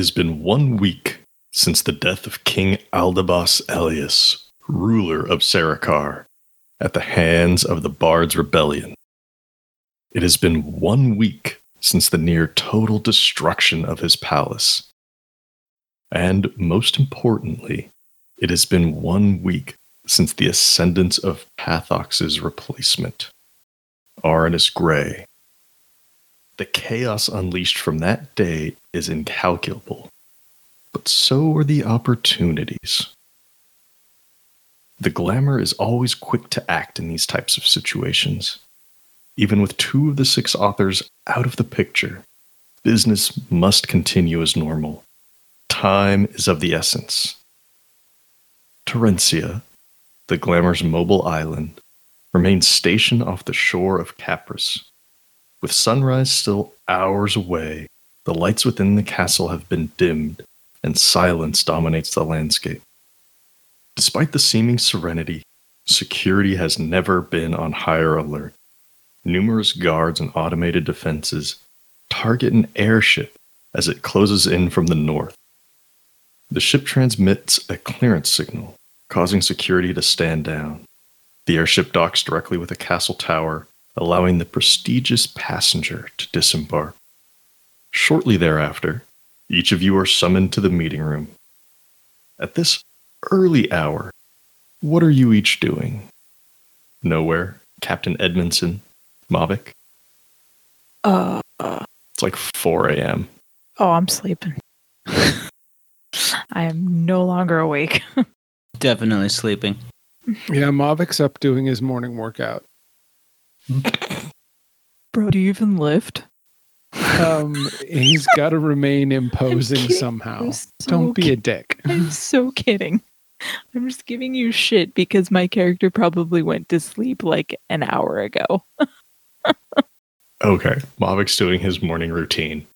It has been one week since the death of King Aldabas Elias, ruler of Sarakar, at the hands of the Bard's Rebellion. It has been one week since the near total destruction of his palace. And most importantly, it has been one week since the ascendance of Pathox's replacement, Arnis Grey. The chaos unleashed from that day is incalculable, but so are the opportunities. The glamour is always quick to act in these types of situations. Even with two of the six authors out of the picture, business must continue as normal. Time is of the essence. Terencia, the glamour's mobile island, remains stationed off the shore of Capris. With sunrise still hours away, the lights within the castle have been dimmed, and silence dominates the landscape. Despite the seeming serenity, security has never been on higher alert. Numerous guards and automated defenses target an airship as it closes in from the north. The ship transmits a clearance signal, causing security to stand down. The airship docks directly with a castle tower, allowing the prestigious passenger to disembark. Shortly thereafter, each of you are summoned to the meeting room. At this early hour, what are you each doing? Nowhere, Captain Edmondson, Mavic. Uh, It's like 4 a.m. oh, I'm sleeping. I am no longer awake. Definitely sleeping. Yeah, Mavic's up doing his morning workout. Bro, do you even lift? Um, he's got to remain imposing somehow. So Don't be a dick. I'm so kidding. I'm just giving you shit because my character probably went to sleep like an hour ago. Okay, Mavic's doing his morning routine.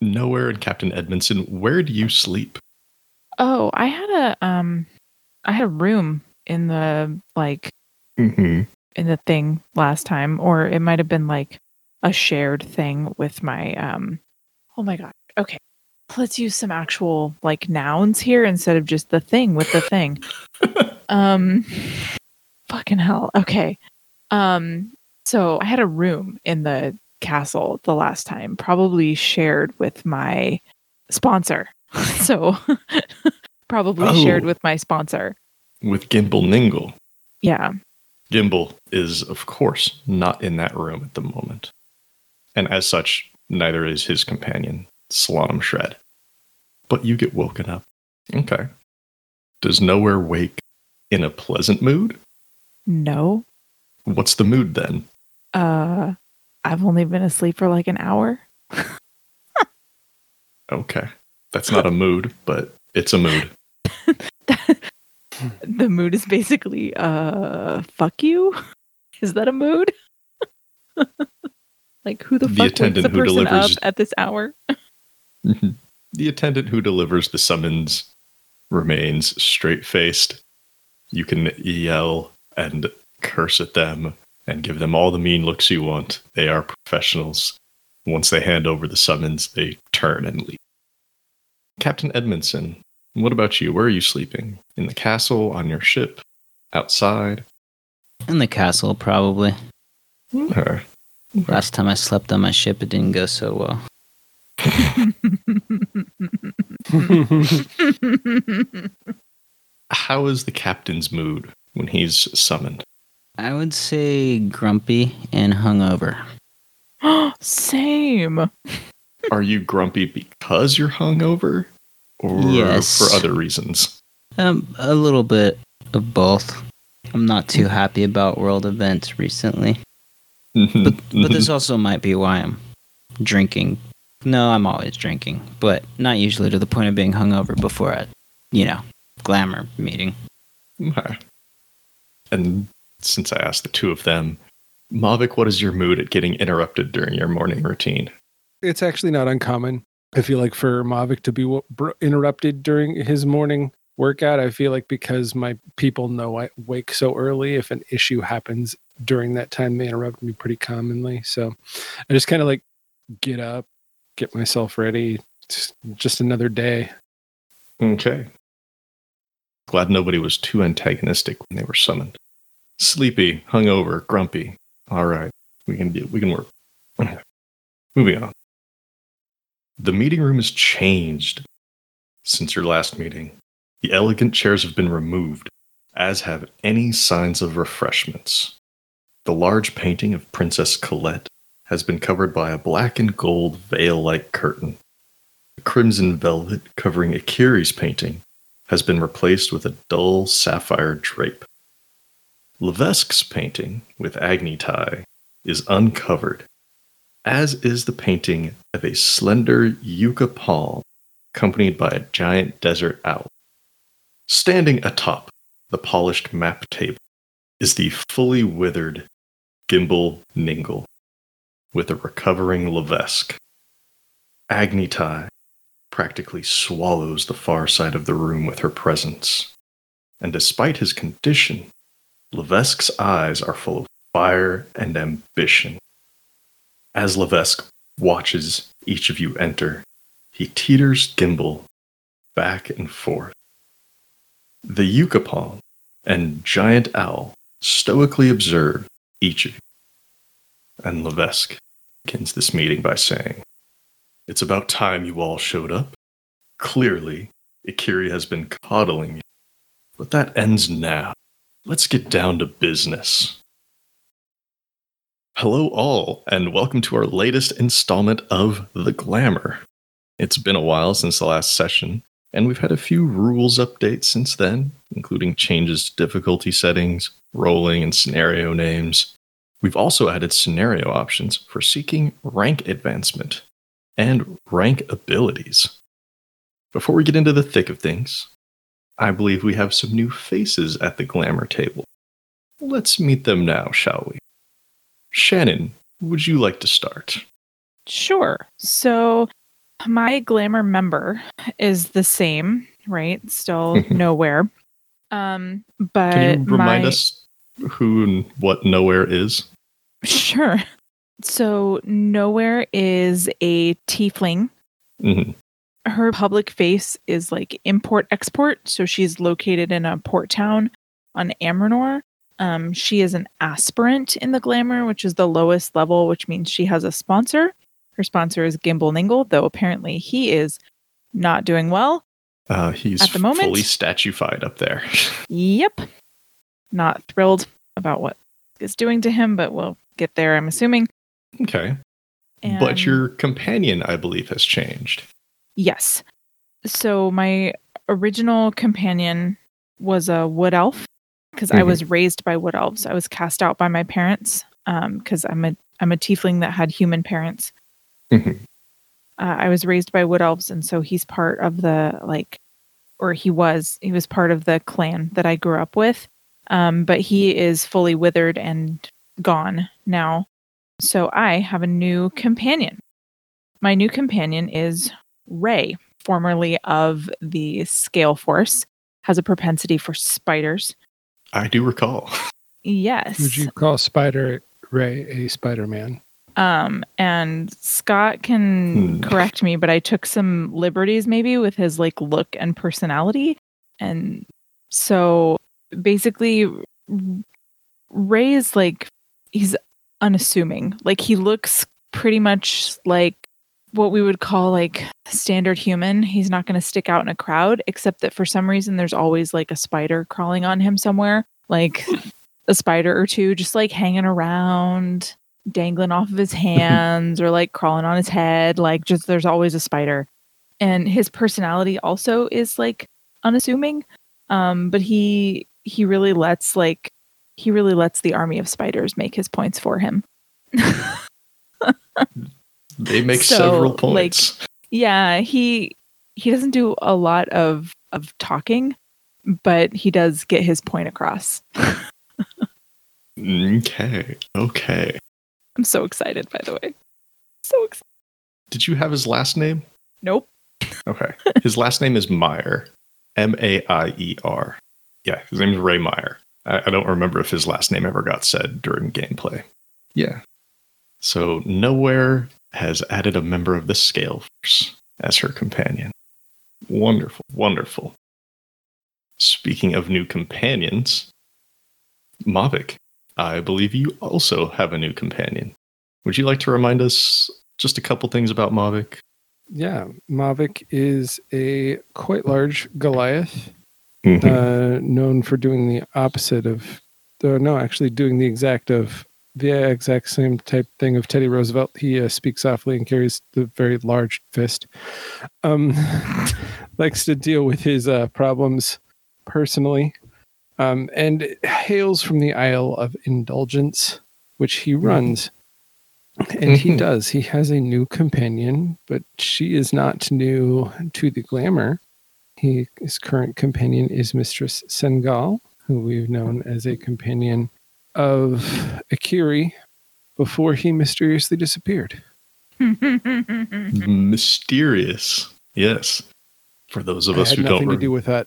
Nowhere in Captain Edmondson, where do you sleep? Oh, I had a um I had a room in the like Mm-hmm. In the thing last time or it might have been like a shared thing with my um oh my god. Okay. Let's use some actual like nouns here instead of just the thing with the thing. um fucking hell. Okay. Um so I had a room in the castle the last time, probably shared with my sponsor. so probably shared Oh. with my sponsor. With Gimbal Ningle. Yeah. Gimbal is, of course, not in that room at the moment. And as such, neither is his companion, Solanum Shred. But you get woken up. Okay. Does Nowhere wake in a pleasant mood? No. What's the mood then? Uh I've only been asleep for like an hour. Okay. That's not a mood, but it's a mood. the mood is basically uh fuck you. Is that a mood? like who the, The fuck wakes a person up at this hour? the attendant who delivers the summons remains straight faced. You can yell and curse at them and give them all the mean looks you want. They are professionals. Once they hand over the summons, they turn and leave. Captain Edmondson, what about you? Where are you sleeping? In the castle, on your ship, outside? In the castle, probably. Okay. Last time I slept on my ship, it didn't go so well. How is the captain's mood when he's summoned? I would say grumpy and hungover. Same. Are you grumpy because you're hungover? Or Yes. for other reasons? Um, a little bit of both. I'm not too happy about world events recently, but but this also might be why I'm drinking. No, I'm always drinking, but not usually to the point of being hungover before a, you know, glamour meeting. Okay. And since I asked the two of them, Mavic, what is your mood at getting interrupted during your morning routine? it's actually not uncommon. I feel like for Mavic to be interrupted during his morning workout, I feel like because my people know I wake so early, if an issue happens during that time, they interrupt me pretty commonly. So I just kind of like get up, get myself ready, Just, just another day. Okay. Glad nobody was too antagonistic when they were summoned. Sleepy, hungover, grumpy. All right, we can do. We can work. Moving on. The meeting room has changed since your last meeting. The elegant chairs have been removed, as have any signs of refreshments. The large painting of Princess Colette has been covered by a black and gold veil like curtain. The crimson velvet covering Akiri's painting has been replaced with a dull sapphire drape. Levesque's painting with Agni Tai is uncovered, as is the painting of a slender yucca palm accompanied by a giant desert owl. Standing atop the polished map table is the fully withered Gimbal Ningle with a recovering Levesque. Agni Tai practically swallows the far side of the room with her presence, and despite his condition, Levesque's eyes are full of fire and ambition. As Levesque watches each of you enter, he teeters Gimbal back and forth. The palm and giant owl stoically observe each of you. And Levesque begins this meeting by saying, It's about time you all showed up. Clearly, Akiri has been coddling you, but that ends now. Let's get down to business. Hello, all, and welcome to our latest installment of The Glamour. It's been a while since the last session, and we've had a few rules updates since then, including changes to difficulty settings, rolling, and scenario names. We've also added scenario options for seeking rank advancement and rank abilities. Before we get into the thick of things, I believe we have some new faces at the glamour table. Let's meet them now, shall we? Shannon, would you like to start? Sure. So my glamour member is the same, right? Still nowhere. Um, but Can you remind my- us who and what nowhere is? Sure. So nowhere is a tiefling. Mhm. Her public face is like import export. So she's located in a port town on Amranor. Um, she is an aspirant in the glamour, which is the lowest level, which means she has a sponsor. Her sponsor is Gimbal Ningle, though apparently he is not doing well. Uh, he's At the moment? fully statuified up there. Yep. Not thrilled about what is doing to him, but we'll get there, I'm assuming. okay. And But your companion, I believe, has changed. Yes. So my original companion was a wood elf because I Mhm. was raised by wood elves. I was cast out by my parents because I'm a I'm a tiefling that had human parents. Mhm. Uh, I was raised by wood elves, and so he's part of the like, or he was he was part of the clan that I grew up with. Um, but he is fully withered and gone now. So I have a new companion. My new companion is Ray, formerly of the Scale Force, has a propensity for spiders. I do recall. Yes. Would you call Spider Ray a Spider Man? Um, and Scott can Hmm. correct me, but I took some liberties maybe with his like look and personality. And so basically Ray is like he's unassuming. Like he looks pretty much like what we would call like standard human. He's not going to stick out in a crowd, except that for some reason there's always like a spider crawling on him somewhere, like a spider or two just like hanging around, dangling off of his hands or like crawling on his head. Like just there's always a spider. And his personality also is like unassuming. Um, but he he really lets like he really lets the army of spiders make his points for him. They make So, several like- points. Yeah, he he doesn't do a lot of of talking, but he does get his point across. okay. Okay. I'm so excited, by the way. So excited. Did you have his last name? Nope. Okay. His last name is Maier. M A I E R. Yeah, his name is Ray Maier. I, I don't remember if his last name ever got said during gameplay. Yeah. So Nowhere has added a member of the Scale Force. as her companion. Wonderful, wonderful. Speaking of new companions, Mavic, I believe you also have a new companion. Would you like to remind us just a couple things about Mavic? Yeah, Mavic is a quite large Goliath, Mhm. uh, known for doing the opposite of, uh, no, actually doing the exact of the exact same type thing of Teddy Roosevelt. He uh, speaks softly and carries the very large fist. Um, likes to deal with his uh, problems personally, um, and hails from the Isle of Indulgence, which he runs. And he Mhm. does. He has a new companion, but she is not new to the glamour. He, his current companion is Mistress Sengal, who we've known as a companion of Akiri before he mysteriously disappeared. Mysterious. Yes. For those of I us had who nothing don't to do with that.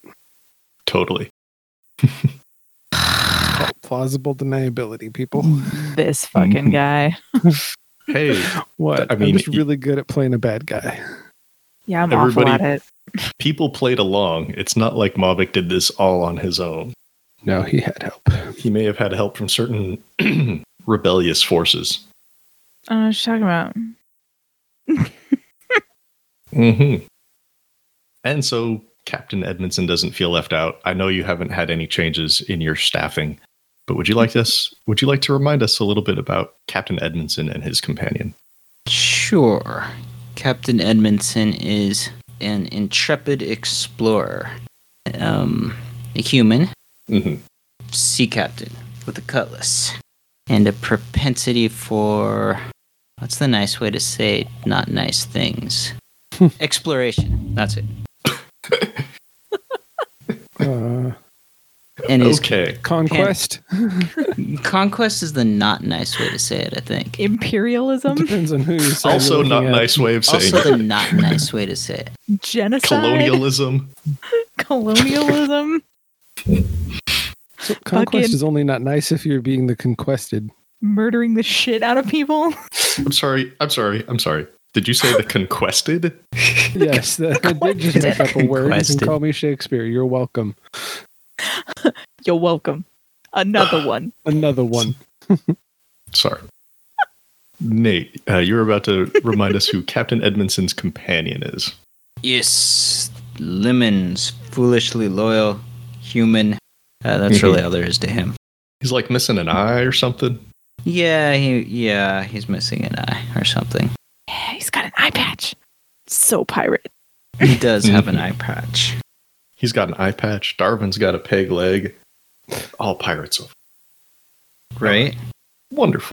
totally. Plausible deniability, people. this fucking Mhm. guy. Hey, What? I I mean, am just y- really good at playing a bad guy. Yeah, I'm Everybody- awful at it. people played along. It's not like Mavic did this all on his own. No, he had help. He may have had help from certain rebellious forces. I don't know what you're talking about. hmm And so Captain Edmondson doesn't feel left out. I know you haven't had any changes in your staffing, but would you like this? Would you like to remind us a little bit about Captain Edmondson and his companion? Sure. Captain Edmondson is an intrepid explorer, um, a human hmm sea captain with a cutlass, and a propensity for what's the nice way to say not nice things? Exploration. That's it. Uh, And his Okay. conquest conquest is the not nice way to say it. I think. Imperialism, depends on who you're Also, not at. nice way of saying Also, it. the not nice way to say it. genocide, colonialism. colonialism, So conquest is only not nice if you're being the conquested. murdering the shit out of people. I'm sorry. I'm sorry. I'm sorry. Did you say the conquested? Yes, the I did just make up a word. You can call me Shakespeare. You're welcome. You're welcome. Another one. Another one. Sorry. Nate, uh, you're about to remind us who Captain Edmondson's companion is. Yes, Lemon's foolishly loyal human. Uh, that's really all there is to him. He's like missing an eye or something. Yeah, he yeah he's missing an eye or something. Yeah, he's got an eye patch. So pirate. He does have an eye patch. He's got an eye patch. Darwin's got a peg leg. All pirates. of- Right? Wonderful.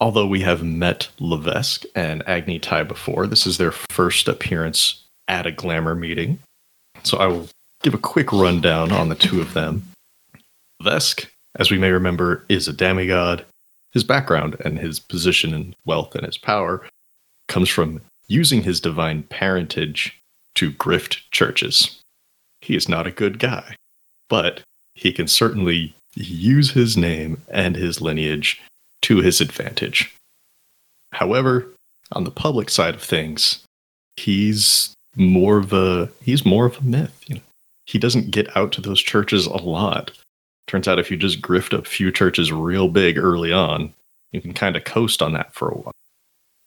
Although we have met Levesque and Agni Tai before, this is their first appearance at a glamour meeting. So I will give a quick rundown on the two of them. Levesque, as we may remember, is a demigod. His background and his position and wealth and his power comes from using his divine parentage to grift churches. He is not a good guy, but he can certainly use his name and his lineage to his advantage. However, on the public side of things, he's more of a he's more of a myth. You know, he doesn't get out to those churches a lot. Turns out if you just grift a few churches real big early on, you can kind of coast on that for a while.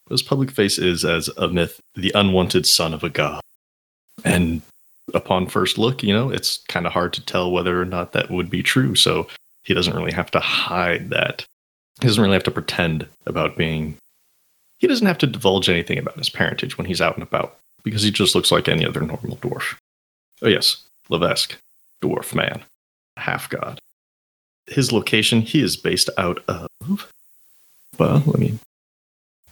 But his public face is as a myth, the unwanted son of a god. And upon first look, you know, it's kind of hard to tell whether or not that would be true. So he doesn't really have to hide that. He doesn't really have to pretend about being. He doesn't have to divulge anything about his parentage when he's out and about because he just looks like any other normal dwarf. Oh, yes, Levesque, dwarf man, half god. His location, he is based out of. Well, let me.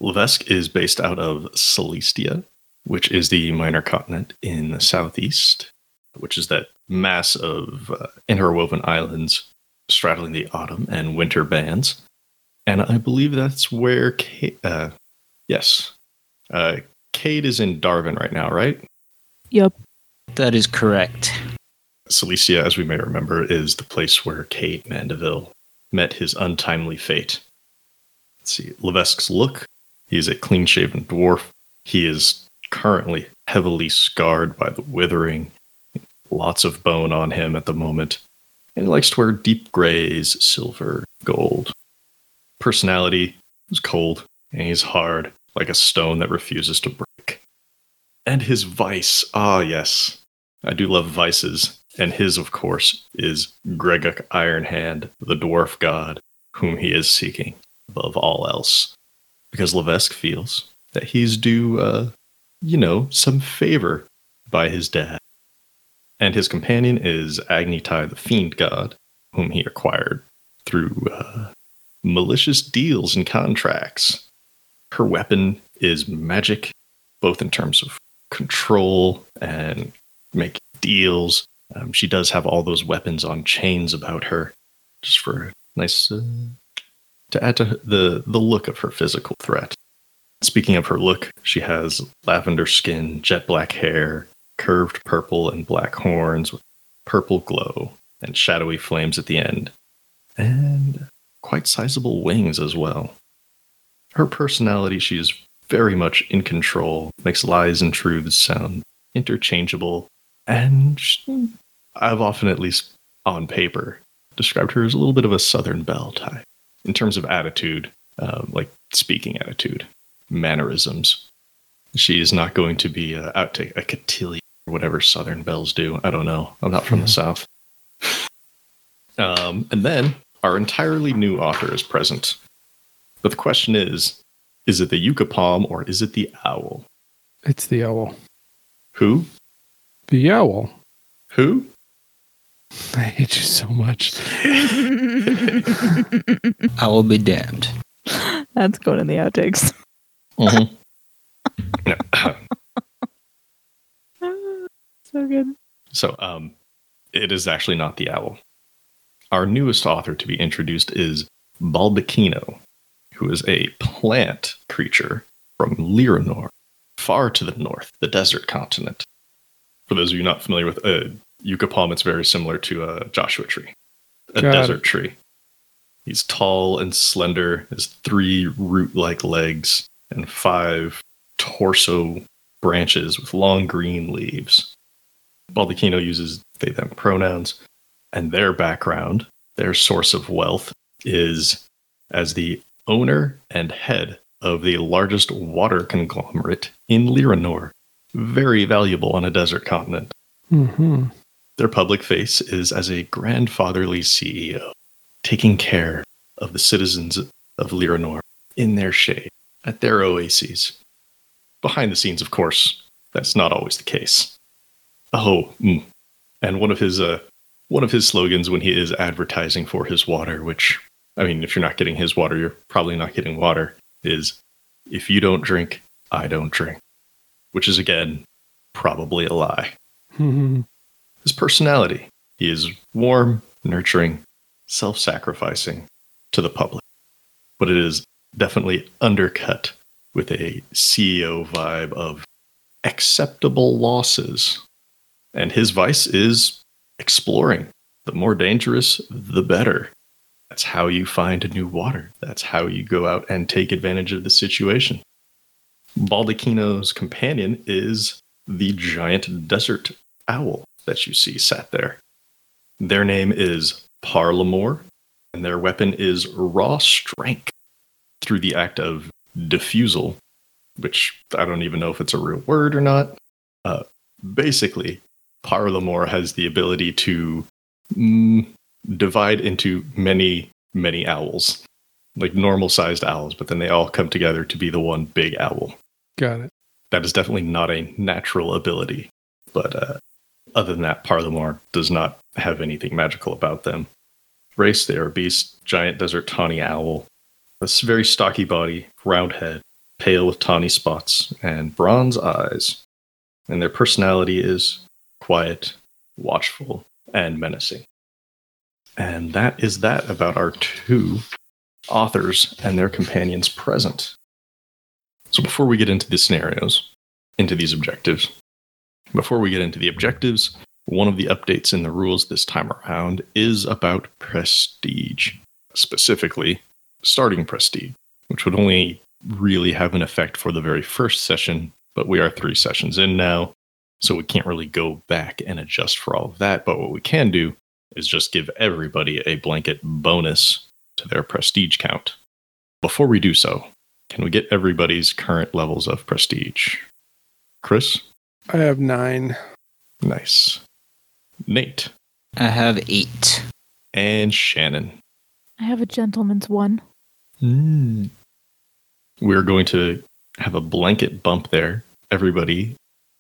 Levesque is based out of Celestia, which is the minor continent in the southeast, which is that mass of uh, interwoven islands straddling the autumn and winter bands. And I believe that's where, Kate, uh, yes, uh, Cade is in Darwin right now, right? Yep. That is correct. Cilicia, as we may remember, is the place where Kate Mandeville met his untimely fate. Let's see, Levesque's look. He is a clean shaven dwarf. He is currently heavily scarred by the withering. Lots of bone on him at the moment. And he likes to wear deep grays, silver, gold. Personality is cold, and he's hard, like a stone that refuses to break. And his vice, ah, yes, I do love vices. And his, of course, is Gregok Ironhand, the dwarf god, whom he is seeking above all else. Because Levesque feels that he's due, uh, you know, some favor by his dad. And his companion is Agnitai, the fiend god, whom he acquired through uh, malicious deals and contracts. Her weapon is magic, both in terms of control and make deals. Um, she does have all those weapons on chains about her, just for nice uh, to add to the the look of her physical threat. Speaking of her look, she has lavender skin, jet black hair, curved purple and black horns with purple glow and shadowy flames at the end, and quite sizable wings as well. Her personality, she is very much in control, makes lies and truths sound interchangeable, and I've often, at least on paper, described her as a little bit of a Southern Belle type in terms of attitude, uh, like speaking attitude, mannerisms. She is not going to be uh, out to a cotillion or whatever Southern belles do. I don't know. I'm not from the South. Um, and then our entirely new author is present. But the question is is it the yucca palm or is it the owl? It's the owl. Who? The owl. Who? I hate you so much. I will be damned. That's going in the outtakes. Mm-hmm. so good. So, um, it is actually not the owl. Our newest author to be introduced is Baldacchino, who is a plant creature from Lyranor, far to the north, the desert continent. For those of you not familiar with uh, yucca palm, it's very similar to a Joshua tree, a desert tree. He's tall and slender, has three root like legs and five torso branches with long green leaves. Baldacchino uses they them pronouns, and their background, their source of wealth, is as the owner and head of the largest water conglomerate in Lyranor. Very valuable on a desert continent. hmm Their public face is as a grandfatherly CEO, taking care of the citizens of Lyranor in their shade, at their oases. Behind the scenes, of course, that's not always the case. Oh, mm. and one of his uh, one of his slogans when he is advertising for his water, which I mean, if you're not getting his water, you're probably not getting water, is if you don't drink, I don't drink. Which is again probably a lie hmm his personality. He is warm, nurturing, self sacrificing to the public. But it is definitely undercut with a CEO vibe of acceptable losses. And his vice is exploring. The more dangerous, the better. That's how you find new water. That's how you go out and take advantage of the situation. Baldacchino's companion is the giant desert owl that you see sat there. Their name is Parlamore, and their weapon is raw strength through the act of diffusal, which I don't even know if it's a real word or not. Uh, basically, Parlamore has the ability to mm, divide into many, many owls, like normal sized owls, but then they all come together to be the one big owl Got it. that is definitely not a natural ability. But uh, other than that, Parlamore does not have anything magical about them. Race, they are a beast, giant desert tawny owl. A s- very stocky body, round head, pale with tawny spots, and bronze eyes. And their personality is quiet, watchful, and menacing. And that is that about our two authors and their companions present. So before we get into the scenarios, into these objectives, before we get into the objectives, one of the updates in the rules this time around is about prestige, specifically starting prestige, which would only really have an effect for the very first session but we are three sessions in now, so we can't really go back and adjust for all of that. But what we can do is just give everybody a blanket bonus to their prestige count. Before we do so, can we get everybody's current levels of prestige? Chris? I have nine. Nice. Nate? I have eight. And Shannon? I have a gentleman's one. Mm. We're going to have a blanket bump there. Everybody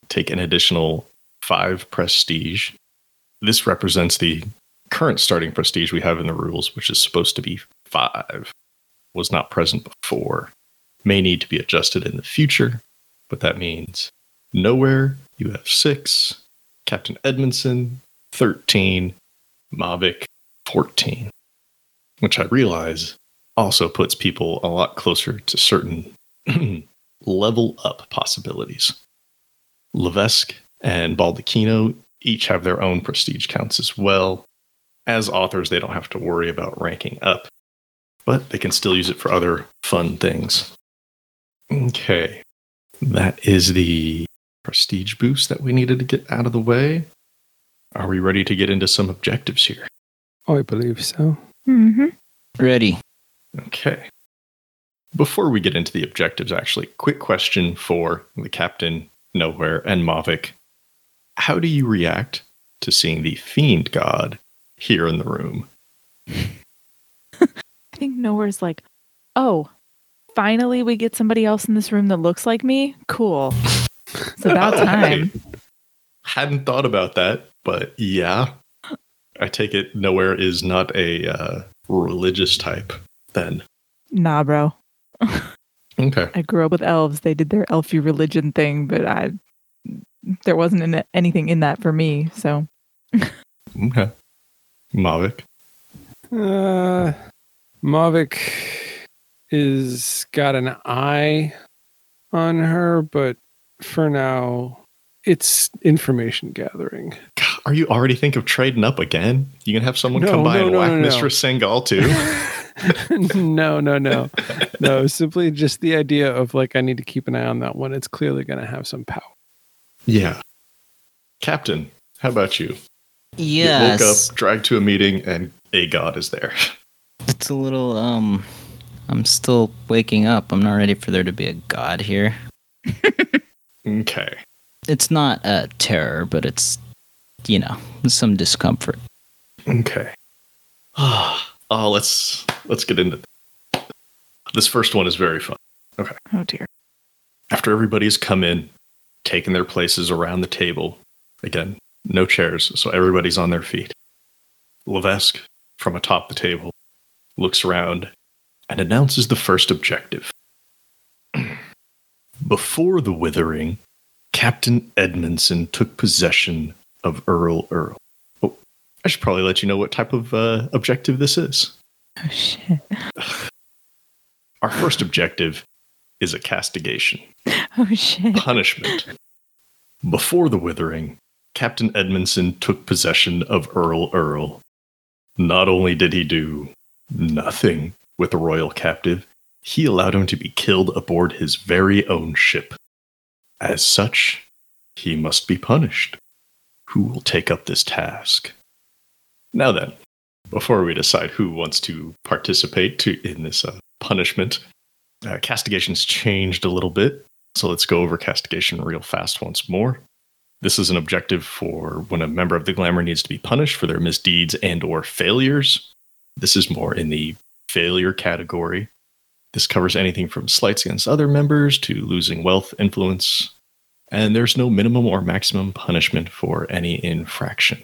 take an additional five prestige. This represents the current starting prestige we have in the rules, which is supposed to be five. Was not present before. May need to be adjusted in the future, but that means nowhere you have six, Captain Edmondson 13, Mavic 14, which I realize also puts people a lot closer to certain level up possibilities. Levesque and Baldacchino each have their own prestige counts as well. As authors, they don't have to worry about ranking up, but they can still use it for other fun things. Okay, that is the prestige boost that we needed to get out of the way. Are we ready to get into some objectives here? Oh, I believe so. Mm-hmm. Ready. Okay. Before we get into the objectives, actually, quick question for the captain, Nowhere, and Mavic. How do you react to seeing the fiend god here in the room? I think nowhere's like, oh, finally we get somebody else in this room that looks like me. Cool. It's about time. Hadn't thought about that, but yeah. I take it Nowhere is not a uh, religious type then. Nah, bro. Okay. I grew up with elves. They did their elfy religion thing, but I there wasn't anything in that for me. So Okay. Mavic. Uh, Mavic is got an eye on her, but for now, it's information gathering. God, Are you already think of trading up again? You gonna have someone No, come by no, and no, whack no. Mistress Sengal too. no, no, no, no. Simply just the idea of like I need to keep an eye on that one. It's clearly going to have some power. yeah. Captain, how about you? You Yes. woke up, dragged to a meeting, and a god is there. It's a little um I'm still waking up. I'm not ready for there to be a god here. Okay. It's not a terror, but it's you know, some discomfort. Okay. oh, let's let's get into this first one is very fun. Okay. Oh dear. After everybody's come in, taken their places around the table, again, no chairs, so everybody's on their feet. Levesque, from atop the table, looks around and announces the first objective. Before the withering, Captain Edmondson took possession of Earl Earl. Oh, I should probably let you know what type of uh, objective this is. Oh shit. Our first objective is a castigation. Oh shit. punishment. Before the withering, Captain Edmondson took possession of Earl Earl. Not only did he do nothing with the royal captive, he allowed him to be killed aboard his very own ship. As such, he must be punished. Who will take up this task? Now then, before we decide who wants to participate to, in this uh, punishment, uh, castigation's changed a little bit. So let's go over castigation real fast once more. This is an objective for when a member of the glamour needs to be punished for their misdeeds and or failures. This is more in the failure category. This covers anything from slights against other members to losing wealth, influence, and there's no minimum or maximum punishment for any infraction.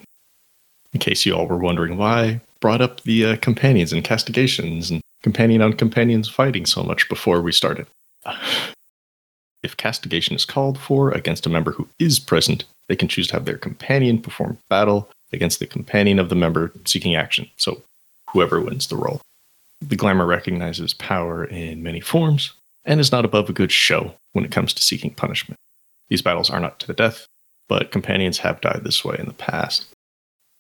In case you all were wondering why I brought up the uh, companions and castigations and companion on companions fighting so much before we started. If castigation is called for against a member who is present, they can choose to have their companion perform battle against the companion of the member seeking action. So, whoever wins the role. The glamour recognizes power in many forms and is not above a good show when it comes to seeking punishment. These battles are not to the death, but companions have died this way in the past.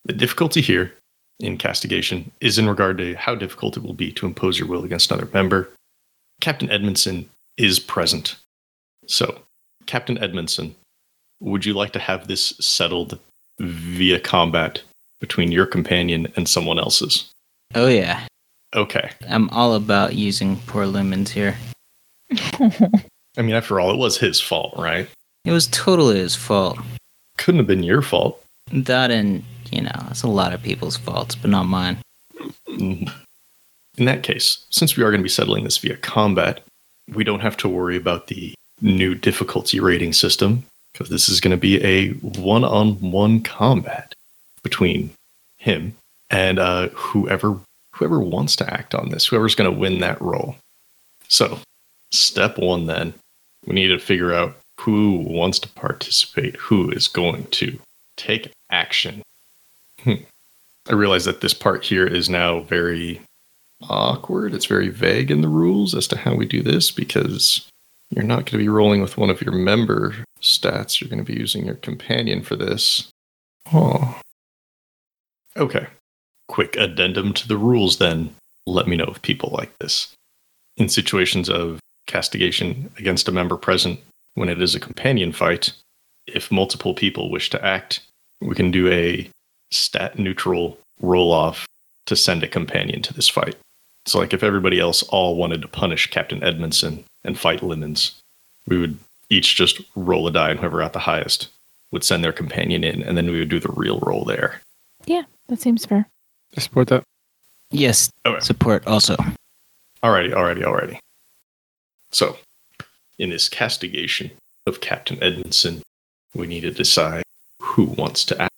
The difficulty here in castigation is in regard to how difficult it will be to impose your will against another member. Captain Edmondson is present. So, Captain Edmondson, would you like to have this settled via combat between your companion and someone else's? Oh yeah, Okay. I'm all about using poor Lemons here. I mean, after all, it was his fault, right? It was totally his fault. Couldn't have been your fault. That and you know, it's a lot of people's faults, but not mine. Mhm. In that case, since we are going to be settling this via combat, we don't have to worry about the new difficulty rating system because this is going to be a one on one combat between him and uh, whoever whoever wants to act on this, whoever's going to win that role. So, step one then, we need to figure out who wants to participate, who is going to take action. Hmm. I realize that this part here is now very awkward. It's very vague in the rules as to how we do this because you're not going to be rolling with one of your member stats. You're going to be using your companion for this. Oh. Okay. Quick addendum to the rules then. Let me know if people like this. In situations of castigation against a member present when it is a companion fight, if multiple people wish to act, we can do a stat neutral roll off to send a companion to this fight. So, like, if everybody else all wanted to punish Captain Edmondson and fight Lemons, we would each just roll a die, and whoever got the highest would send their companion in, and then we would do the real roll there. Yeah, that seems fair. I support that. Yes, Okay. support also. Alrighty, alrighty, alrighty. So, in this castigation of Captain Edmondson, we need to decide who wants to act.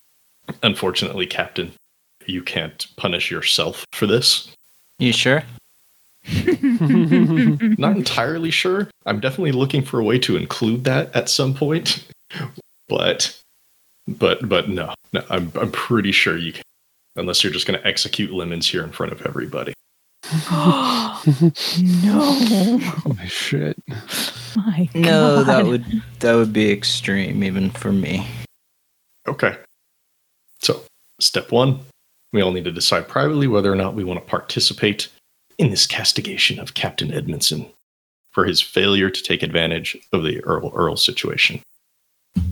Unfortunately, Captain, you can't punish yourself for this. You sure? Not entirely sure. I'm definitely looking for a way to include that at some point. But but but no. No, I'm I'm pretty sure you can. Unless you're just gonna execute lemons here in front of everybody. no. Oh, shit. My No, that would that would be extreme even for me. Okay. So, step one, we all need to decide privately whether or not we want to participate in this castigation of Captain Edmondson for his failure to take advantage of the Earl Earl situation.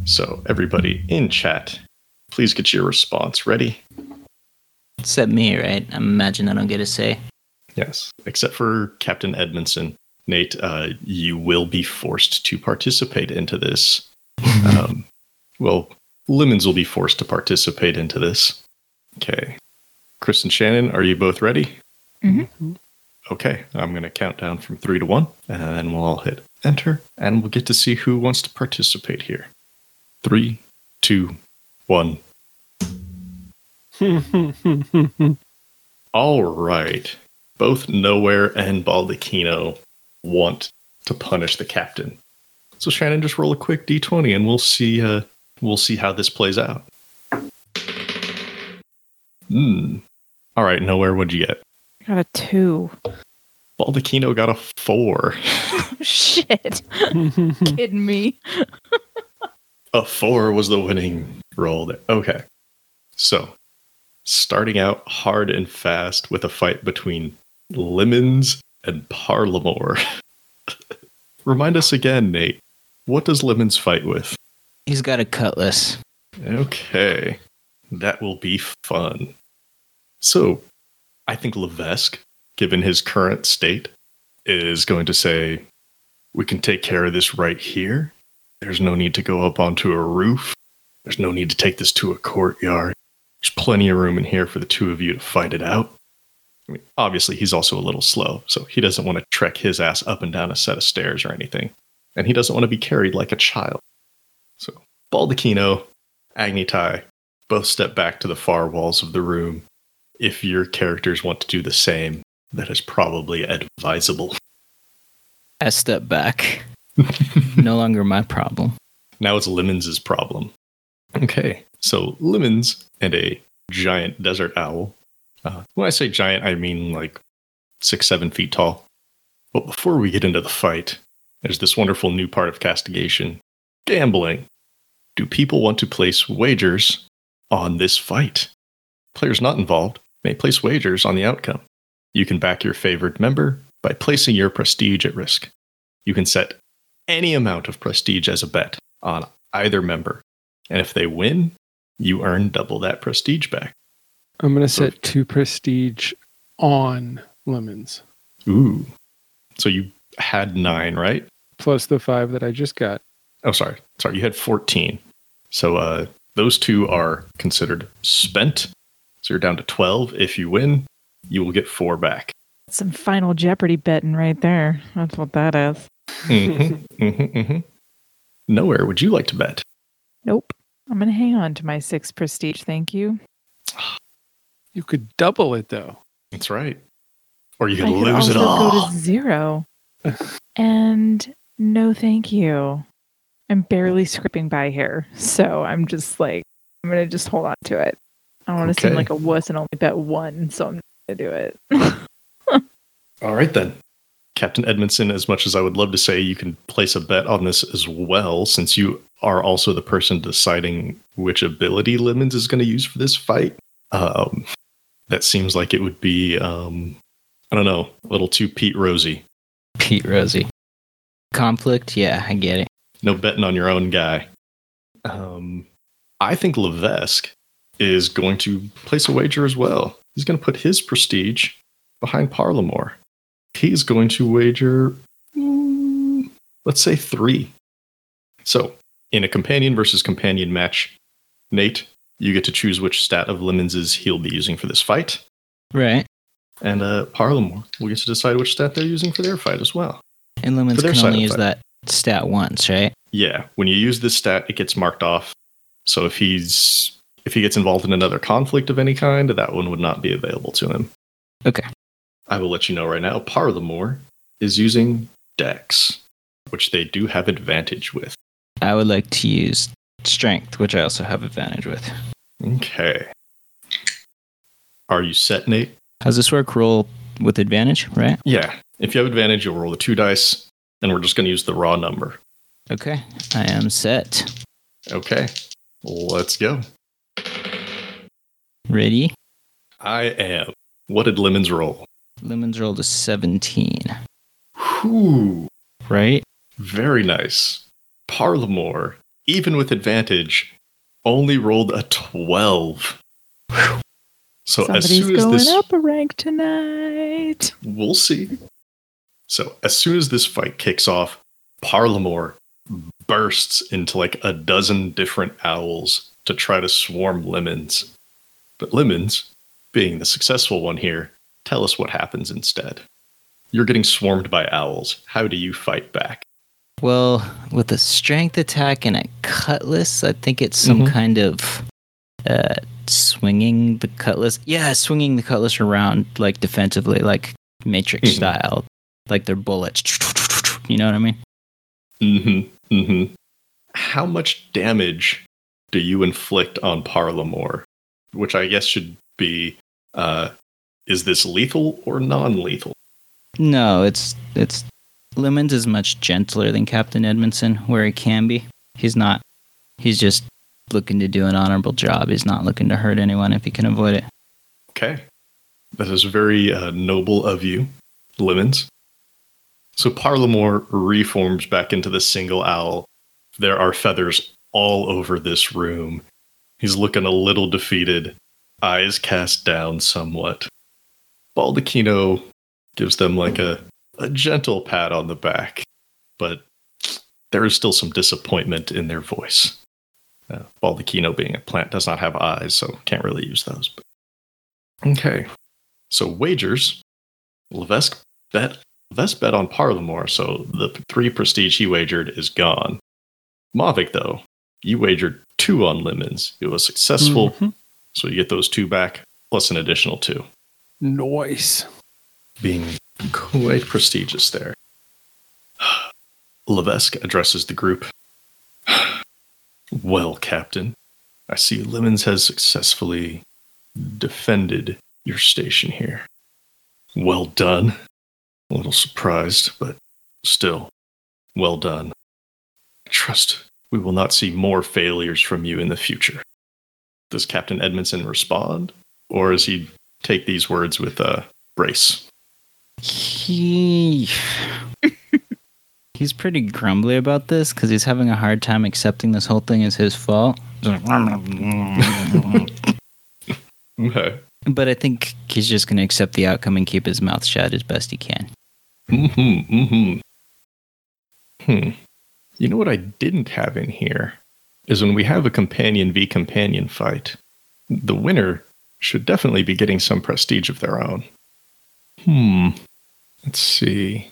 So, everybody in chat, please get your response ready. Except me, right? I imagine I don't get a say. Yes, except for Captain Edmondson. Nate, uh, you will be forced to participate into this. Um, well, Lemons will be forced to participate into this. Okay. Chris and Shannon, are you both ready? Mhm. Okay, I'm going to count down from three to one, and then we'll all hit enter, and we'll get to see who wants to participate here. Three, two, one. All right. Both Nowhere and Baldacchino want to punish the captain. So Shannon, just roll a quick d20 and we'll see uh we'll see how this plays out. Hmm. All right, Nowhere, what'd you get? Got a two. Baldacchino got a four. Shit. Kidding me. A four was the winning roll. There. Okay. So, starting out hard and fast with a fight between Lemons and Parlamore. Remind us again, Nate. What does Lemons fight with? He's got a cutlass. Okay. That will be fun. So, I think Levesque, given his current state, is going to say, We can take care of this right here. There's no need to go up onto a roof. There's no need to take this to a courtyard. There's plenty of room in here for the two of you to fight it out. I mean, obviously, he's also a little slow, so he doesn't want to trek his ass up and down a set of stairs or anything. And he doesn't want to be carried like a child. So, Baldacchino, Agni Tai, both step back to the far walls of the room. If your characters want to do the same, that is probably advisable. I step back. no longer my problem. Now it's Lemons' problem. Okay, so Lemons and a giant desert owl. Uh, when I say giant, I mean like six, seven feet tall. But before we get into the fight, there's this wonderful new part of castigation gambling. Do people want to place wagers on this fight? Players not involved may place wagers on the outcome. You can back your favored member by placing your prestige at risk. You can set any amount of prestige as a bet on either member. And if they win, you earn double that prestige back. I'm going to set two prestige on lemons Ooh. So you had nine, right? plus the five that I just got. Oh, sorry. Sorry. You had 14. So uh, those two are considered spent. So you're down to 12. If you win, you will get four back. Some final Jeopardy betting right there. That's what that is. Mhm, mhm, mhm. Nowhere would you like to bet? Nope. I'm going to hang on to my six prestige. Thank you. You could double it though. That's right. Or you I could could lose also it all. go to zero. and no, thank you. I'm barely scraping by here. So I'm just like, I'm going to just hold on to it. I don't want to seem like a wuss and only bet one. So I'm going to do it. All right, then. Captain Edmondson, as much as I would love to say you can place a bet on this as well, since you are also the person deciding which ability Lemons is going to use for this fight, um, that seems like it would be, um, I don't know, a little too Pete Rosy. Pete Rosie. Conflict? Yeah, I get it. No betting on your own guy. Um, I think Levesque is going to place a wager as well. He's going to put his prestige behind Parlamore. He's going to wager, mm, let's say, three. So, in a companion versus companion match, Nate, you get to choose which stat of Lemons' he'll be using for this fight. Right. And uh, Parlamore will get to decide which stat they're using for their fight as well. And Lemons can only use it. that stat once, right? Yeah, when you use this stat, it gets marked off. So if he's if he gets involved in another conflict of any kind, that one would not be available to him. Okay. I will let you know right now. Parlamore is using Dex, which they do have advantage with. I would like to use strength, which I also have advantage with. Okay. Are you set, Nate? How's this work? Roll with advantage, right? Yeah. If you have advantage, you'll roll the two dice, and we're just going to use the raw number. Okay. I am set. Okay. Let's go. Ready? I am. What did Lemons roll? Lemons rolled a 17, Whew. right? Very nice. Parlamore, even with advantage, only rolled a 12. Whew. So as Somebody's soon as going this up a rank tonight. we'll see. So as soon as this fight kicks off, Parlamore bursts into like a dozen different owls to try to swarm Lemons. But Lemons, being the successful one here, tell us what happens instead. You're getting swarmed by owls. How do you fight back? Well, with a strength attack and a cutlass, I think it's some Mhm. kind of uh, swinging the cutlass. Yeah, swinging the cutlass around like defensively, like Matrix Mhm. style, like their bullets. You know what I mean? Mm-hmm. Mm-hmm. How much damage do you inflict on Parlamore? Which I guess should be uh is this lethal or non-lethal? No, it's it's Lemons is much gentler than Captain Edmondson, where he can be. He's not. He's just looking to do an honorable job. He's not looking to hurt anyone if he can avoid it. Okay. That is very uh, noble of you, Lemons. So Parlamore reforms back into the single owl. There are feathers all over this room. He's looking a little defeated, eyes cast down somewhat. Baldacchino gives them like a, a gentle pat on the back, but there is still some disappointment in their voice. Uh, Baldacchino, being a plant, does not have eyes, so can't really use those. But Okay. So wagers. Levesque bet Levesque bet on Parlamore, so the three prestige he wagered is gone. Mavic, though, you wagered two on lemons. It was successful, Mhm. so you get those two back, plus an additional two. Noise. Being quite prestigious there. Levesque addresses the group. Well, Captain, I see Lemons has successfully defended your station here. Well done. A little surprised, but still, well done. I trust we will not see more failures from you in the future. Does Captain Edmondson respond, or does he take these words with a brace? He He's pretty grumbly about this because he's having a hard time accepting this whole thing is his fault. Okay. but I think he's just going to accept the outcome and keep his mouth shut as best he can. Mm-hmm. Mm-hmm. Hmm. You know what I didn't have in here is when we have a companion v companion fight, the winner should definitely be getting some prestige of their own. Hmm. Let's see.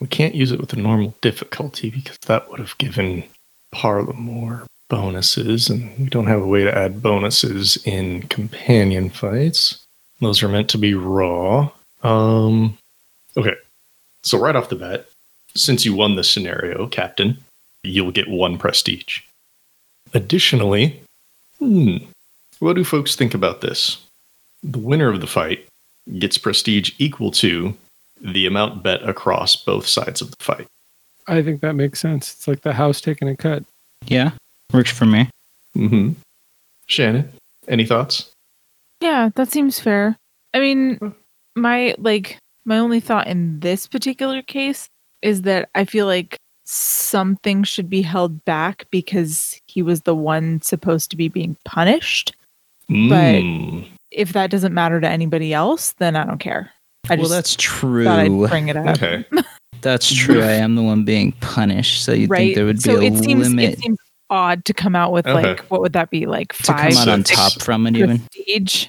We can't use it with a normal difficulty because that would have given Parlamore bonuses, and we don't have a way to add bonuses in companion fights. Those are meant to be raw. Um. Okay. So right off the bat, since you won this scenario, Captain, you'll get one prestige. Additionally, hmm, what do folks think about this? The winner of the fight gets prestige equal to the amount bet across both sides of the fight. I think that makes sense. It's like the house taking a cut. Yeah, works for me. Mm-hmm. Shannon, any thoughts? Yeah, that seems fair. I mean, my like my only thought in this particular case is that I feel like something should be held back because he was the one supposed to be being punished. Mm. If that doesn't matter to anybody else, then I don't care. I well, just that's true. I'd bring it up. Okay. That's true. I am the one being punished, so you'd right. think there would be so a it seems limit it seems odd to come out with Okay. like what would that be like to five come out on top from it, even prestige?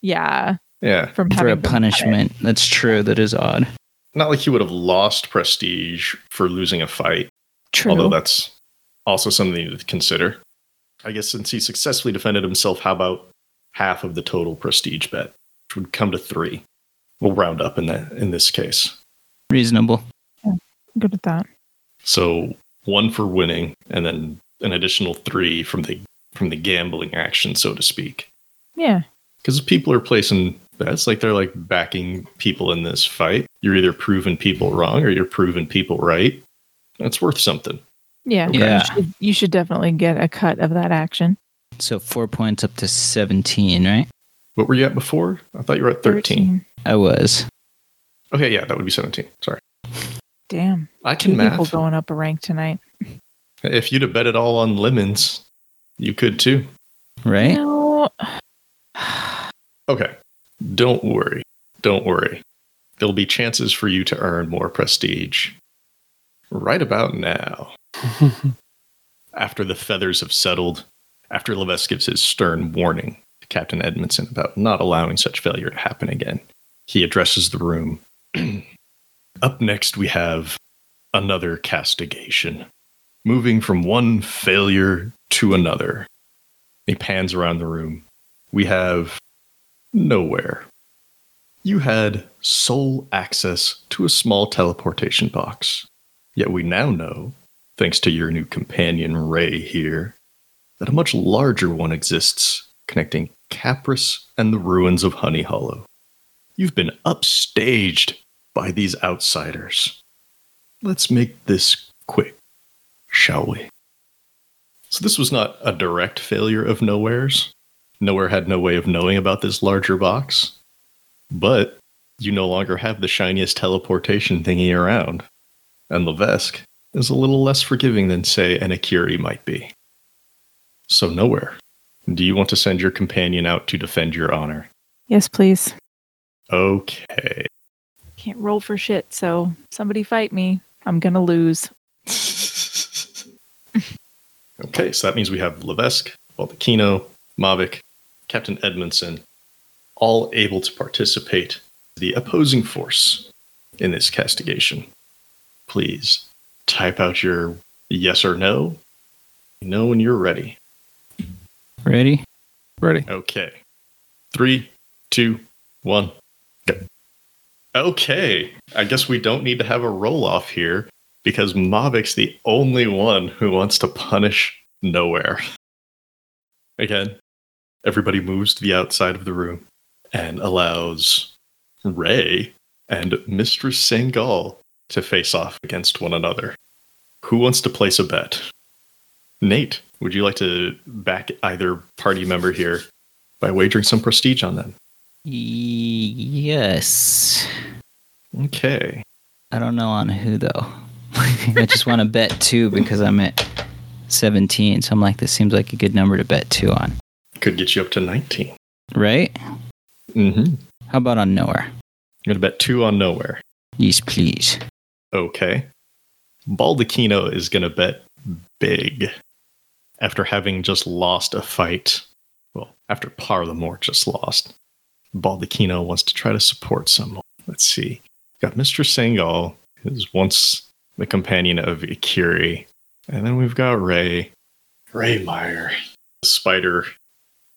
Yeah, Yeah. from for a been punishment. That's true. That is odd. Not like he would have lost prestige for losing a fight, True. although that's also something to consider. I guess since he successfully defended himself, how about half of the total prestige bet, which would come to three? We'll round up in that in this case. Reasonable. Good at that. So one for winning, and then an additional three from the from the gambling action, so to speak. Yeah. Because people are placing bets, like they're like backing people in this fight, you're either proving people wrong or you're proving people right. That's worth something. Yeah. Yeah. You should, you should definitely get a cut of that action. So four points up to seventeen, right? What were you at before? I thought you were at 13. I was. Okay, yeah, that would be 17. Sorry. Damn. I Two can people math. going up a rank tonight. If you'd have bet it all on lemons, you could too. Right? No. Okay. Don't worry. Don't worry. There'll be chances for you to earn more prestige. Right about now. After the feathers have settled, after Levesque gives his stern warning to Captain Edmondson about not allowing such failure to happen again, he addresses the room. Up next, we have another castigation. Moving from one failure to another. He pans around the room. We have nowhere. You had sole access to a small teleportation box. Yet we now know, thanks to your new companion Ray here, that a much larger one exists connecting Capris and the ruins of Honey Hollow. You've been upstaged by these outsiders. Let's make this quick, shall we? So, this was not a direct failure of Nowhere's. Nowhere had no way of knowing about this larger box. But you no longer have the shiniest teleportation thingy around. And Levesque is a little less forgiving than, say, an Akiri might be. So, Nowhere, do you want to send your companion out to defend your honor? Yes, please. Okay. Can't roll for shit, so somebody fight me. I'm gonna lose. okay, so that means we have Levesque, Baldacchino, Mavic, Captain Edmondson, all able to participate the opposing force in this castigation. Please type out your yes or no. You know when you're ready. Ready? Ready? Okay. Three, two, one, go. Okay. I guess we don't need to have a roll off here because Mavic's the only one who wants to punish nowhere. Again, everybody moves to the outside of the room and allows Ray and Mistress Sangal to face off against one another. Who wants to place a bet? Nate, would you like to back either party member here by wagering some prestige on them? Yes. Okay. I don't know on who though. I just want to bet two because I'm at 17. So I'm like, this seems like a good number to bet two on. Could get you up to 19. Right? Mm-hmm. How about on nowhere? You're gonna bet two on nowhere. Yes, please. Okay. Baldacchino is gonna bet big after having just lost a fight. Well, after Parlamore just lost. Baldacchino wants to try to support someone. Let's see. Got Mr. Sangal, who's once the companion of Ikiri. And then we've got Ray. Ray Maier. The spider.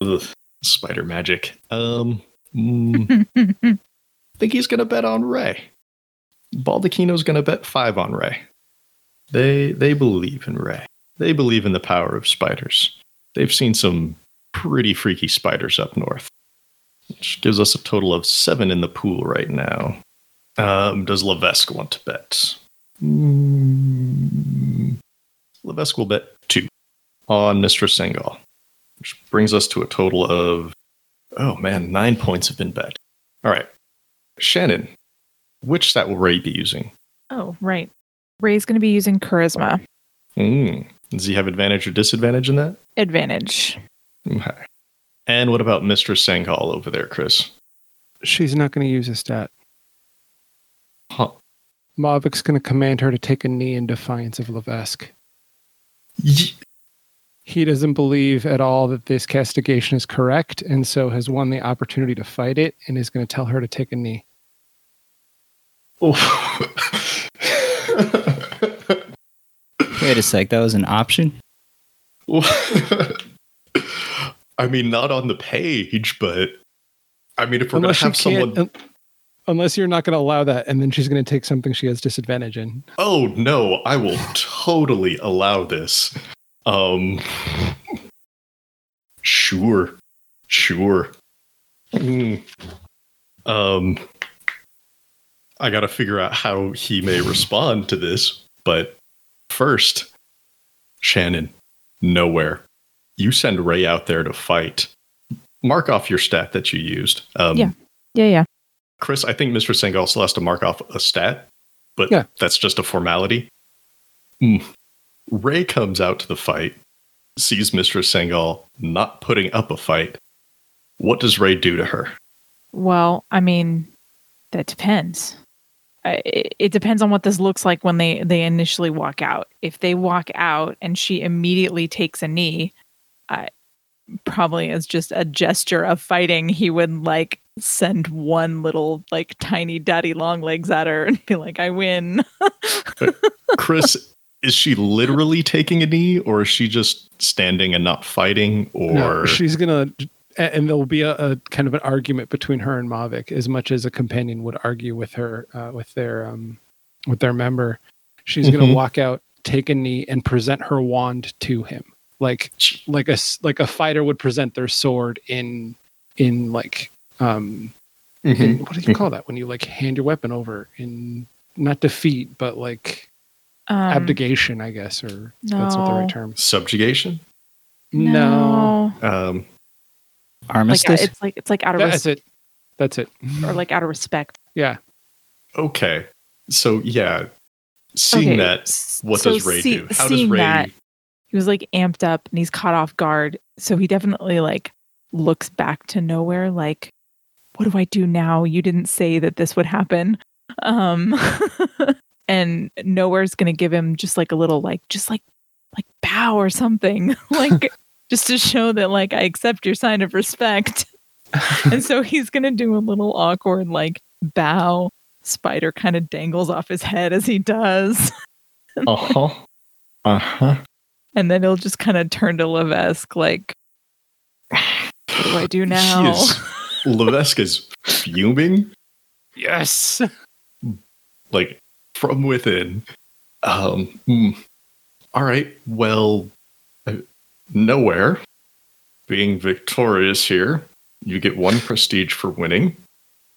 Ugh, spider magic. Um mm, I think he's gonna bet on Ray. Baldacchino's gonna bet five on Ray. They they believe in Ray. They believe in the power of spiders. They've seen some pretty freaky spiders up north. Which gives us a total of seven in the pool right now. Um, does Levesque want to bet? Mm, Levesque will bet two on Mr. Sengal, which brings us to a total of, oh man, nine points have been bet. All right. Shannon, which stat will Ray be using? oh, right. Ray's going to be using charisma Mm. Does he have advantage or disadvantage in that? advantage. Okay. And what about Mistress Sangal over there, Chris? She's not going to use a stat. Huh. Mavik's going to command her to take a knee in defiance of Levesque. Ye- He doesn't believe at all that this castigation is correct, and so has won the opportunity to fight it, and is going to tell her to take a knee. Wait a sec. That was an option? I mean, not on the page, but I mean, if we're going to have someone. can't- un- unless you're not going to allow that, and then she's going to take something she has disadvantage in. Oh no, I will totally allow this. Um Sure. Sure. Mm. Um I got to figure out how he may respond to this, but first Shannon, nowhere. You send Ray out there to fight. Mark off your stat that you used. Um Yeah. Yeah, yeah. Chris, I think Mr. Sengal still has to mark off a stat, but Yeah. that's just a formality. Mm. Ray comes out to the fight, sees Mistress Sengal not putting up a fight. What does Ray do to her? Well, I mean, that depends. It, it depends on what this looks like when they they initially walk out. If they walk out and she immediately takes a knee, I probably as just a gesture of fighting, he would like send one little like tiny daddy long legs at her and be like, "I win." Chris, is she literally taking a knee or is she just standing and not fighting or No, she's going to, and there will be a, a kind of an argument between her and Mavic, as much as a companion would argue with her, uh, with their, um, with their member. She's going Mhm. to walk out, take a knee, and present her wand to him, like like a like a fighter would present their sword in in like um in- Mhm. what do you call that when you like hand your weapon over in not defeat but like Um, abdication, I guess, or that's not the right term. subjugation? No, Um, Like Armistice? it's like it's like out of that's res- it. That's it. or like out of respect. Yeah. okay. So, yeah, seeing Okay, that, what so does Ray see- do? How does Ray that, he was like amped up and he's caught off guard. So he definitely like looks back to nowhere like, what do I do now? You didn't say that this would happen. Um and nowhere's gonna give him just like a little like just like like bow or something. like just to show that like I accept your sign of respect. and so he's gonna do a little awkward like bow. Spider kind of dangles off his head as he does. Uh huh. Uh huh. And then he'll just kind of turn to Levesque, like, what do I do now? Is, Levesque is fuming, Yes. like from within. Um, hmm. all right. Well, uh, nowhere. Being victorious here, you get one prestige for winning.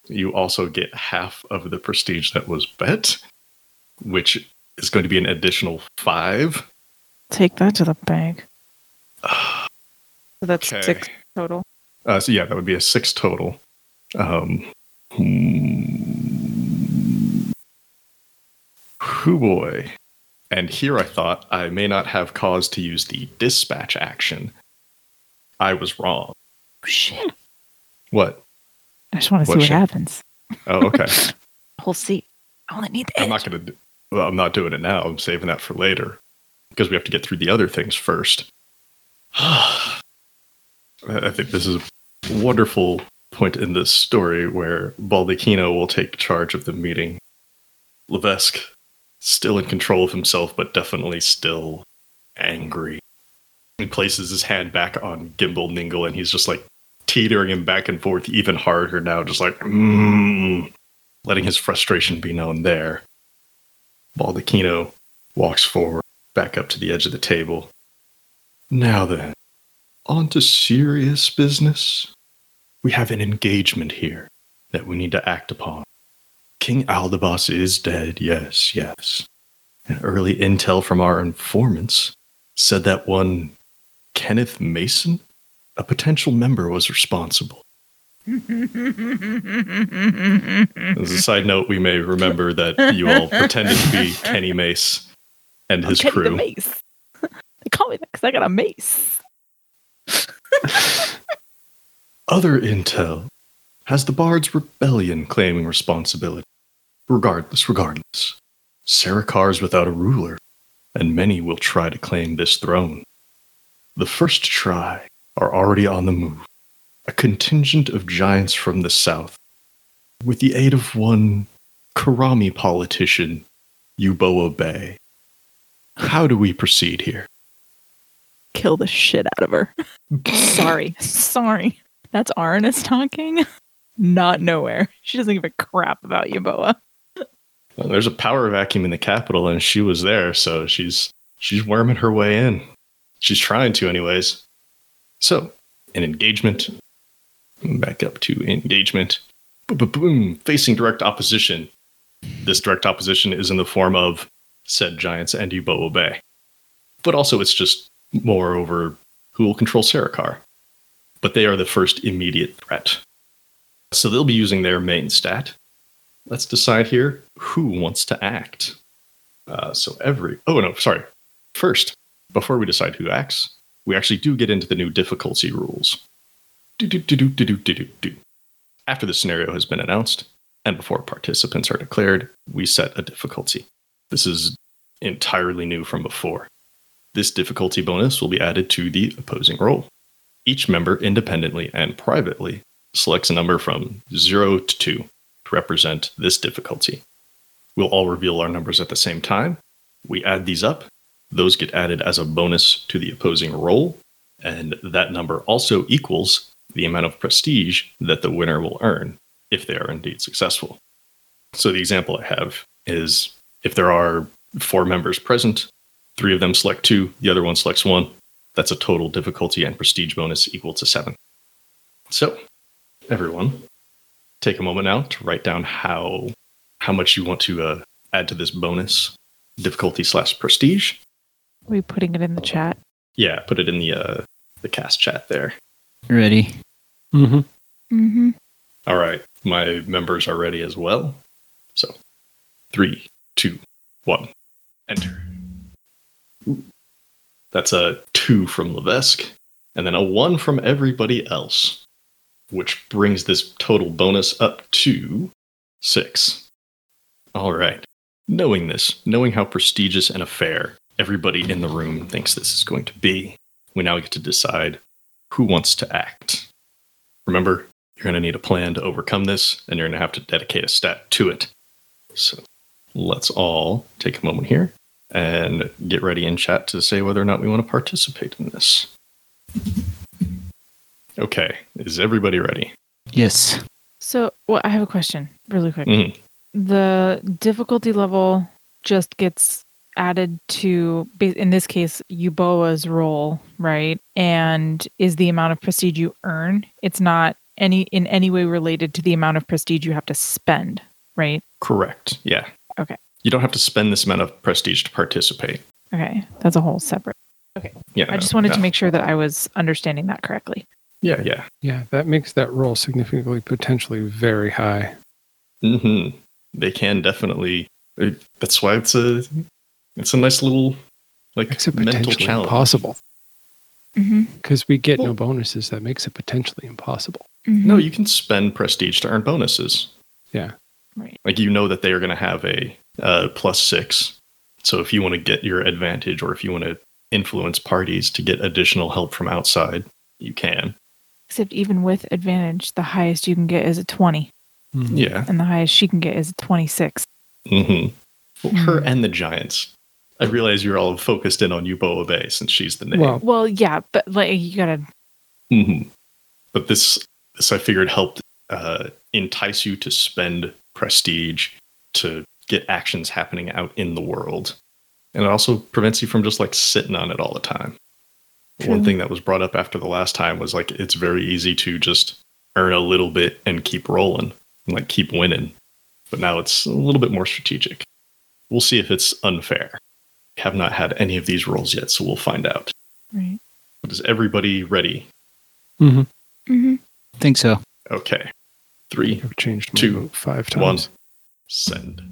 You also get half of the prestige that was bet, which is going to be an additional five. Take that to the bank. So that's Okay. six total. Uh, so yeah, that would be a six total. Um, hmm. Hoo boy. And here I thought I may not have cause to use the dispatch action. I was wrong. Oh, shit. What? I just want to see What what shit? happens. Oh, okay. We'll see. I only need the I'm not going to. Well, I'm not doing it now. I'm saving that for later because we have to get through the other things first. I I think this is a wonderful point in this story where Baldacchino will take charge of the meeting. Levesque, still in control of himself, but definitely still angry. He places his hand back on Gimbal Ningle and he's just like teetering him back and forth even harder now, just like, mm, letting his frustration be known there. Baldacchino walks forward, back up to the edge of the table. Now then, on to serious business. We have an engagement here that we need to act upon. King Aldabas is dead, yes, yes. And early intel from our informants said that one Kenneth Mason, a potential member, was responsible. As a side note, we may remember that you all pretended to be Kenny Mace and his Kenny the crew. mace. they call me that because I got a mace. Other intel has the Bard's rebellion claiming responsibility. Regardless, regardless, Sarakar's without a ruler, and many will try to claim this throne. The first to try are already on the move. A contingent of giants from the south, with the aid of one Karami politician, Yuboa Bay. How do we proceed here? Kill the shit out of her. sorry. Sorry. That's Arnis talking. Not nowhere. She doesn't give a crap about you, Boa. Well, there's a power vacuum in the capital, and she was there, so she's she's worming her way in. She's trying to, anyways. So, an engagement. Back up to engagement. Boom, boom. Facing direct opposition. This direct opposition is in the form of said giants and Yuboa Bay. But also, it's just more over who will control Sarakar. But they are the first immediate threat. So they'll be using their main stat, let's decide here who wants to act. Uh, so every oh no, sorry. First, before we decide who acts, we actually do get into the new difficulty rules. Do, do, do, do, do, do, do, do. After the scenario has been announced and before participants are declared, we set a difficulty. This is entirely new from before. This difficulty bonus will be added to the opposing roll. Each member independently and privately selects a number from 0 to 2 represent this difficulty. We'll all reveal our numbers at the same time. We add these up. Those get added as a bonus to the opposing roll, and that number also equals the amount of prestige that the winner will earn if they are indeed successful. So the example I have is if there are four members present, three of them select two, the other one selects one. That's a total difficulty and prestige bonus equal to seven. So, everyone, take a moment now to write down how how much you want to uh, add to this bonus difficulty slash prestige. Are we putting it in the chat? Yeah, put it in the uh, the cast chat there. Ready? Mm-hmm. Mm-hmm. All right, my members are ready as well. So, three, two, one, enter. That's a two from Levesque, and then a one from everybody else, which brings this total bonus up to six. All right. Knowing this, knowing how prestigious an affair everybody in the room thinks this is going to be, we now get to decide who wants to act. Remember, you're going to need a plan to overcome this, and you're going to have to dedicate a stat to it. So let's all take a moment here and get ready in chat to say whether or not we want to participate in this. Okay, is everybody ready? Yes. So, well, I have a question really quick. Mhm. The difficulty level just gets added to, in this case, Yuboa's role, right? And is the amount of prestige you earn. It's not any in any way related to the amount of prestige you have to spend, right? Correct. Yeah. Okay. You don't have to spend this amount of prestige to participate. Okay, that's a whole separate. Okay. Yeah. I just wanted no. to make sure that I was understanding that correctly. Yeah, yeah. Yeah, that makes that roll significantly potentially very high. hmm They can definitely. uh, That's why it's a It's a nice little like Makes it mental challenge. impossible Mm-hmm. because we get no bonuses. That makes it potentially impossible. No, you can spend prestige to earn bonuses. Yeah. Right. Like you know that they are going to have a uh, plus six. So if you want to get your advantage, or if you want to influence parties to get additional help from outside, you can. Except even with advantage, the highest you can get is a 20, Yeah. and the highest she can get is a 26. hmm Well, her Mhm. and the giants. I realize you're all focused in on Yuboa Bay since she's the name. Well, Well, yeah, but like you gotta. hmm But this, this I figured helped uh, entice you to spend prestige to get actions happening out in the world, and it also prevents you from just like sitting on it all the time. One thing that was brought up after the last time was like it's very easy to just earn a little bit and keep rolling and like keep winning, but now it's a little bit more strategic. We'll see if it's unfair. We have not had any of these rolls yet, so we'll find out. Right. But is everybody ready? Mm-hmm. Mm-hmm. think so. Okay. Three, I've changed my Two, five times. one, send.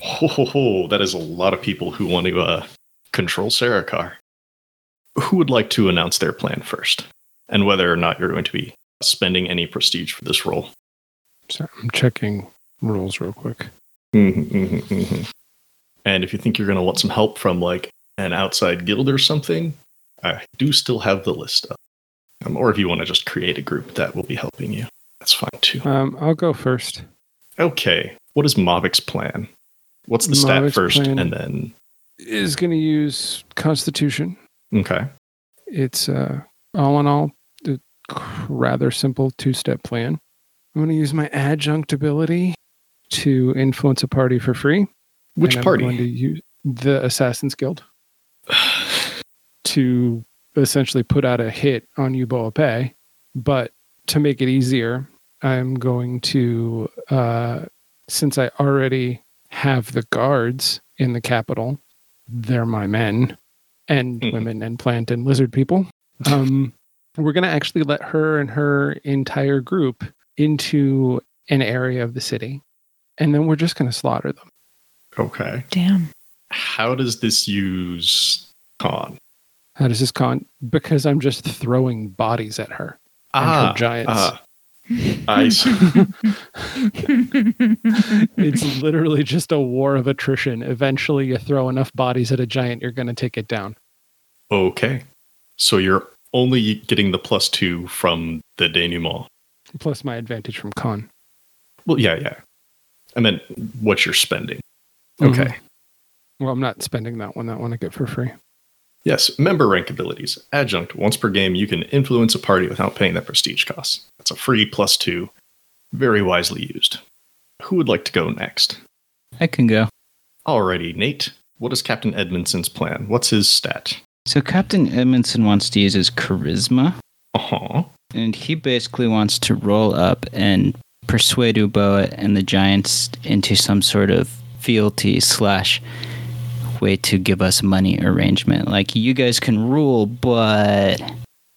Ho, ho, ho, that is a lot of people who want to uh, control Sarakar. Who would like to announce their plan first? And whether or not you're going to be spending any prestige for this role? Sorry, I'm checking rules real quick. Mhm, mhm, mhm. And if you think you're going to want some help from like an outside guild or something, I do still have the list up. Um, or if you want to just create a group that will be helping you, that's fine too. Um, I'll go first. Okay, what is Mavik's plan? What's the stat first, and then Is going to use Constitution. Okay, It's uh, all in all a rather simple two-step plan. I'm going to use my adjunct ability to influence a party for free. which and I'm party? going to use the Assassins Guild to essentially put out a hit on Yuboa Bay. But to make it easier, I'm going to, uh, since I already have the guards in the capital, they're my men and Mhm. women and plant and lizard people. Um, we're going to actually let her and her entire group into an area of the city. And then we're just going to slaughter them. okay, Damn. how does this use con? How does this con? Because I'm just throwing bodies at her and her giants. ah, I see. it's literally just a war of attrition. Eventually, you throw enough bodies at a giant, you're going to take it down. Okay. So you're only getting the plus two from the denouement. Plus my advantage from con. Well, yeah, yeah. I meant what you're spending. Okay. Mhm. Well, I'm not spending that one. That one I get for free. Yes, member rank abilities. Adjunct. Once per game, you can influence a party without paying that prestige cost. That's a free plus two. Very wisely used. Who would like to go next? I can go. Alrighty, Nate. What is Captain Edmondson's plan? What's his stat? So Captain Edmondson wants to use his charisma, Uh huh. and he basically wants to roll up and persuade Yuboa and the Giants into some sort of fealty slash way to give us money arrangement. Like you guys can rule, but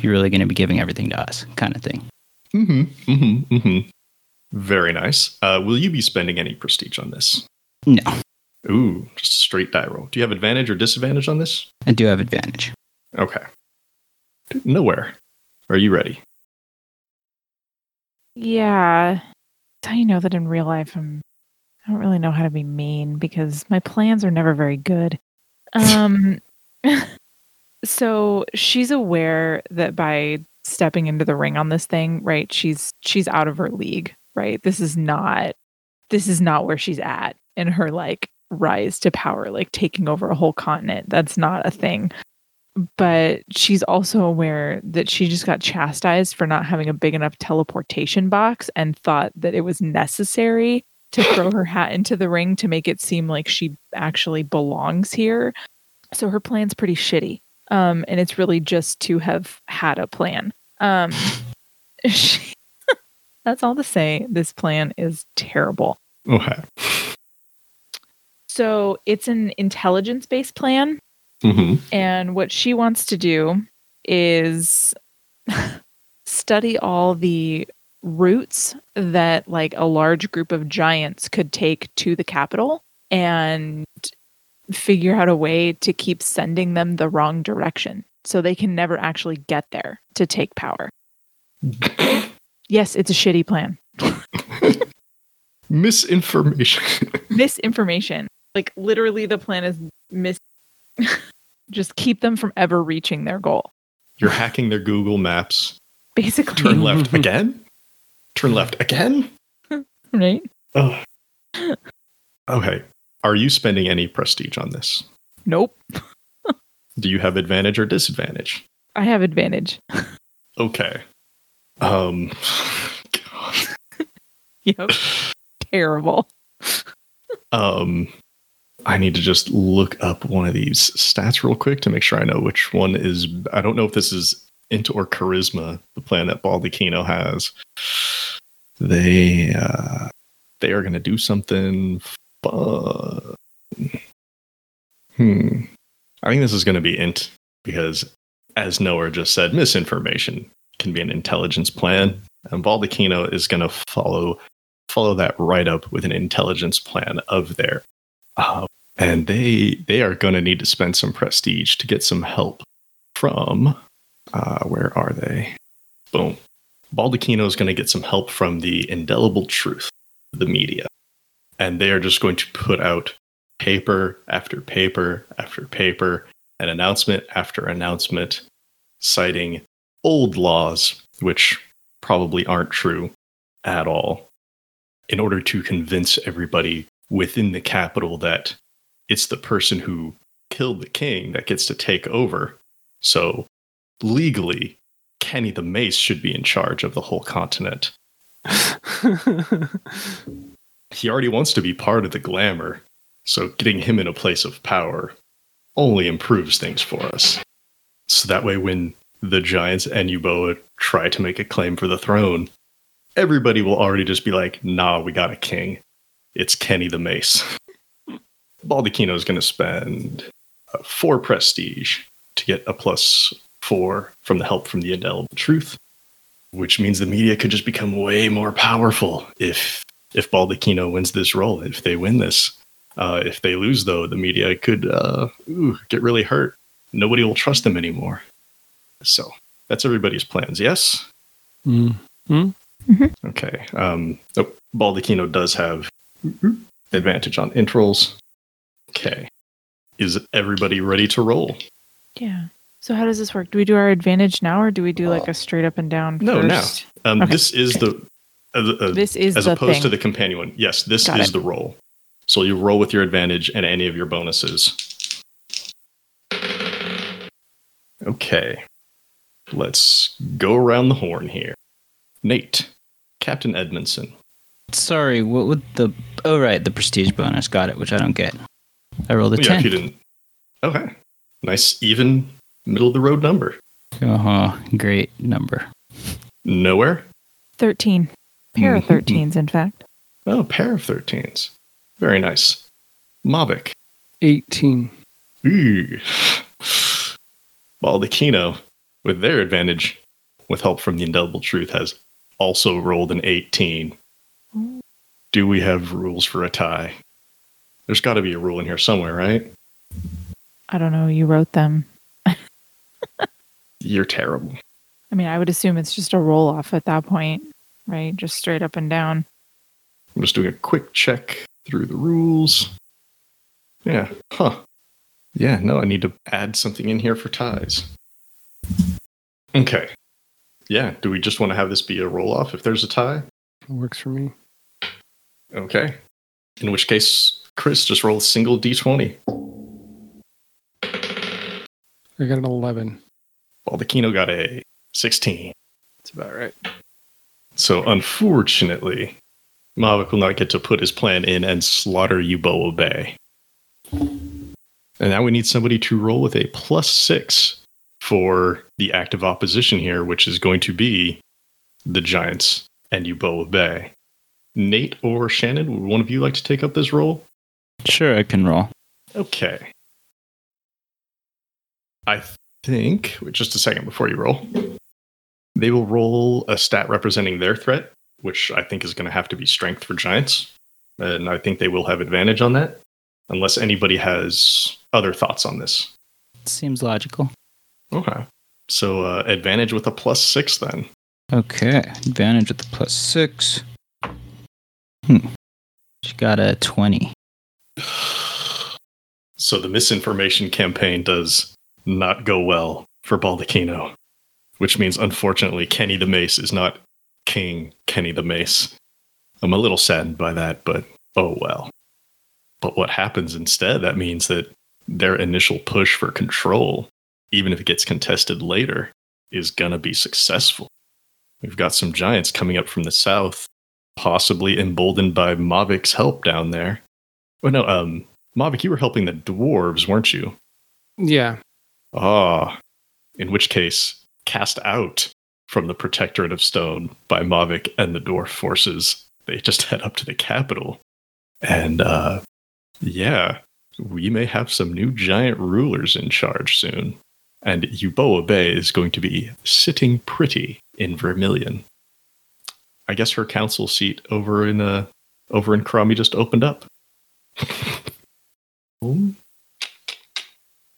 you're really going to be giving everything to us, kind of thing. Mm hmm. Mm hmm. Mm hmm. Very nice. Uh, will you be spending any prestige on this? No, Ooh, just straight die roll. Do you have advantage or disadvantage on this? I do have advantage. Okay. Nowhere. Are you ready? yeah. That's how you know that in real life I'm I don't really know how to be mean because my plans are never very good. Um so she's aware that by stepping into the ring on this thing, right? She's she's out of her league, right? This is not this is not where she's at in her like rise to power, like taking over a whole continent. That's not a thing. But she's also aware that she just got chastised for not having a big enough teleportation box and thought that it was necessary to throw her hat into the ring to make it seem like she actually belongs here. So her plan's pretty shitty. Um, and it's really just to have had a plan. Um, she, that's all to say. This plan is terrible. Okay. So it's an intelligence based plan. Mm-hmm. And what she wants to do is study all the routes that like a large group of giants could take to the capital and figure out a way to keep sending them the wrong direction so they can never actually get there to take power. yes, it's a shitty plan. Misinformation. Misinformation. Like literally the plan is miss just keep them from ever reaching their goal. You're hacking their Google Maps. Basically. Turn left again? Turn left again? right? Oh. Okay. Are you spending any prestige on this? Nope. Do you have advantage or disadvantage? I have advantage. Okay. Um Yep. Terrible. um I need to just look up one of these stats real quick to make sure I know which one is I don't know if this is int or charisma, the plan that Baldacchino has. They uh they are gonna do something fun. Hmm. I think this is gonna be int because as Noah just said, misinformation can be an intelligence plan. And Baldacchino is gonna follow follow that right up with an intelligence plan of their uh, and they they are going to need to spend some prestige to get some help from uh, where are they? Boom. Baldacchino is going to get some help from the indelible truth the media. And they are just going to put out paper after paper after paper and announcement after announcement citing old laws which probably aren't true at all in order to convince everybody within the capital that it's the person who killed the king that gets to take over. So legally, Kenny the Mace should be in charge of the whole continent. he already wants to be part of the glamour, so getting him in a place of power only improves things for us. So that way, when the giants and Yuboa try to make a claim for the throne, everybody will already just be like, nah, we got a king. It's Kenny the Mace. Baldacchino is going to spend uh, four prestige to get a plus four from the help from the indelible truth, which means the media could just become way more powerful if if Baldacchino wins this role. If they win this, uh, if they lose though, the media could uh, ooh, get really hurt. Nobody will trust them anymore. So that's everybody's plans. Yes. Mm. Okay. Um, oh, Baldacchino does have advantage on interals. Okay. Is everybody ready to roll? Yeah. So how does this work? Do we do our advantage now, or do we do like a straight up and down? No, first? now. Um, Okay. This is the. Uh, uh, This is as opposed thing. to the companion one. Yes, this Got is it. the roll. So you roll with your advantage and any of your bonuses. Okay. Let's go around the horn here. Nate, Captain Edmondson. Sorry, what would the? Oh right, the prestige bonus. Got it, which I don't get. I rolled a yeah, if you didn't. Okay. Nice, even, middle of the road number. Uh huh. great number. Nowhere. thirteen. Pair of Mhm. thirteens, in fact. Oh, pair of 13s. Very nice. Mavic. 18. Ooh. Baldacchino, with their advantage, with help from the indelible truth, has also rolled an 18. Do we have rules for a tie? There's got to be a rule in here somewhere, right? I don't know. You wrote them. You're terrible. I mean, I would assume it's just a roll off at that point, right? Just straight up and down. I'm just doing a quick check through the rules. Yeah. Huh. Yeah, no, I need to add something in here for ties. Okay. Yeah, do we just want to have this be a roll off if there's a tie? Works for me. Okay. In which case, Chris just roll a single d20. I got an 11. Baldacchino got a 16. That's about right. So unfortunately, Mavic will not get to put his plan in and slaughter Yuboa Bay. And now we need somebody to roll with a plus six for the active opposition here, which is going to be the Giants and Yuboa Bay. Nate or Shannon, would one of you like to take up this role? Sure, I can roll. Okay. I think, wait just a second before you roll, they will roll a stat representing their threat, which I think is going to have to be strength for giants. And I think they will have advantage on that. unless anybody has other thoughts on this. Seems logical. Okay. So uh, advantage with a plus six then. Okay, advantage with the plus six. Hmm. She got a 20. So the misinformation campaign does not go well for Baldacchino, which means unfortunately Kenny the Mace is not King Kenny the Mace. I'm a little saddened by that, but oh well. But what happens instead, that means that their initial push for control, even if it gets contested later, is gonna be successful. We've got some giants coming up from the south, possibly emboldened by Mavic's help down there. Oh no, um, Mavik, you were helping the dwarves, weren't you? Yeah. Ah, in which case, cast out from the Protectorate of Stone by Mavic and the dwarf forces. They just head up to the capital. And uh, yeah, we may have some new giant rulers in charge soon. And Yuboa Bay is going to be sitting pretty in Vermilion. I guess her council seat over in uh, over in Karami just opened up.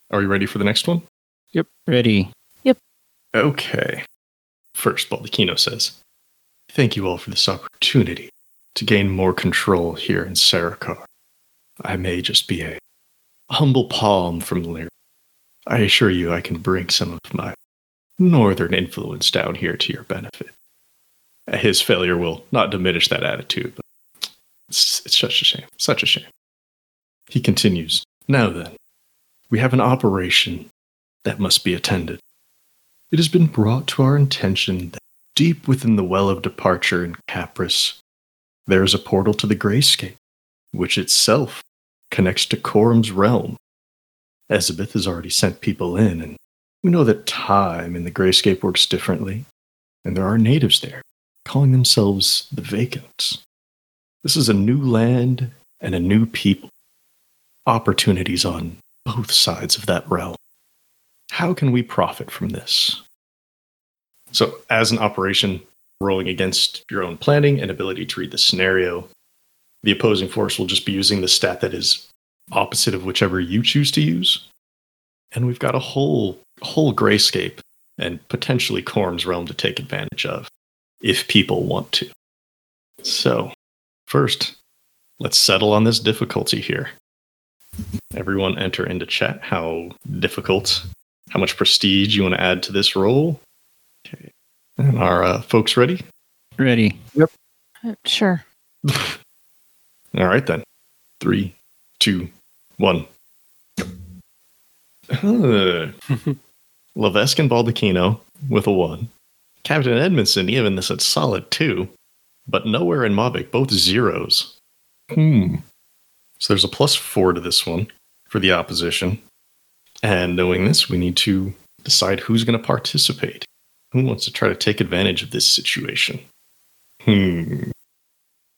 Are you ready for the next one? Yep. Ready. Yep. Okay. First, Baldacchino says, Thank you all for this opportunity to gain more control here in Sarakar. I may just be a humble palm from Lyra. I assure you I can bring some of my northern influence down here to your benefit. His failure will not diminish that attitude, but it's, it's such a shame. Such a shame. He continues, Now then, we have an operation that must be attended. It has been brought to our attention that deep within the well of departure in Capris, there is a portal to the Grayscape, which itself connects to Korum's realm. Ezabeth has already sent people in, and we know that time in the Grayscape works differently, and there are natives there, calling themselves the Vacants. This is a new land and a new people. Opportunities on both sides of that realm. How can we profit from this? So, as an operation rolling against your own planning and ability to read the scenario, the opposing force will just be using the stat that is opposite of whichever you choose to use. And we've got a whole whole grayscape and potentially Korm's realm to take advantage of if people want to. So, first, let's settle on this difficulty here. Everyone enter into chat how difficult how much prestige you want to add to this role. Okay. And are uh, folks ready? Ready. Uh, Sure. All right then. Three, two, one. Uh, Levesque and Baldacchino with a one. Captain Edmondson even this at solid two, but nowhere in Mavic, both zeros. Hmm. So there's a plus four to this one for the opposition. And knowing this, we need to decide who's going to participate. Who wants to try to take advantage of this situation? Hmm.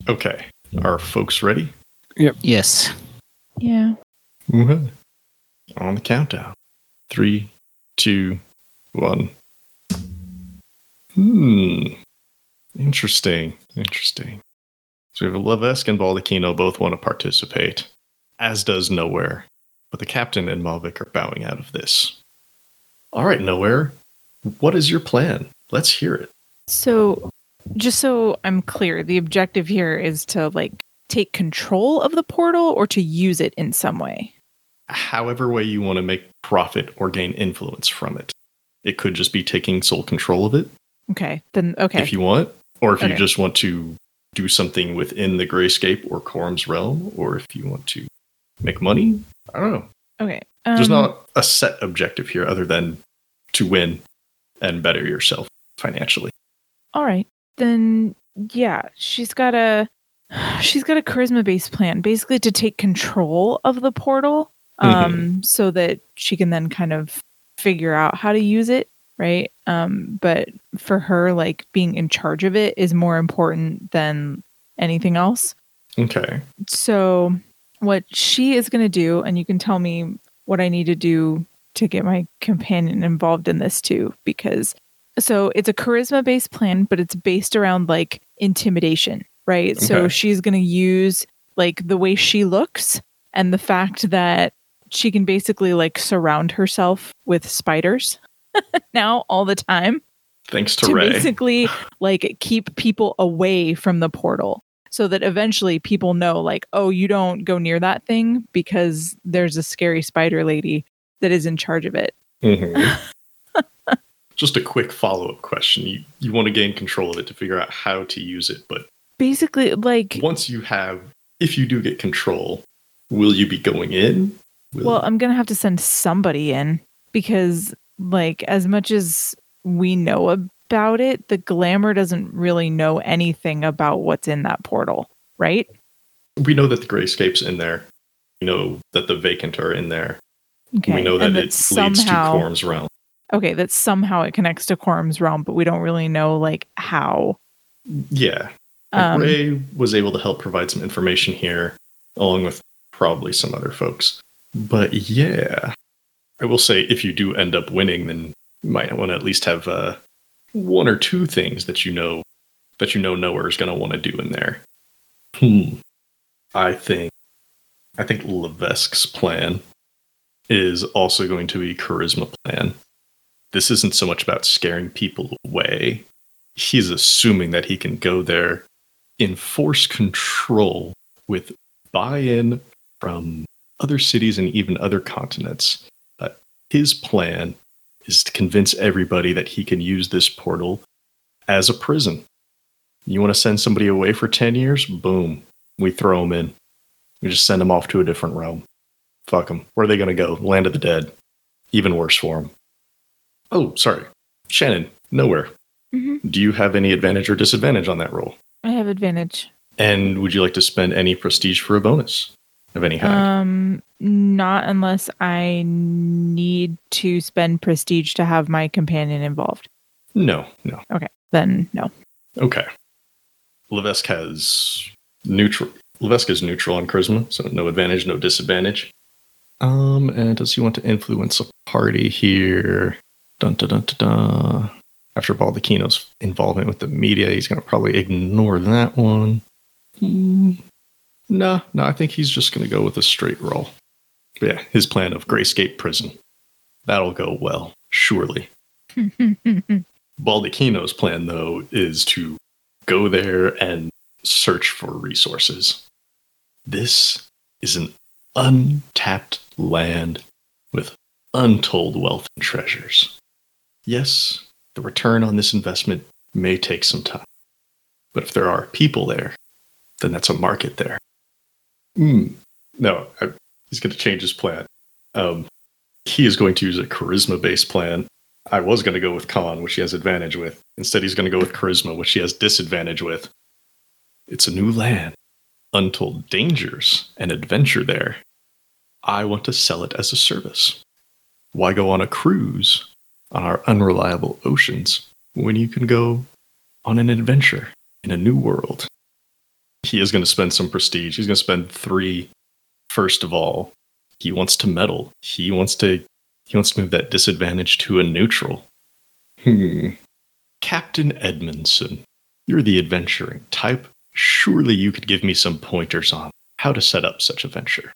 Okay. Are folks ready? Yep. Yes. Yeah. Okay. On the countdown. Three, two, one. Hmm. Interesting. Interesting. So we have Levesque and Baldacchino both want to participate, as does Nowhere. But the captain and Mavic are bowing out of this. All right, Nowhere. What is your plan? Let's hear it. So, just so I'm clear, the objective here is to like take control of the portal or to use it in some way. However, way you want to make profit or gain influence from it. It could just be taking sole control of it Okay. Then okay. if you want, or if you just want to do something within the Grayscape or Korm's realm, or if you want to make money. I don't know. okay. Um, There's not a set objective here other than to win and better yourself financially. All right. Then yeah, she's got a she's got a charisma based plan basically to take control of the portal um so that she can then kind of figure out how to use it, right? Um but for her like being in charge of it is more important than anything else. Okay. So what she is going to do and you can tell me what I need to do to get my companion involved in this too because so it's a charisma based plan but it's based around like intimidation right so she's going to use like the way she looks and the fact that she can basically like surround herself with spiders now all the time Thanks to, to Ray. basically like keep people away from the portal so that eventually people know like oh you don't go near that thing because there's a scary spider lady that is in charge of it Mhm. Just a quick follow up question. You you want to gain control of it to figure out how to use it, but basically like once you have, if you do get control, will you be going in? Will- well i'm gonna have to send somebody in because like as much as we know about it the glamour doesn't really know anything about what's in that portal right we know that the Grayscape's in there. We know that the Vacant are in there. okay we know that and it leads to Quorum's realm. okay that somehow it connects to Quorum's realm but we don't really know like how Yeah. Um Ray was able to help provide some information here, along with probably some other folks. But yeah, I will say if you do end up winning, then you might want to at least have uh, one or two things that you know that you know nowhere is going to want to do in there. Hmm. I think I think Levesque's plan is also going to be charisma plan. This isn't so much about scaring people away. He's assuming that he can go there, enforce control with buy-in from other cities and even other continents. His plan is to convince everybody that he can use this portal as a prison. You want to send somebody away for 10 years? Boom. We throw them in. We just send them off to a different realm. Fuck them. Where are they going to go? Land of the dead. Even worse for them. Oh, sorry. Shannon, nowhere. Mhm. Do you have any advantage or disadvantage on that roll? i have advantage And would you like to spend any prestige for a bonus of any kind? Um, not unless I need to spend prestige to have my companion involved. no, no. Okay, then no. Okay. Levesque has neutral. Levesque is neutral on charisma, so no advantage, no disadvantage. Um, and does he want to influence a party here? Dun dun dun dun dun. After Baldacchino's involvement with the media, he's going to probably ignore that one. Hmm. No, no, I think he's just going to go with a straight roll. Yeah, his plan of Grayscape Prison. That'll go well, surely. Baldacchino's plan, though, is to go there and search for resources. This is an untapped land with untold wealth and treasures. Yes, the return on this investment may take some time, but if there are people there, then that's a market there. Hmm. No, I, he's going to change his plan. Um, he is going to use a charisma based plan I was going to go with con, which he has advantage with. Instead, he's going to go with charisma, which he has disadvantage with. It's a new land, untold dangers and adventure there. I want to sell it as a service. Why go on a cruise on our unreliable oceans when you can go on an adventure in a new world? He is going to spend some prestige. He's going to spend three. First of all, he wants to meddle. He wants to he wants to move that disadvantage to a neutral. Hmm. Captain Edmondson, you're the adventuring type. Surely you could give me some pointers on how to set up such a venture.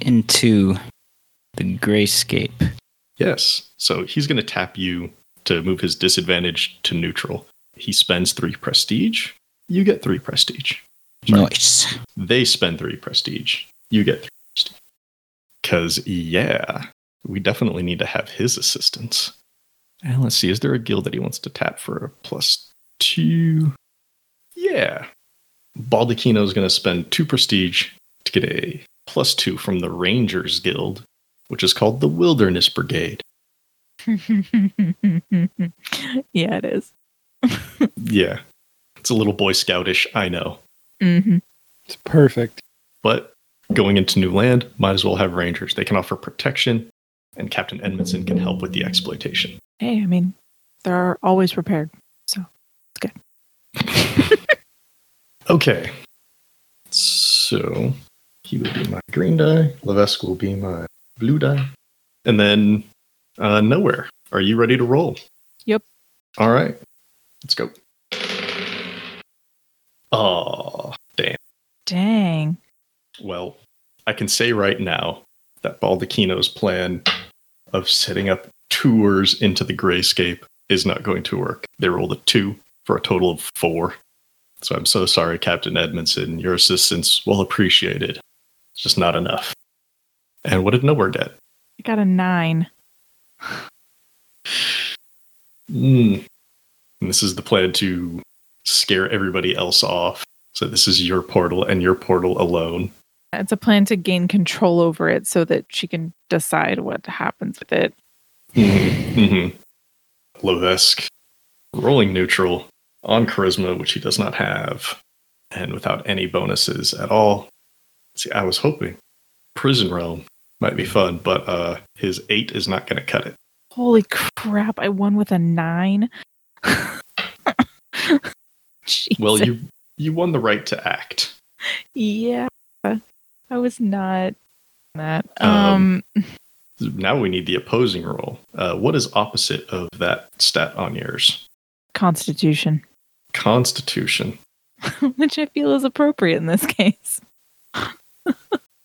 Into the grayscape. Yes. So he's going to tap you to move his disadvantage to neutral. He spends three prestige. You get three prestige. Sorry. Nice. They spend three prestige. You get three prestige. Because, yeah, we definitely need to have his assistance. And let's see, is there a guild that he wants to tap for a plus two? Yeah. Baldacchino is going to spend two prestige to get a plus two from the Rangers Guild, which is called the Wilderness Brigade. yeah, it is. Yeah. It's a little Boy Scoutish, I know. hmm It's perfect. But going into new land, might as well have Rangers. They can offer protection, and Captain Edmondson can help with the exploitation. Hey, I mean, they're always prepared. So it's good. Okay. So he will be my green die. Levesque will be my blue die. And then uh, nowhere. Are you ready to roll? Yep. All right. Let's go. Oh, damn. dang. Well, I can say right now that Baldacchino's plan of setting up tours into the Grayscape is not going to work. They rolled a two for a total of four. So I'm so sorry, Captain Edmondson. Your assistance, well appreciated. It's just not enough. And what did Nowhere get? I got a nine. Mm. And this is the plan to scare everybody else off. So this is your portal and your portal alone. It's a plan to gain control over it so that she can decide what happens with it. Mm-hmm. Levesque rolling neutral on charisma, which he does not have, and without any bonuses at all. See, I was hoping prison realm might be fun, but uh, his eight is not going to cut it. Holy crap! I won with a nine. Well, you you won the right to act. yeah, I was not that. Um, Um, Now we need the opposing roll. Uh, what is opposite of that stat on yours? Constitution, Constitution. which I feel is appropriate in this case.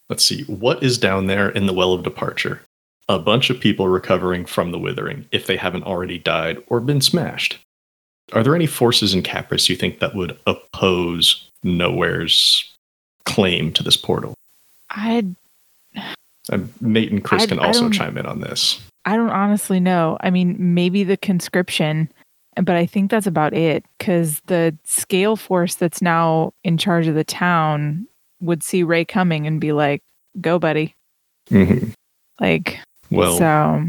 Let's see. What is down there in the well of departure? A bunch of people recovering from the withering if they haven't already died or been smashed. Are there any forces in Capris you think that would oppose Nowhere's claim to this portal? I And Nate and Chris I- can also chime in on this. I don't honestly know. I mean, maybe the conscription, but I think that's about it because the scale force that's now in charge of the town would see Ray coming and be like, "Go, buddy!" Mm-hmm. Like, Well, so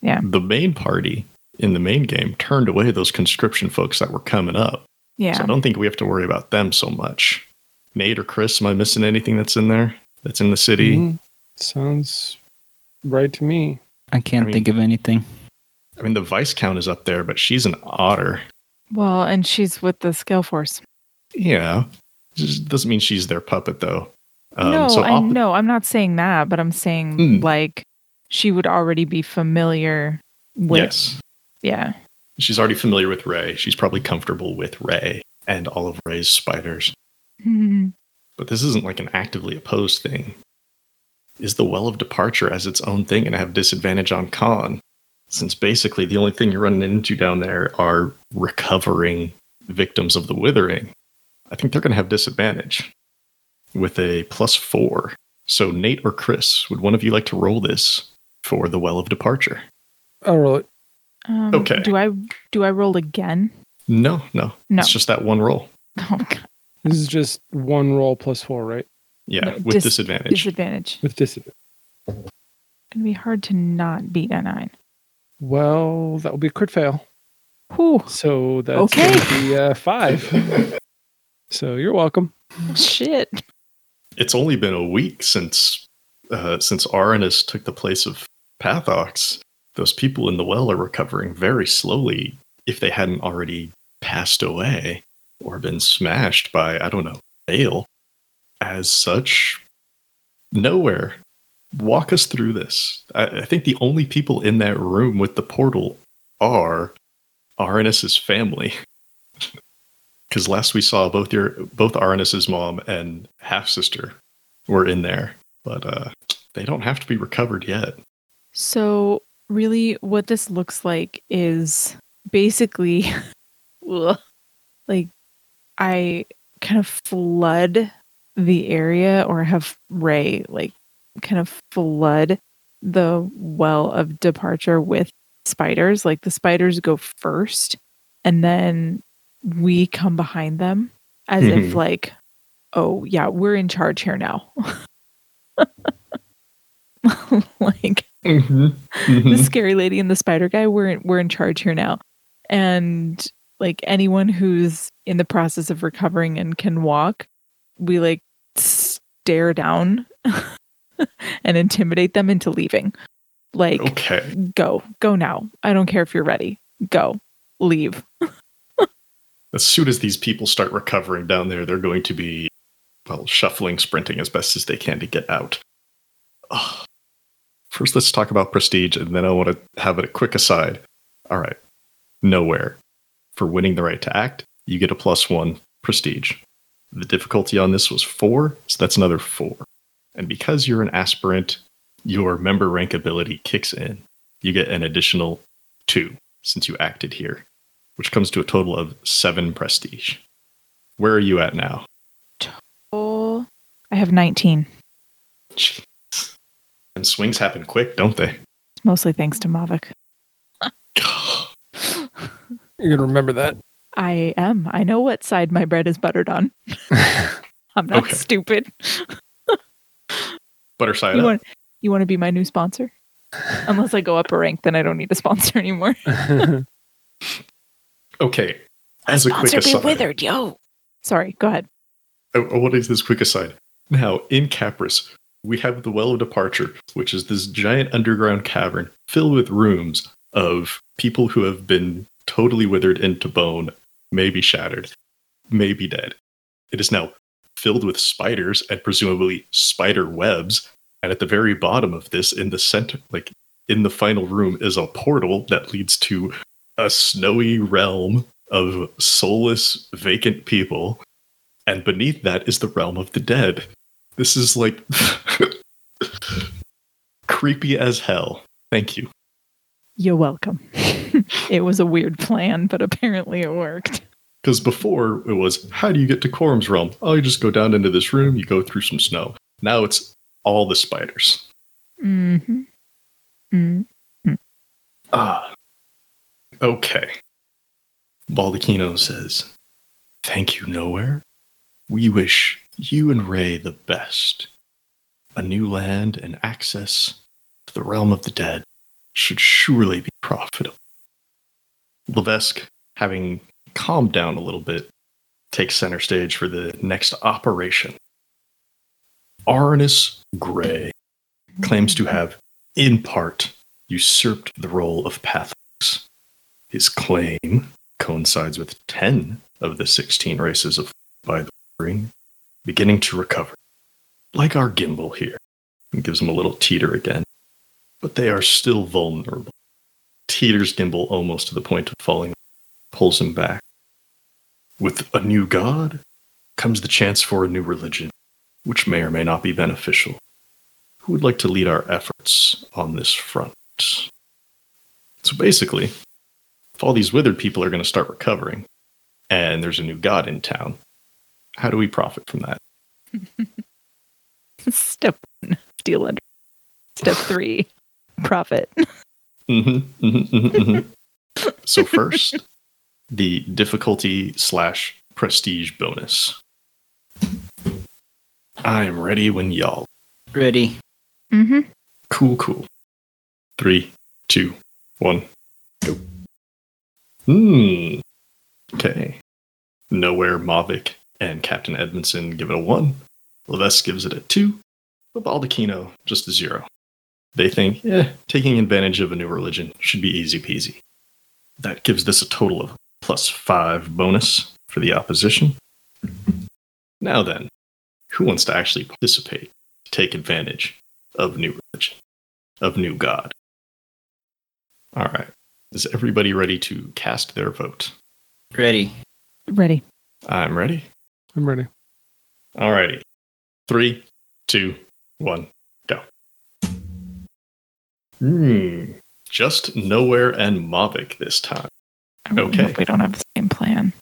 yeah. the main party in the main game turned away those conscription folks that were coming up. yeah. So I don't think we have to worry about them so much. Nate or Chris, am I missing anything that's in there? That's in the city? Mhm. Sounds right to me. I can't I mean- think of anything. I mean, the vice count is up there, but she's an otter. well, and she's with the scale force. Yeah. Just doesn't mean she's their puppet, though. Um, no, so I op- no, I'm not saying that, but I'm saying Hmm. like she would already be familiar with. Yes. Yeah. She's already familiar with Ray. She's probably comfortable with Ray and all of Ray's spiders. But this isn't like an actively opposed thing. Is the Well of Departure as its own thing and have disadvantage on con? Since basically the only thing you're running into down there are recovering victims of the Withering, I think they're going to have disadvantage with a plus four. So, Nate or Chris, would one of you like to roll this for the Well of Departure? I'll roll it. Um, Okay. Do I do I roll again? No, no. No. It's just that one roll. Oh God. This is just one roll plus four, right? Yeah, No, with dis- disadvantage. Disadvantage. With disadvantage. It's gonna be hard to not beat a nine. Well, that will be a crit fail. Whew. So that's Okay. gonna be uh, five. so you're welcome. Shit. it's only been a week since uh, since Aranus took the place of Pathox. Those people in the well are recovering very slowly if they hadn't already passed away or been smashed by, I don't know, ale. As such, nowhere. Walk us through this. I, I think the only people in that room with the portal are Aranus's family. Because last we saw, both your both Aranus's mom and half sister were in there, but uh, they don't have to be recovered yet. So really, what this looks like is basically, like I kind of flood the area, or have Ray like kind of flood the well of departure with spiders. Like the spiders go first, and then we come behind them as if Mhm. like, oh yeah, we're in charge here now. like Mm-hmm. the scary lady and the spider guy we're in, we're in charge here now and like anyone who's in the process of recovering and can walk we like stare down and intimidate them into leaving like Okay. go go now i don't care if you're ready go leave As soon as these people start recovering down there, they're going to be, well, shuffling, sprinting as best as they can to get out. Ugh. First, let's talk about prestige, and then I want to have a quick aside. All right. Nowhere. For winning the right to act, you get a plus one prestige. The difficulty on this was four, so that's another four. And because you're an aspirant, your member rank ability kicks in. You get an additional two since you acted here, which comes to a total of seven prestige. Where are you at now? Oh, I have 19. Jeez. And swings happen quick, don't they? Mostly thanks to Mavic. You're gonna remember that. I am. I know what side my bread is buttered on. I'm not Okay. stupid. Butter side You up. want you want to be my new sponsor? Unless I go up a rank, then I don't need a sponsor anymore. Okay. As a quick aside, withered, yo. Sorry, go ahead. I, I want to do this quick aside. Now, in Capris, we have the Well of Departure, which is this giant underground cavern filled with rooms of people who have been totally withered into bone, maybe shattered, maybe dead. It is now filled with spiders and presumably spider webs. And at the very bottom of this, in the center, like in the final room, is a portal that leads to a snowy realm of soulless, vacant people and beneath that is the realm of the dead. This is like creepy as hell. Thank you. You're welcome. it was a weird plan, but apparently it worked. Because before it was, how do you get to Korm's realm? Oh, you just go down into this room, you go through some snow. Now it's all the spiders. Mm-hmm. Mm. Ah. Okay. Baldacchino says, Thank you, Nowhere. We wish you and Ray the best. A new land and access to the realm of the dead should surely be profitable. Levesque, having calmed down a little bit, takes center stage for the next operation. Arnis Gray claims to have, in part, usurped the role of Pathox. His claim coincides with 10 of the 16 races of by the ring beginning to recover. Like our gimbal here. And gives him a little teeter again. But they are still vulnerable. Teeters gimbal almost to the point of falling, pulls him back. With a new god comes the chance for a new religion, which may or may not be beneficial. Who would like to lead our efforts on this front? So basically, if all these withered people are going to start recovering, and there's a new god in town, how do we profit from that? Step one, steal under. Step three, profit. Mhm, mhm, mhm, mhm. so first, the difficulty slash prestige bonus. I'm ready when y'all. Ready. Mm-hmm. Cool, cool. Three, two, one, go. Hmm. Okay. Nowhere Mavic and Captain Edmondson give it a one. Levesque gives it a two. But Baldacchino just a zero. They think, yeah, taking advantage of a new religion should be easy peasy. That gives this a total of plus five bonus for the opposition. Now then, who wants to actually participate to take advantage of new religion, of new God? All right. Is everybody ready to cast their vote? Ready. Ready. I'm ready. I'm ready. All righty. Three, two, one, go. Hmm. Just nowhere and Mavic this time. Okay. We don't have the same plan.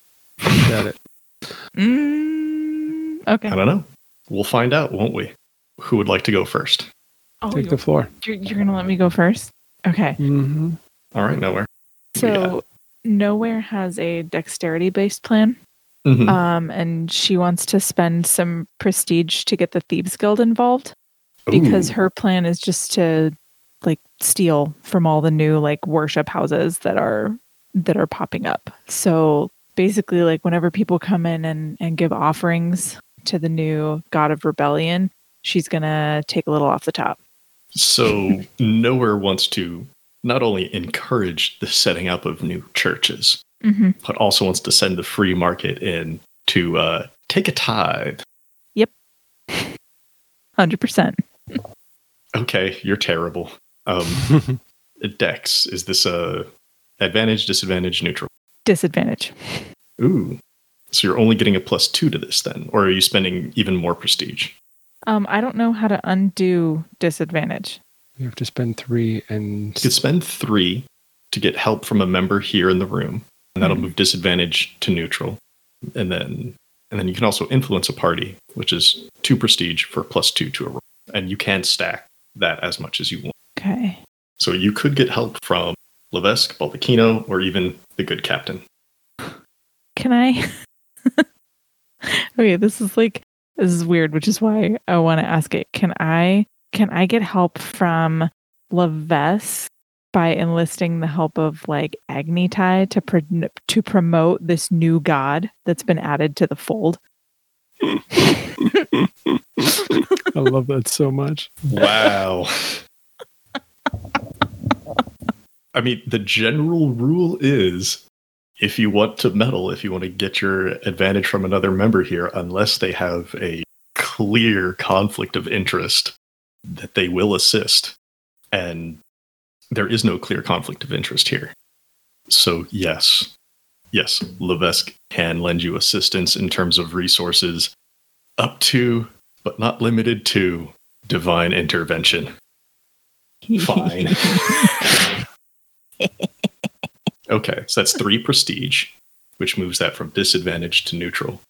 Got it. Mm, okay. I don't know. We'll find out, won't we? Who would like to go first? Oh, Take you're, the floor. you're, you're gonna let me go first? Okay. Mm-hmm. All right, nowhere. Who we got? So nowhere has a dexterity based plan. Mhm. Um, and she wants to spend some prestige to get the Thieves Guild involved because her plan is just to like steal from all the new like worship houses that are that are popping up. So basically like whenever people come in and and give offerings to the new god of rebellion, she's going to take a little off the top. So nowhere wants to not only encourage the setting up of new churches, Mhm. but also wants to send the free market in to uh, take a tithe. Yep. 100%. Okay, you're terrible. Um, Dex, is this a advantage, disadvantage, neutral? Disadvantage. Ooh. So you're only getting a plus two to this then, or are you spending even more prestige? Um, I don't know how to undo disadvantage. You have to spend three and You could spend three to get help from a member here in the room, and that'll Mhm. move disadvantage to neutral. And then and then you can also influence a party, which is two prestige for plus two to a roll. And you can stack that as much as you want. Okay. So you could get help from Levesque, Baldacchino, or even the good captain. Can I? okay, this is like this is weird, which is why I want to ask it. Can I can I get help from Levesque by enlisting the help of like Agni Tai to pro- to promote this new god that's been added to the fold? I love that so much. Wow. I mean, the general rule is if you want to meddle, if you want to get your advantage from another member here, unless they have a clear conflict of interest, that they will assist. And there is no clear conflict of interest here. So, yes, yes, Levesque can lend you assistance in terms of resources up to, but not limited to, divine intervention. Fine. okay, so that's three prestige, which moves that from disadvantage to neutral.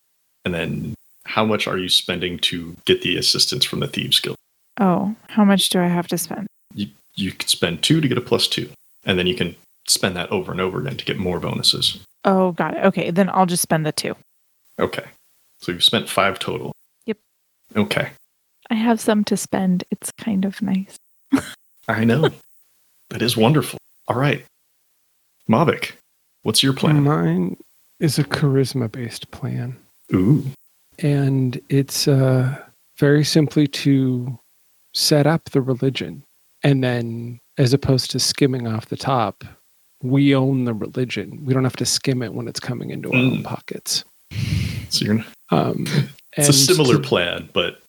And then how much are you spending to get the assistance from the Thieves Guild? oh, how much do I have to spend? You, you can spend two to get a plus two, and then you can spend that over and over again to get more bonuses. Oh, got it. Okay, then I'll just spend the two. Okay, so you've spent five total. Yep. Okay, I have some to spend. It's kind of nice. I know. that is wonderful. All right. Mavic, what's your plan? Mine is a charisma based plan. Ooh. and it's uh, very simply to set up the religion and then as opposed to skimming off the top we own the religion we don't have to skim it when it's coming into our own Mm. pockets So you're um, It's a similar to- plan, but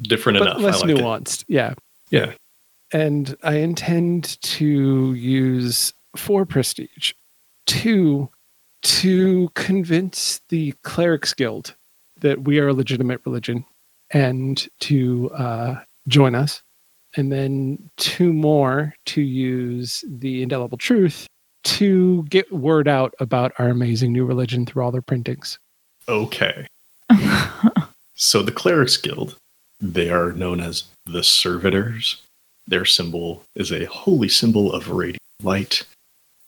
different but enough. less I like nuanced yeah Yeah. And i intend to use four prestige two to convince the clerics guild that we are a legitimate religion and to uh, join us and then two more to use the indelible truth to get word out about our amazing new religion through all their printings Okay. So the Clerics Guild, they are known as the Servitors. Their symbol is a holy symbol of radiant light.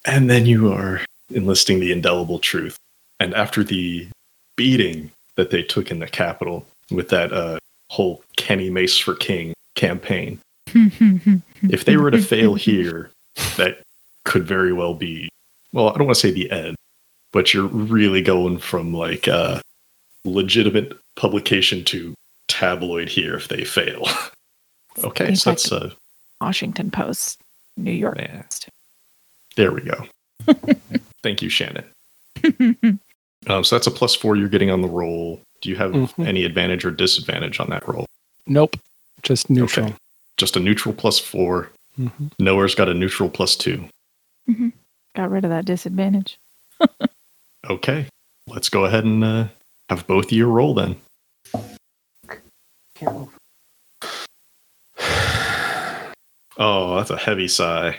And then you are enlisting the indelible truth. And after the beating that they took in the capital with that uh, whole Kenny Mace for King campaign, if they were to fail here, that could very well be, well, I don't want to say the end, but you're really going from like uh, legitimate publication to tabloid here if they fail. okay, so that's uh, Washington Post, New York man, Post. there we go. Thank you, Shannon. Um, so that's a plus four you're getting on the roll. Do you have Mhm. any advantage or disadvantage on that roll? nope just neutral Okay. Just a neutral plus four. Mhm. Nowhere's got a neutral plus two. Got rid of that disadvantage. Okay, let's go ahead and uh, have both of you roll then. Oh, that's a heavy sigh.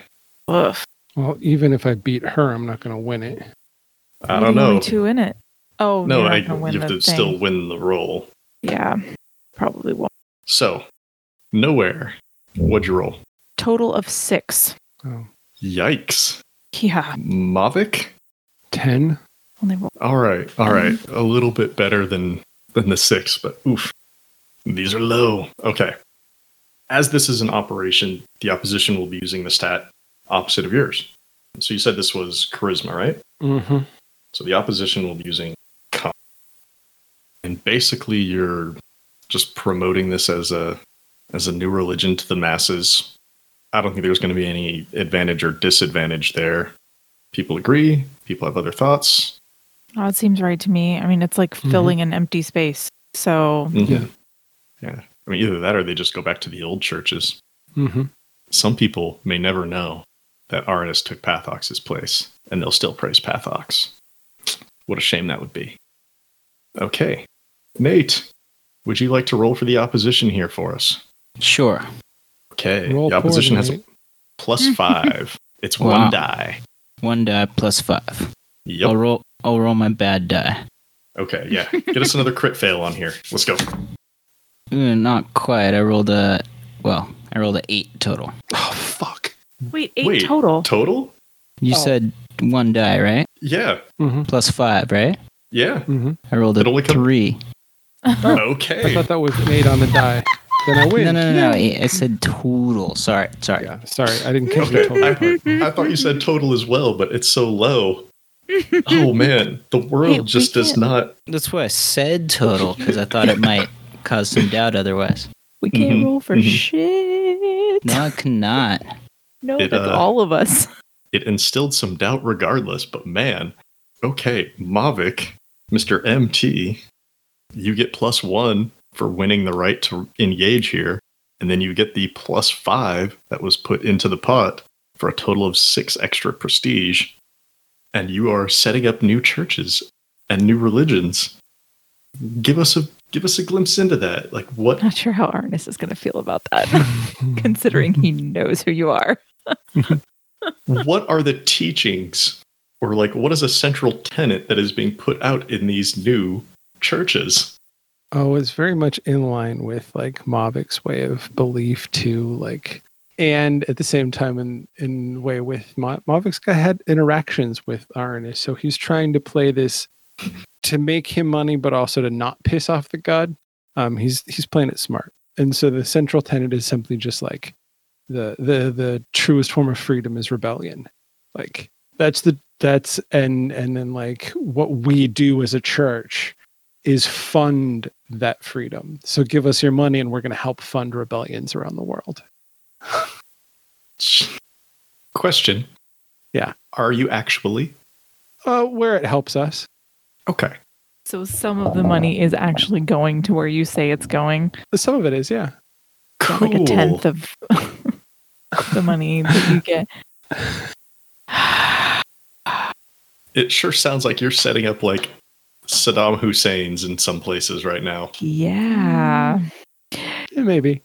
Ugh. well even if i beat her i'm not going to win it I don't know. Two in it. Oh No, you're I, not gonna win you have to thing. still win the roll. Yeah, probably won't. So, nowhere. What'd you roll? Total of six. oh, Yikes. Yeah, Mavic? 10 only roll. All right, all right. Um. A little bit better than than the six, but oof. These are low. Okay. As this is an operation, the opposition will be using the stat opposite of yours. So you said this was charisma, right? mm-hmm. So the opposition will be using con. And basically you're just promoting this as a as a new religion to the masses. I don't think there's going to be any advantage or disadvantage there. People agree, people have other thoughts. Oh, it seems right to me. I mean, it's like Mhm. filling an empty space. So Mhm. Yeah. Yeah. I mean either that or they just go back to the old churches. Mm-hmm. Some people may never know that Arnis took Pathox's place and they'll still praise Pathox. What a shame that would be. Okay. Nate, would you like to roll for the opposition here for us? Sure. Okay. Roll the opposition has a plus five. It's Wow. one die. One die plus five. I'll roll. I'll roll my bad die. Okay, yeah. Get us another crit fail on here. Let's go. Uh, not quite. I rolled a. Well, I rolled a eight total. Oh, fuck. Wait, eight Wait. total. Total? You Oh. said one die, right? Yeah. Mm-hmm. Plus five, right? Yeah. Mm-hmm. I rolled a It only come- three. I Okay. I thought that was made on the die. Then I win. No, no, no, no. I I said total. Sorry, sorry. Yeah, sorry, I didn't catch the Okay. total I, part. I thought you said total as well, but it's so low. Oh man, the world Hey, just does can't- not. That's why I said total because I thought it might cause some doubt otherwise. We can't Mhm, roll for mhm. shit. No, I cannot. No, It, that's uh, all of us. It instilled some doubt regardless, but man. Okay, Mavic, Mr. MT, you get plus one for winning the right to engage here, and then you get the plus five that was put into the pot for a total of six extra prestige. And you are setting up new churches and new religions. Give us a give us a glimpse into that. Like what Not sure how Arnis is going to feel about that, considering he knows who you are. what are the teachings or like what is a central tenet that is being put out in these new churches Oh, it's very much in line with like Mavic's way of belief too, like and at the same time in in way with Ma- Mavic's guy had interactions with Arnis, so he's trying to play this to make him money, but also to not piss off the god. Um, he's he's playing it smart, and so the central tenet is simply just like the the the truest form of freedom is rebellion. Like that's the that's and and then like what we do as a church is fund that freedom. So give us your money and we're going to help fund rebellions around the world. question Yeah. are you actually Uh, where it helps us. Okay So some of the money is actually going to where you say it's going. Some of it is, yeah. cool Like a tenth of the money that you get. it sure sounds like you're setting up like saddam hussein's in some places right now Yeah. Yeah, maybe.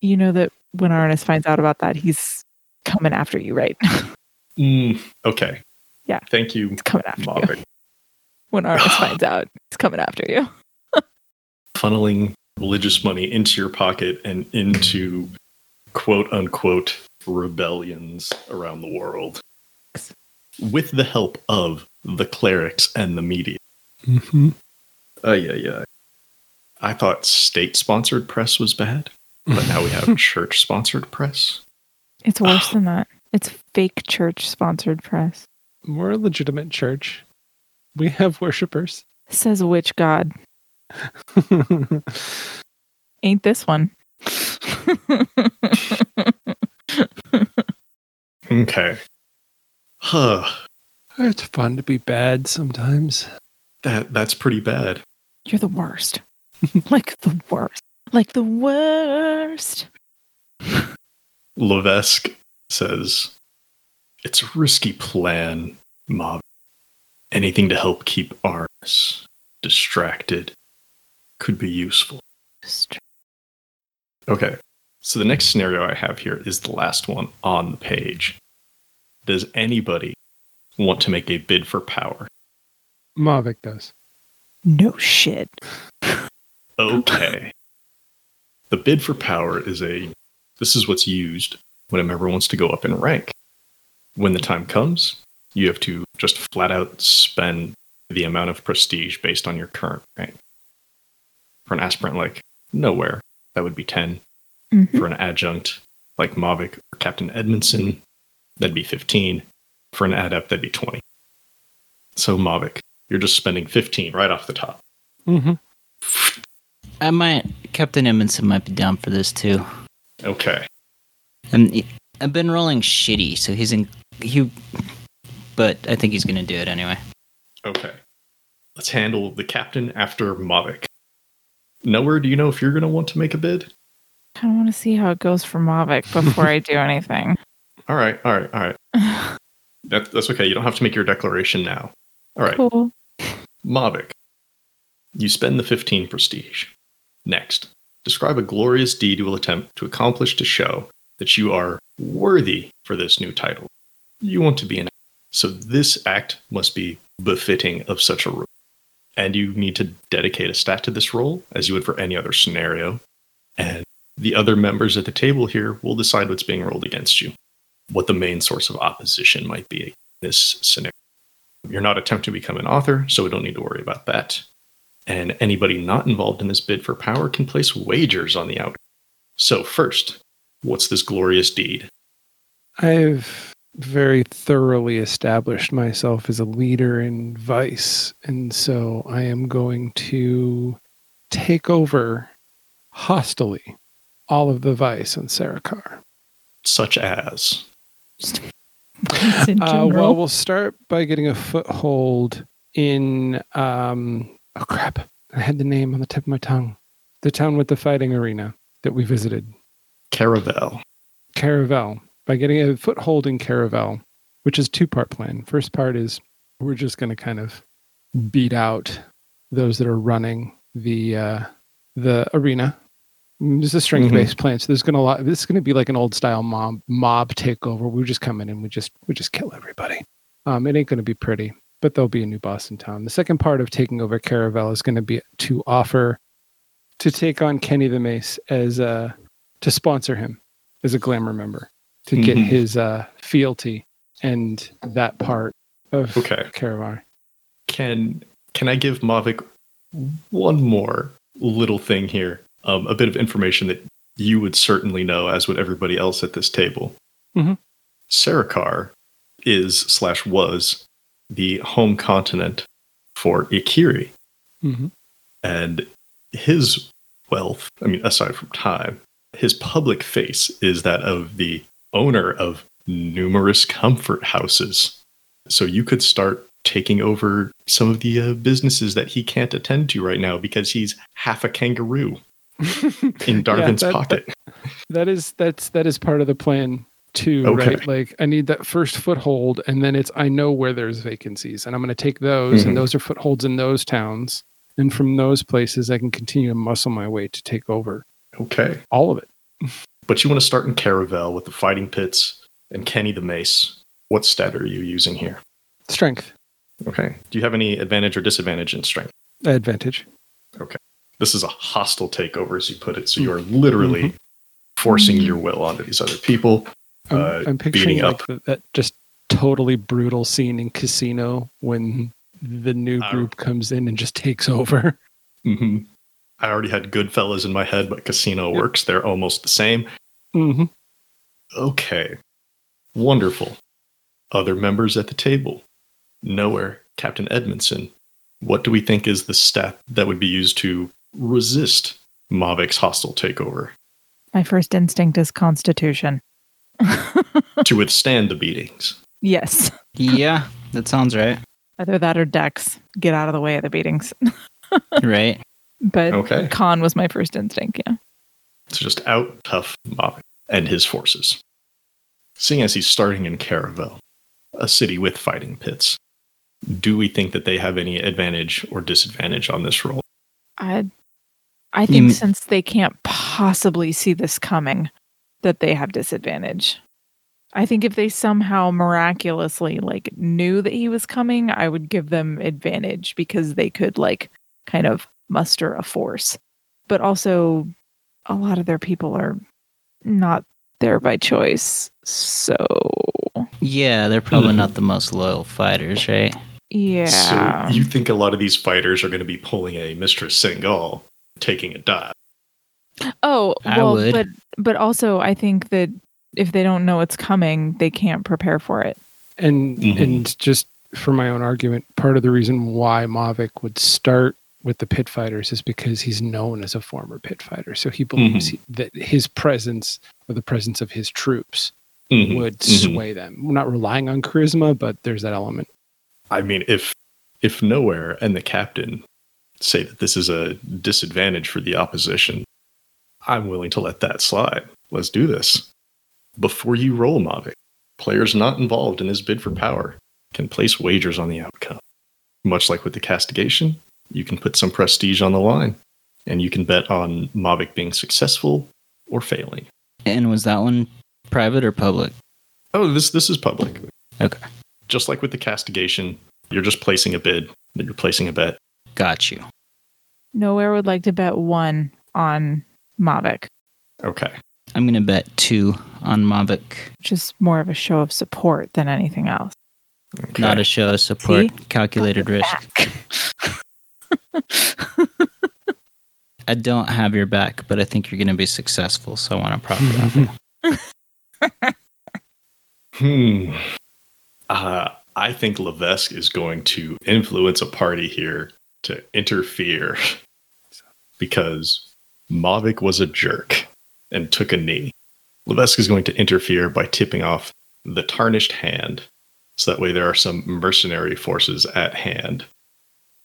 You know that when Arnis finds out about that, he's coming after you, right? Mm, okay Yeah. thank you He's coming after you. Mavic. When Arnis finds out, he's coming after you. funneling religious money into your pocket and into quote unquote rebellions around the world with the help of the clerics and the media. Mm-hmm. Uh, yeah, yeah. I thought state sponsored press was bad, but now we have church sponsored press. It's worse than that. It's fake church sponsored press. We're a legitimate church. We have worshippers. Says which god? Ain't this one? Okay. Huh. it's fun to be bad sometimes. That that's pretty bad. You're the worst. like the worst. Like the worst. Levesque says, It's a risky plan, Mob. Anything to help keep Arnis distracted could be useful. Okay, so the next scenario I have here is the last one on the page. Does anybody want to make a bid for power? Mavic does. No shit. Okay. the bid for power is a this is what's used when a member wants to go up in rank. When the time comes, you have to just flat out spend the amount of prestige based on your current rank. For an aspirant like Nowhere, that would be 10. Mhm. For an adjunct like Mavic or Captain Edmondson, that'd be 15. For an adept, that'd be 20. So Mavic, you're just spending 15 right off the top. Mm-hmm. I might. Captain Edmondson might be down for this too. Okay. And he- I've been rolling shitty, so he's in. He, but I think he's gonna do it anyway. Okay. Let's handle the captain after Mavic. Nowhere do you know if you're going to want to make a bid? I don't want to see how it goes for Mavic before I do anything. All right, all right, all right. That, that's okay. You don't have to make your declaration now. All right, cool. Mavic. You spend the 15 prestige. Next, describe a glorious deed you will attempt to accomplish to show that you are worthy for this new title. You want to be an so this act must be befitting of such a role. And you need to dedicate a stat to this role as you would for any other scenario. And the other members at the table here will decide what's being rolled against you, what the main source of opposition might be in this scenario. You're not attempting to become an author, so we don't need to worry about that. And anybody not involved in this bid for power can place wagers on the outcome. So, first, what's this glorious deed? I've very thoroughly established myself as a leader in Vice. And so I am going to take over hostily all of the Vice on Sarakar. Such as. Uh, well, we'll start by getting a foothold in. Um, oh, crap. I had the name on the tip of my tongue. The town with the fighting arena that we visited. Caravel. Caravel by getting a foothold in Caravel, which is two part plan. First part is we're just going to kind of beat out those that are running the uh, the arena. This is a strength based mm-hmm. plan, so there's gonna lot. This is gonna be like an old style mob mob takeover. We just come in and we just we just kill everybody. Um, it ain't gonna be pretty, but there'll be a new boss in town. The second part of taking over Caravel is gonna be to offer to take on Kenny the Mace as uh to sponsor him as a glamour member to get mm-hmm. his uh, fealty and that part of okay. Caravel. Can can I give Mavic one more little thing here? Um, a bit of information that you would certainly know, as would everybody else at this table. Mm-hmm. Sarakar is slash was the home continent for Ikiri. Mm-hmm. And his wealth, I mean, aside from time, his public face is that of the owner of numerous comfort houses. So you could start taking over some of the uh, businesses that he can't attend to right now because he's half a kangaroo in Darvin's yeah, that, pocket. That, that is that's that is part of the plan too, okay. right? Like I need that first foothold and then it's I know where there's vacancies and I'm going to take those mm-hmm. and those are footholds in those towns and from those places I can continue to muscle my way to take over. Okay. All of it. But you want to start in Caravel with the fighting pits and Kenny the Mace. What stat are you using here? Strength. Okay. Do you have any advantage or disadvantage in strength? Advantage. Okay. This is a hostile takeover, as you put it. So you are literally mm-hmm. forcing your will onto these other people. I'm, uh, I'm picturing like that just totally brutal scene in Casino when the new uh, group uh, comes in and just takes over. Mm-hmm. I already had Goodfellas in my head, but Casino yep. works. They're almost the same. Mm-hmm. Okay. Wonderful. Other members at the table. Nowhere. Captain Edmondson. What do we think is the stat that would be used to resist Mavic's hostile takeover? My first instinct is Constitution. to withstand the beatings. Yes. yeah, that sounds right. Either that or Dex. Get out of the way of the beatings. right. But okay. Con was my first instinct, yeah. So just out tough Mavic and his forces. Seeing as he's starting in Caravel, a city with fighting pits, do we think that they have any advantage or disadvantage on this roll? I I think since they can't possibly see this coming, that they have disadvantage. I think if they somehow miraculously like knew that he was coming, I would give them advantage because they could like kind of muster a force. But also, a lot of their people are not there by choice. So. Yeah, they're probably mm. not the most loyal fighters, right? Yeah. So you think a lot of these fighters are going to be pulling a Mistress Singal, taking a dive? Oh, well, but but also I think that if they don't know it's coming, they can't prepare for it. And mm-hmm. and just for my own argument, part of the reason why Mavic would start with the pit fighters is because he's known as a former pit fighter. So he believes mm-hmm. he, that his presence or the presence of his troops mm-hmm. would mm-hmm. sway them. We're not relying on charisma, but there's that element. I mean, if if nowhere and the captain say that this is a disadvantage for the opposition, I'm willing to let that slide. Let's do this. Before you roll Mavic, players not involved in his bid for power can place wagers on the outcome. Much like with the castigation, you can put some prestige on the line. and you can bet on Mavic being successful or failing. And was that one private or public? Oh, this this is public. Okay. Just like with the castigation, you're just placing a bid, then you're placing a bet. Got you. Nowhere would like to bet one on Mavic, Okay. I'm going to bet two on Mavic. which is more of a show of support than anything else. okay. Not a show of support, See? calculated risk. I don't have your back, but I think you're going to be successful, so I want to profit off it. Hmm. Uh, I think Levesque is going to influence a party here to interfere because Mavic was a jerk and took a knee. Levesque is going to interfere by tipping off the tarnished hand. So that way there are some mercenary forces at hand.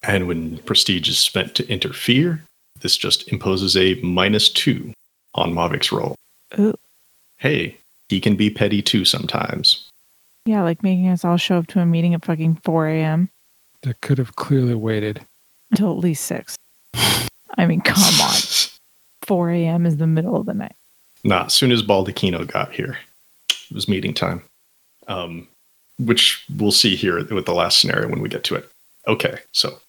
And when prestige is spent to interfere, this just imposes a minus two on Mavic's roll. Ooh. Hey, he can be petty too sometimes. Yeah, like making us all show up to a meeting at fucking 4 a.m. That could have clearly waited. until at least 6. I mean, come on. 4 a.m. is the middle of the night. Nah, as soon as Baldacchino got here, it was meeting time. Um, which we'll see here with the last scenario when we get to it. Okay, so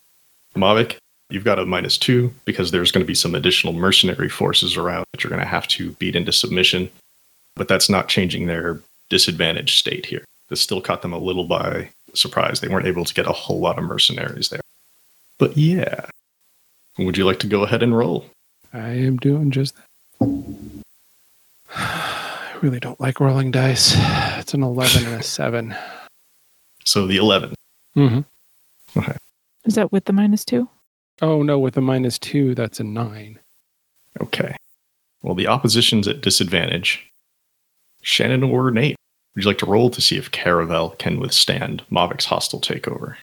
Mavic, you've got a minus two because there's going to be some additional mercenary forces around that you're going to have to beat into submission. But that's not changing their disadvantaged state here. This still caught them a little by surprise. They weren't able to get a whole lot of mercenaries there. But yeah. Would you like to go ahead and roll? I am doing just that. I really don't like rolling dice. It's an 11 and a 7. So the 11. Mm-hmm. Is that with the minus 2? Oh, no, with a minus 2, that's a 9. Okay. Well, the opposition's at disadvantage. Shannon or Nate, would you like to roll to see if Caravel can withstand Mavic's hostile takeover?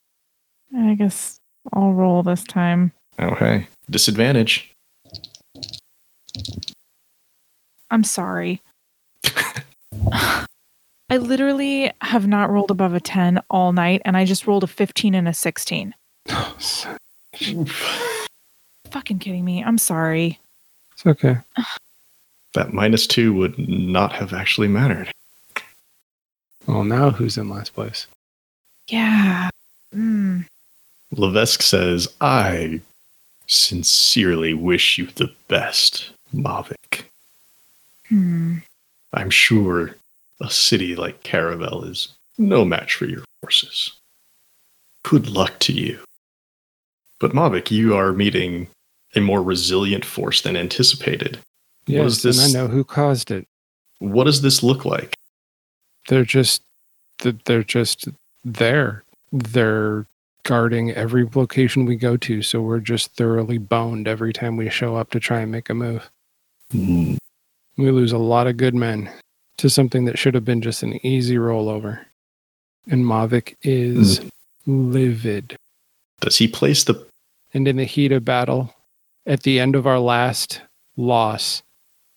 I guess I'll roll this time. Okay. Disadvantage. I'm sorry. I literally have not rolled above a 10 all night, and I just rolled a 15 and a 16. It's Fucking kidding me. I'm sorry. It's okay. That minus two would not have actually mattered. Well, now who's in last place? Yeah. Mm. Levesque says, I sincerely wish you the best, Mavic. Hmm. I'm sure a city like Caravel is no match for your forces. Good luck to you. But Mavic, you are meeting a more resilient force than anticipated. Yes, this? and I know who caused it. What does this look like? They're just, they're just there. They're guarding every location we go to, so we're just thoroughly boned every time we show up to try and make a move. Hmm, We lose a lot of good men to something that should have been just an easy rollover. And Mavic is livid. Does he place the And in the heat of battle, at the end of our last loss,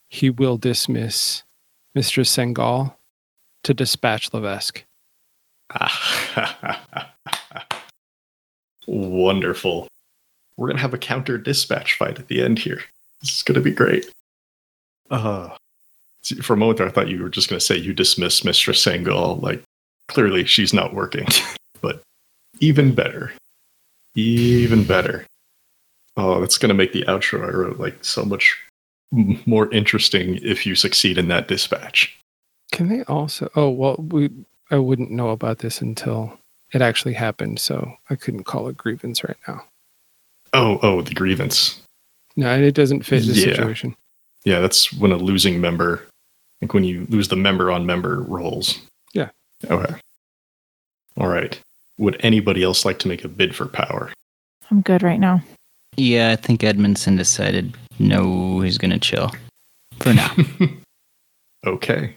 he will dismiss Mistress Sengal to dispatch Levesque. Wonderful. We're going to have a counter dispatch fight at the end here. This is going to be great. Uh, see, for a moment there, I thought you were just going to say you dismiss Mistress Sangal. Like, clearly she's not working. but even better. Even better. Oh, that's going to make the outro I wrote like so much more interesting if you succeed in that dispatch. Can they also? Oh well, we I wouldn't know about this until it actually happened, so I couldn't call it grievance right now. Oh, oh, the grievance. No, it doesn't fit the Yeah. situation. Yeah, that's when a losing member, like when you lose the member on member rolls. Yeah. Okay. All right. Would anybody else like to make a bid for power? I'm good right now. Yeah, I think Edmondson decided no, he's going to chill for now. okay.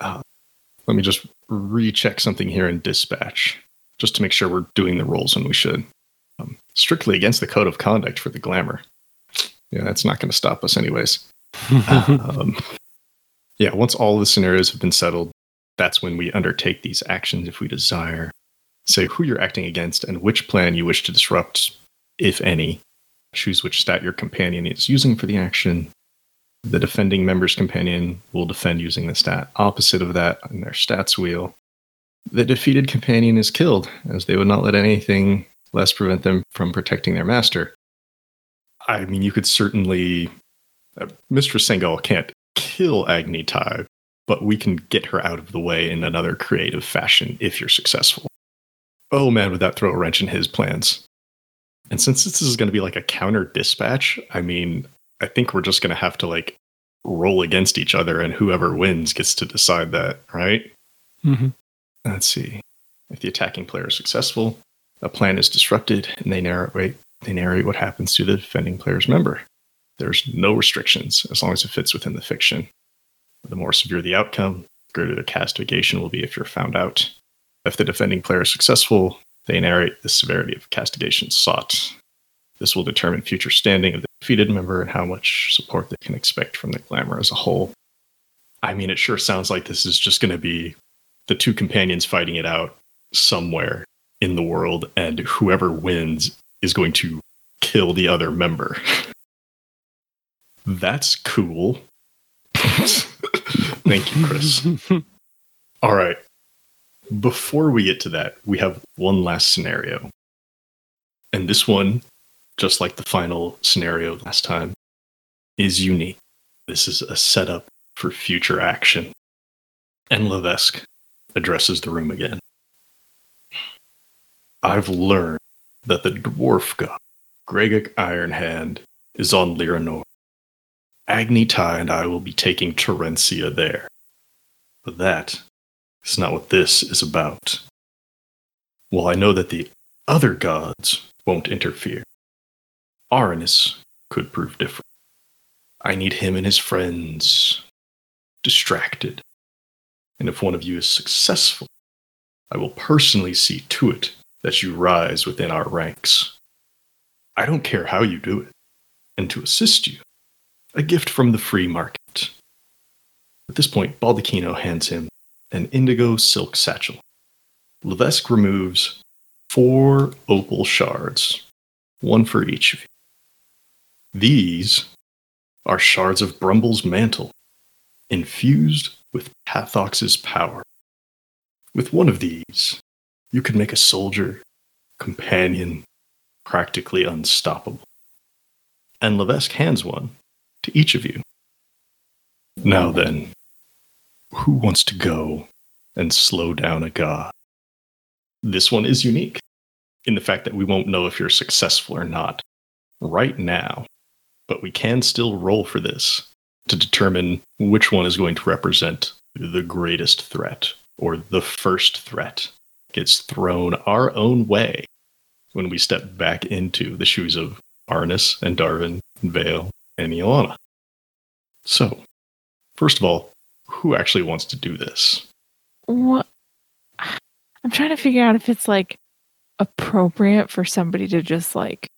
Uh, let me just recheck something here in dispatch, just to make sure we're doing the rolls when we should. Um, strictly against the code of conduct for the glamour. Yeah, that's not going to stop us, anyways. um, yeah, once all the scenarios have been settled, that's when we undertake these actions if we desire. Say who you're acting against and which plan you wish to disrupt, if any. choose which stat your companion is using for the action. The defending member's companion will defend using the stat opposite of that on their stats wheel. The defeated companion is killed, as they would not let anything less prevent them from protecting their master. I mean, you could certainly. Uh, Mistress Sengal can't kill Agni Tai, but we can get her out of the way in another creative fashion if you're successful. Oh man, would that throw a wrench in his plans? And since this is going to be like a counter dispatch, I mean, I think we're just going to have to like roll against each other, and whoever wins gets to decide that, right? Mm-hmm. Let's see. If the attacking player is successful, a plan is disrupted, and they narrate they narrate what happens to the defending player's member. There's no restrictions as long as it fits within the fiction. The more severe the outcome, the greater the castigation will be if you're found out. If the defending player is successful, they narrate the severity of castigation sought. This will determine future standing of the defeated member and how much support they can expect from the glamour as a whole. I mean, it sure sounds like this is just going to be the two companions fighting it out somewhere in the world, and whoever wins is going to kill the other member. That's cool. Thank you, Chris. All right. Before we get to that, we have one last scenario. And this one, just like the final scenario last time, is unique. This is a setup for future action. And Levesque addresses the room again. I've learned that the dwarf god, Gregok Ironhand, is on Lyranor. Agni Tai and I will be taking Terencia there. But that is not what this is about. While I know that the other gods won't interfere, Aranus could prove different. I need him and his friends distracted. And if one of you is successful, I will personally see to it that you rise within our ranks. I don't care how you do it. And to assist you, a gift from the free market. At this point, Baldacchino hands him an indigo silk satchel. Levesque removes four opal shards, one for each of you. These are shards of Brumble's mantle, infused with Pathox's power. With one of these, you could make a soldier, companion, practically unstoppable. And Levesque hands one to each of you. Now then, who wants to go and slow down a god? This one is unique in the fact that we won't know if you're successful or not right now, but we can still roll for this to determine which one is going to represent the greatest threat or the first threat gets thrown our own way when we step back into the shoes of Arnis and Darvin and Vale and Ilana. So, first of all, who actually wants to do this? What? I'm trying to figure out if it's like appropriate for somebody to just like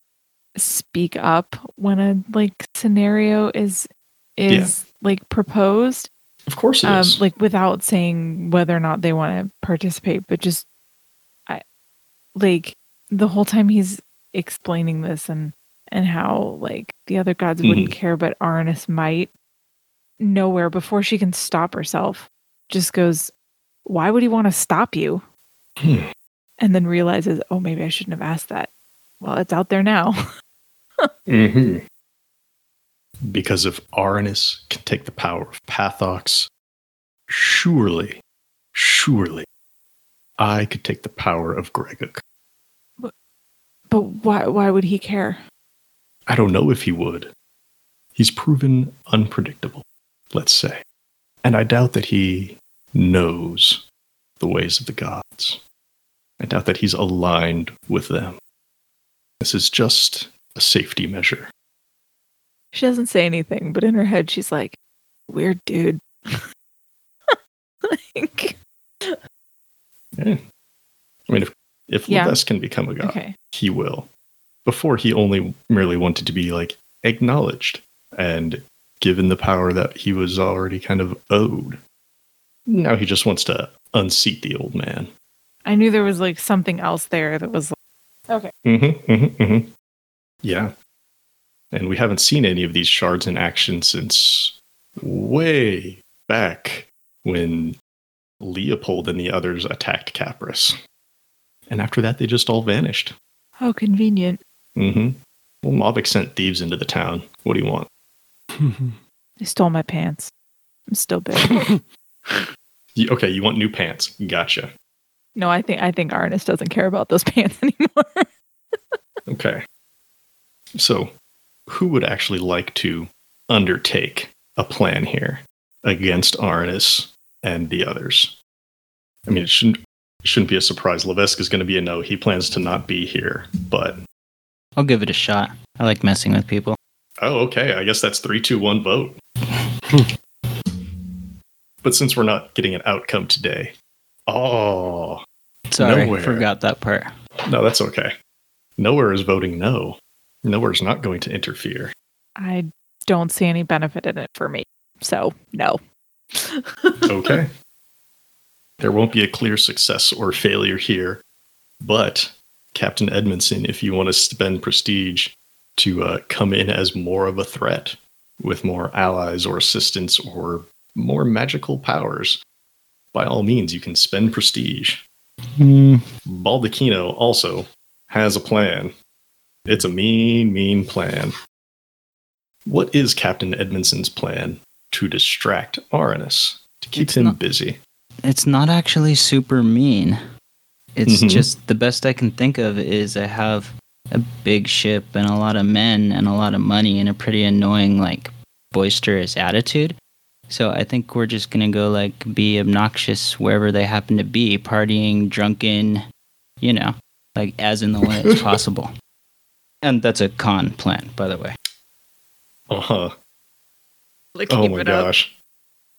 speak up when a like scenario is is yeah. like proposed. Of course, um, is. like without saying whether or not they want to participate, but just I like the whole time he's explaining this and and how like the other gods mm-hmm. wouldn't care, but Arnis might. Nowhere before she can stop herself, just goes, "Why would he want to stop you?" Hmm. And then realizes, "Oh, maybe I shouldn't have asked that." Well, it's out there now. mm-hmm. Because if Arnis can take the power of Pathox, surely, surely, I could take the power of Gregok. But, but why? Why would he care? I don't know if he would. He's proven unpredictable, let's say. And I doubt that he knows the ways of the gods. I doubt that he's aligned with them. This is just a safety measure. She doesn't say anything, but in her head, she's like, weird dude. like, yeah. I mean, if, if yeah. Can become a god, okay. he will before he only merely wanted to be like acknowledged and given the power that he was already kind of owed. Now he just wants to unseat the old man. I knew there was like something else there that was like, okay. Mm-hmm, mm-hmm, mm-hmm. Yeah. And we haven't seen any of these shards in action since way back when Leopold and the others attacked Capris. And after that, they just all vanished. How convenient. Mm-hmm. Well, Mavic sent thieves into the town. What do you want? They stole my pants. I'm still big. You- okay, you want new pants. Gotcha. no, I think I think Arnis doesn't care about those pants anymore. Okay. So, who would actually like to undertake a plan here against Arnis and the others? I mean, it shouldn't it shouldn't be a surprise. Levesque is going to be a no. He plans to not be here. But I'll give it a shot. I like messing with people. oh, okay. I guess that's three, two, one vote. but since we're not getting an outcome today, oh Sorry, Nowhere. forgot that part. no, that's okay. Nowhere is voting no. Nowhere is not going to interfere. I don't see any benefit in it for me. So no. okay. There won't be a clear success or failure here, but Captain Edmondson, if you want to spend prestige to uh, come in as more of a threat with more allies or assistance or more magical powers, by all means, you can spend prestige. Hmm. Baldacchino also has a plan. It's a mean, mean plan. What is Captain Edmondson's plan to distract Aranus, to keep It's him not- busy? It's not actually super mean. It's Mhm. just the best I can think of is I have a big ship and a lot of men and a lot of money and a pretty annoying, like, boisterous attitude. So I think we're just gonna go, like, be obnoxious wherever they happen to be, partying, drunken, you know, like, as in the way it's possible. And that's a con plan, by the way. Uh huh. Like, Oh my gosh.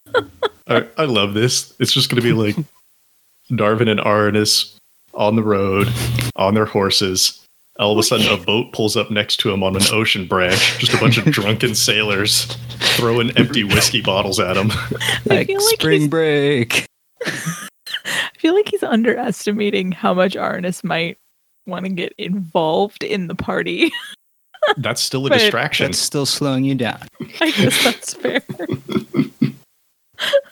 I, I love this. It's just going to be like Darvin and Aranus on the road, on their horses. All of a sudden, a boat pulls up next to him on an ocean branch. Just a bunch of drunken sailors throwing empty whiskey bottles at him. I Like, feel like spring he's- break. I feel like he's underestimating how much Arnis might want to get involved in the party. That's still a But- distraction. That's still slowing you down. I guess that's fair.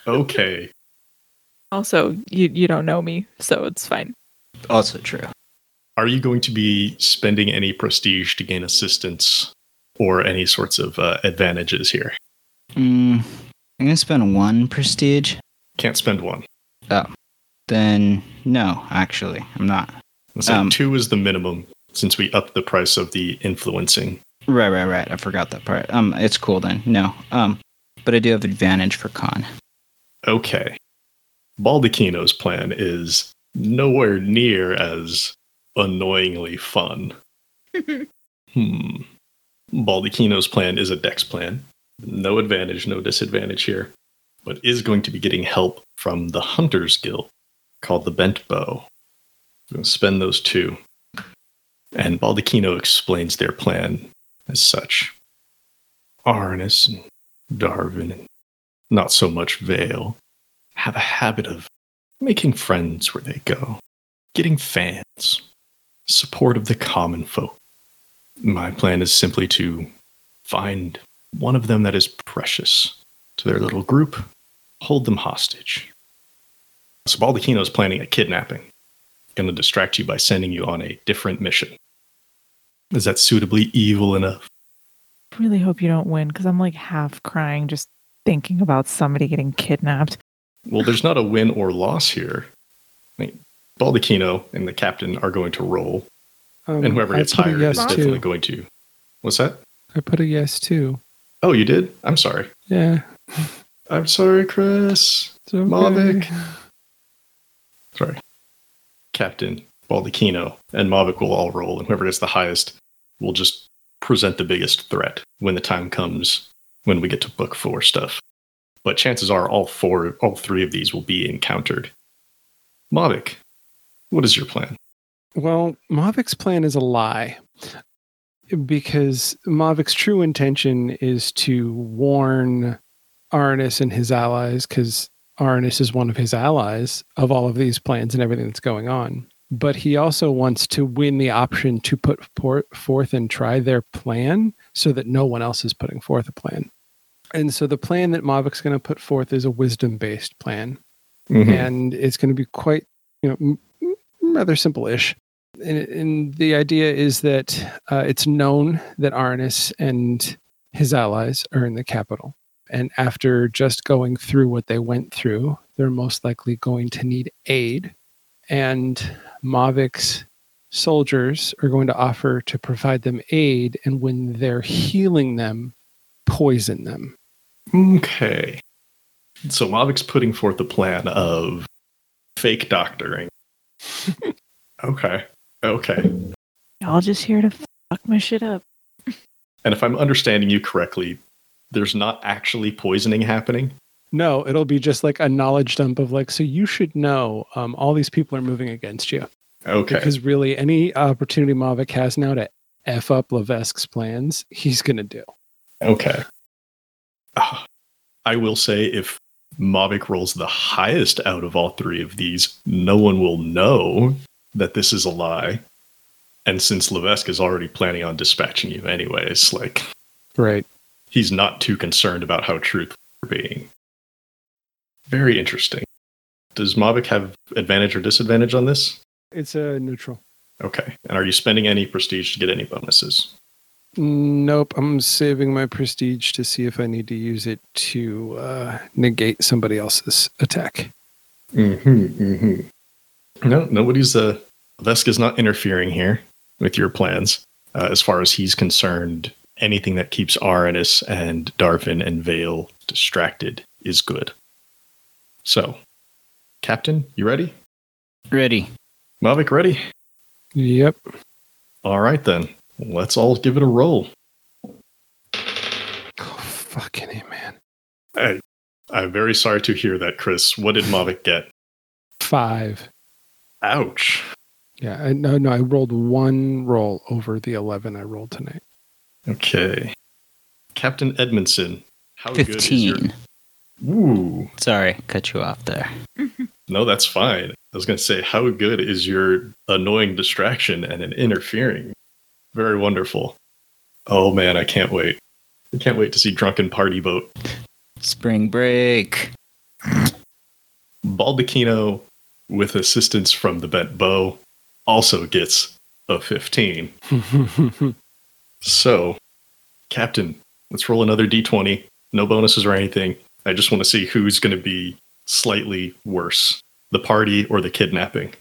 Okay. Also, you you don't know me, so it's fine. Also true. Are you going to be spending any prestige to gain assistance or any sorts of uh, advantages here? Mm, I'm gonna spend one prestige. Can't spend one. Oh, then no, actually, I'm not. So Um, two is the minimum since we upped the price of the influencing. Right, right, right. I forgot that part. Um, it's cool then. No. Um, but I do have advantage for con. Okay. Baldacchino's plan is nowhere near as annoyingly fun. hmm. Baldacchino's plan is a dex plan. No advantage, no disadvantage here, but is going to be getting help from the Hunters Guild called the Bent Bow. We're going to spend those two. And Baldacchino explains their plan as such. Arnis and Darvin and not so much Vale have a habit of making friends where they go, getting fans, support of the common folk. My plan is simply to find one of them that is precious to their little group, hold them hostage. So Baldacchino is planning a kidnapping, going to distract you by sending you on a different mission. Is that suitably evil enough? really hope you don't win because I'm like half crying just thinking about somebody getting kidnapped. Well, there's not a win or loss here. I mean, Baldacchino and the captain are going to roll, Um, and whoever gets hired yes is definitely going to. What's that? I put a yes too. Oh, you did? I'm sorry. Yeah. I'm sorry, Chris. It's okay. Mavic. Sorry. Captain, Baldacchino, and Mavic will all roll, and whoever gets the highest will just present the biggest threat when the time comes when we get to book four stuff. But chances are all four, all three of these will be encountered. Mavic, what is your plan? Well, Mavic's plan is a lie because Mavic's true intention is to warn Arnis and his allies because Arnis is one of his allies of all of these plans and everything that's going on. but he also wants to win the option to put forth and try their plan so that no one else is putting forth a plan. And so the plan that Mavic's going to put forth is a wisdom based plan. Mhm. And it's going to be quite, you know, m- rather simple ish. And, and the idea is that uh, it's known that Arnis and his allies are in the capital. And after just going through what they went through, they're most likely going to need aid. And Mavic's soldiers are going to offer to provide them aid. And when they're healing them, poison them. Okay. So Mavic's putting forth the plan of fake doctoring. okay. Okay. Y'all just here to fuck my shit up. And if I'm understanding you correctly, there's not actually poisoning happening. No, it'll be just like a knowledge dump of like, so you should know um, all these people are moving against you. Okay. Because really, any opportunity Mavic has now to F up Levesque's plans, he's going to do. Okay. Ah, I will say if Mavic rolls the highest out of all three of these, no one will know that this is a lie. And since Levesque is already planning on dispatching you anyways, like Right. he's not too concerned about how truthful you're being. Very interesting. Does Mavic have advantage or disadvantage on this? It's a neutral. Okay. And are you spending any prestige to get any bonuses? Nope. I'm saving my prestige to see if I need to use it to uh, negate somebody else's attack. Mm-hmm, mm-hmm. No, nobody's uh Vesk is not interfering here with your plans. Uh, as far as he's concerned, anything that keeps Aranis and Darvin and Vale distracted is good. So, Captain, you ready? Ready. Mavic ready? Yep. All right then. Let's all give it a roll. Oh, fucking A, man. I, I'm very sorry to hear that, Chris. What did Mavic get? Five. Ouch. Yeah. I, no, no. I rolled one roll over the 11 I rolled tonight. Okay. Captain Edmondson, how good is your 15. Ooh. Sorry, cut you off there. No, that's fine. I was going to say, how good is your annoying distraction and an interfering? Very wonderful. Oh man, I can't wait. I can't wait to see Drunken Party Boat. Spring break. Baldacchino, with assistance from the bent bow, also gets a 15. So, Captain, let's roll another d20. No bonuses or anything. I just want to see who's going to be slightly worse the party or the kidnapping.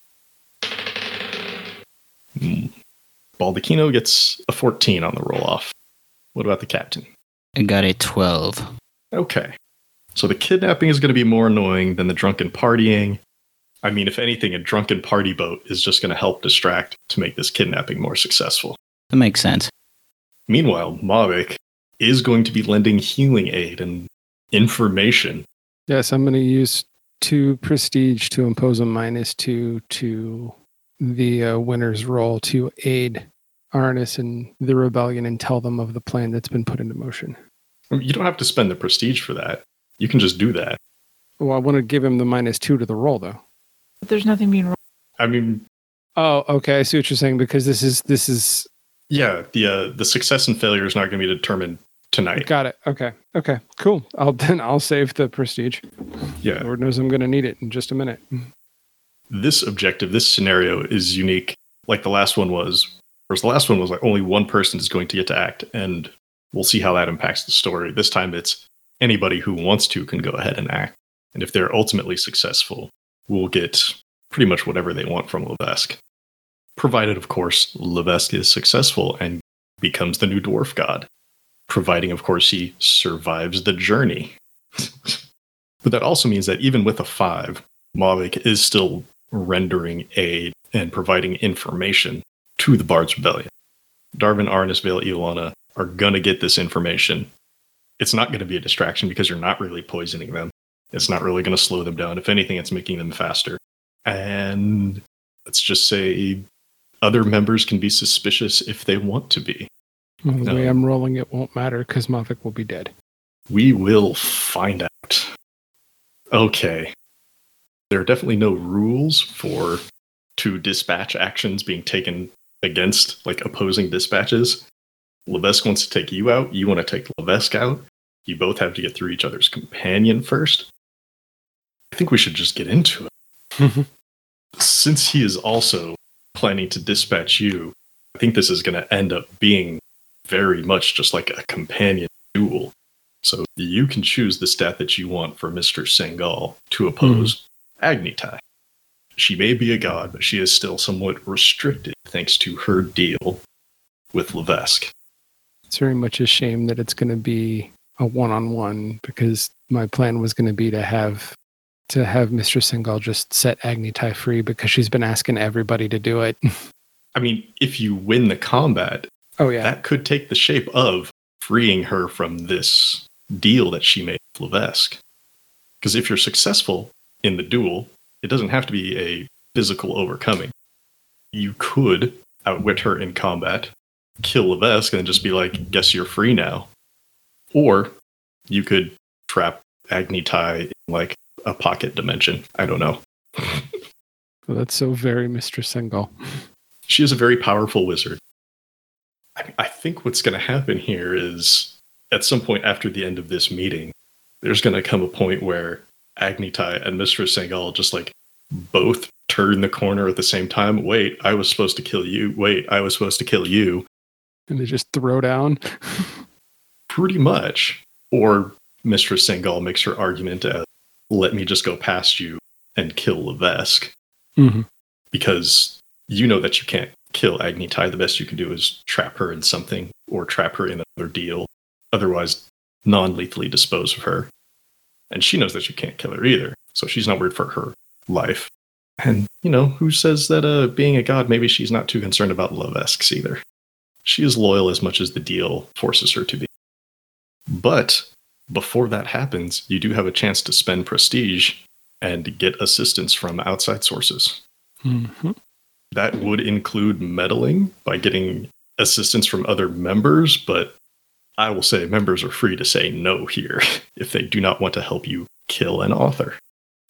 Hmm. Baldacchino gets a 14 on the roll off. What about the captain? I got a 12. Okay. So the kidnapping is going to be more annoying than the drunken partying. I mean, if anything, a drunken party boat is just going to help distract to make this kidnapping more successful. That makes sense. Meanwhile, Mavic is going to be lending healing aid and information. yes, I'm going to use two prestige to impose a minus two to the uh, winner's role to aid Arnis and the rebellion and tell them of the plan that's been put into motion. You don't have to spend the prestige for that. You can just do that. Well, I want to give him the minus two to the roll, though. But there's nothing being rolled. I mean, Oh, okay. I see what you're saying because this is this is yeah, the uh, the success and failure is not going to be determined tonight. got it. Okay, okay, cool. I'll then I'll save the prestige. Yeah, Lord knows I'm going to need it in just a minute. This objective, this scenario is unique. Like the last one was, whereas the last one was like only one person is going to get to act, and we'll see how that impacts the story. This time, it's anybody who wants to can go ahead and act, and if they're ultimately successful, we'll get pretty much whatever they want from Levesque, provided, of course, Levesque is successful and becomes the new dwarf god. Providing, of course, he survives the journey. but that also means that even with a five, Mavic is still rendering aid and providing information to the Bard's Rebellion. Darvin, Arnis, Vale, Iolana are going to get this information. It's not going to be a distraction because you're not really poisoning them. It's not really going to slow them down. If anything, it's making them faster. And let's just say other members can be suspicious if they want to be. Well, the way I'm rolling it won't matter because Mavic will be dead. We will find out. Okay. There are definitely no rules for two dispatch actions being taken against like opposing dispatches. Levesque wants to take you out. You want to take Levesque out. You both have to get through each other's companion first. I think we should just get into it. Mm-hmm. Since he is also planning to dispatch you, I think this is going to end up being very much just like a companion duel. So you can choose the stat that you want for Mr. Sengal to oppose mm-hmm. Agni Tai. She may be a god, but she is still somewhat restricted thanks to her deal with Levesque. It's very much a shame that it's going to be a one-on-one because my plan was going to be to have to have Mr. Singal just set Agni Tai free because she's been asking everybody to do it. I mean, if you win the combat, oh yeah. that could take the shape of freeing her from this deal that she made with Levesque. Because if you're successful in the duel, it doesn't have to be a physical overcoming. You could outwit her in combat, kill Levesque, and just be like, guess you're free now. Or you could trap Agni Tai in like a pocket dimension. I don't know. Well, that's so very Mistress Singal. She is a very powerful wizard. I, I think what's going to happen here is at some point after the end of this meeting, there's going to come a point where Agni Tai and Mr. Sengal just like both turn the corner at the same time. Wait, I was supposed to kill you. Wait, I was supposed to kill you. And they just throw down. Pretty much. Or Mr. Sengal makes her argument as, let me just go past you and kill Levesque. Mhm. Because you know that you can't kill Agni Tai. The best you can do is trap her in something or trap her in another deal. Otherwise, non lethally dispose of her. And she knows that you can't kill her either. So she's not worried for her life. And, you know, who says that uh, being a god, maybe she's not too concerned about Levesques either. She is loyal as much as the deal forces her to be. But before that happens, you do have a chance to spend prestige and get assistance from outside sources. Mhm. That would include meddling by getting assistance from other members, but I will say members are free to say no here if they do not want to help you kill an author.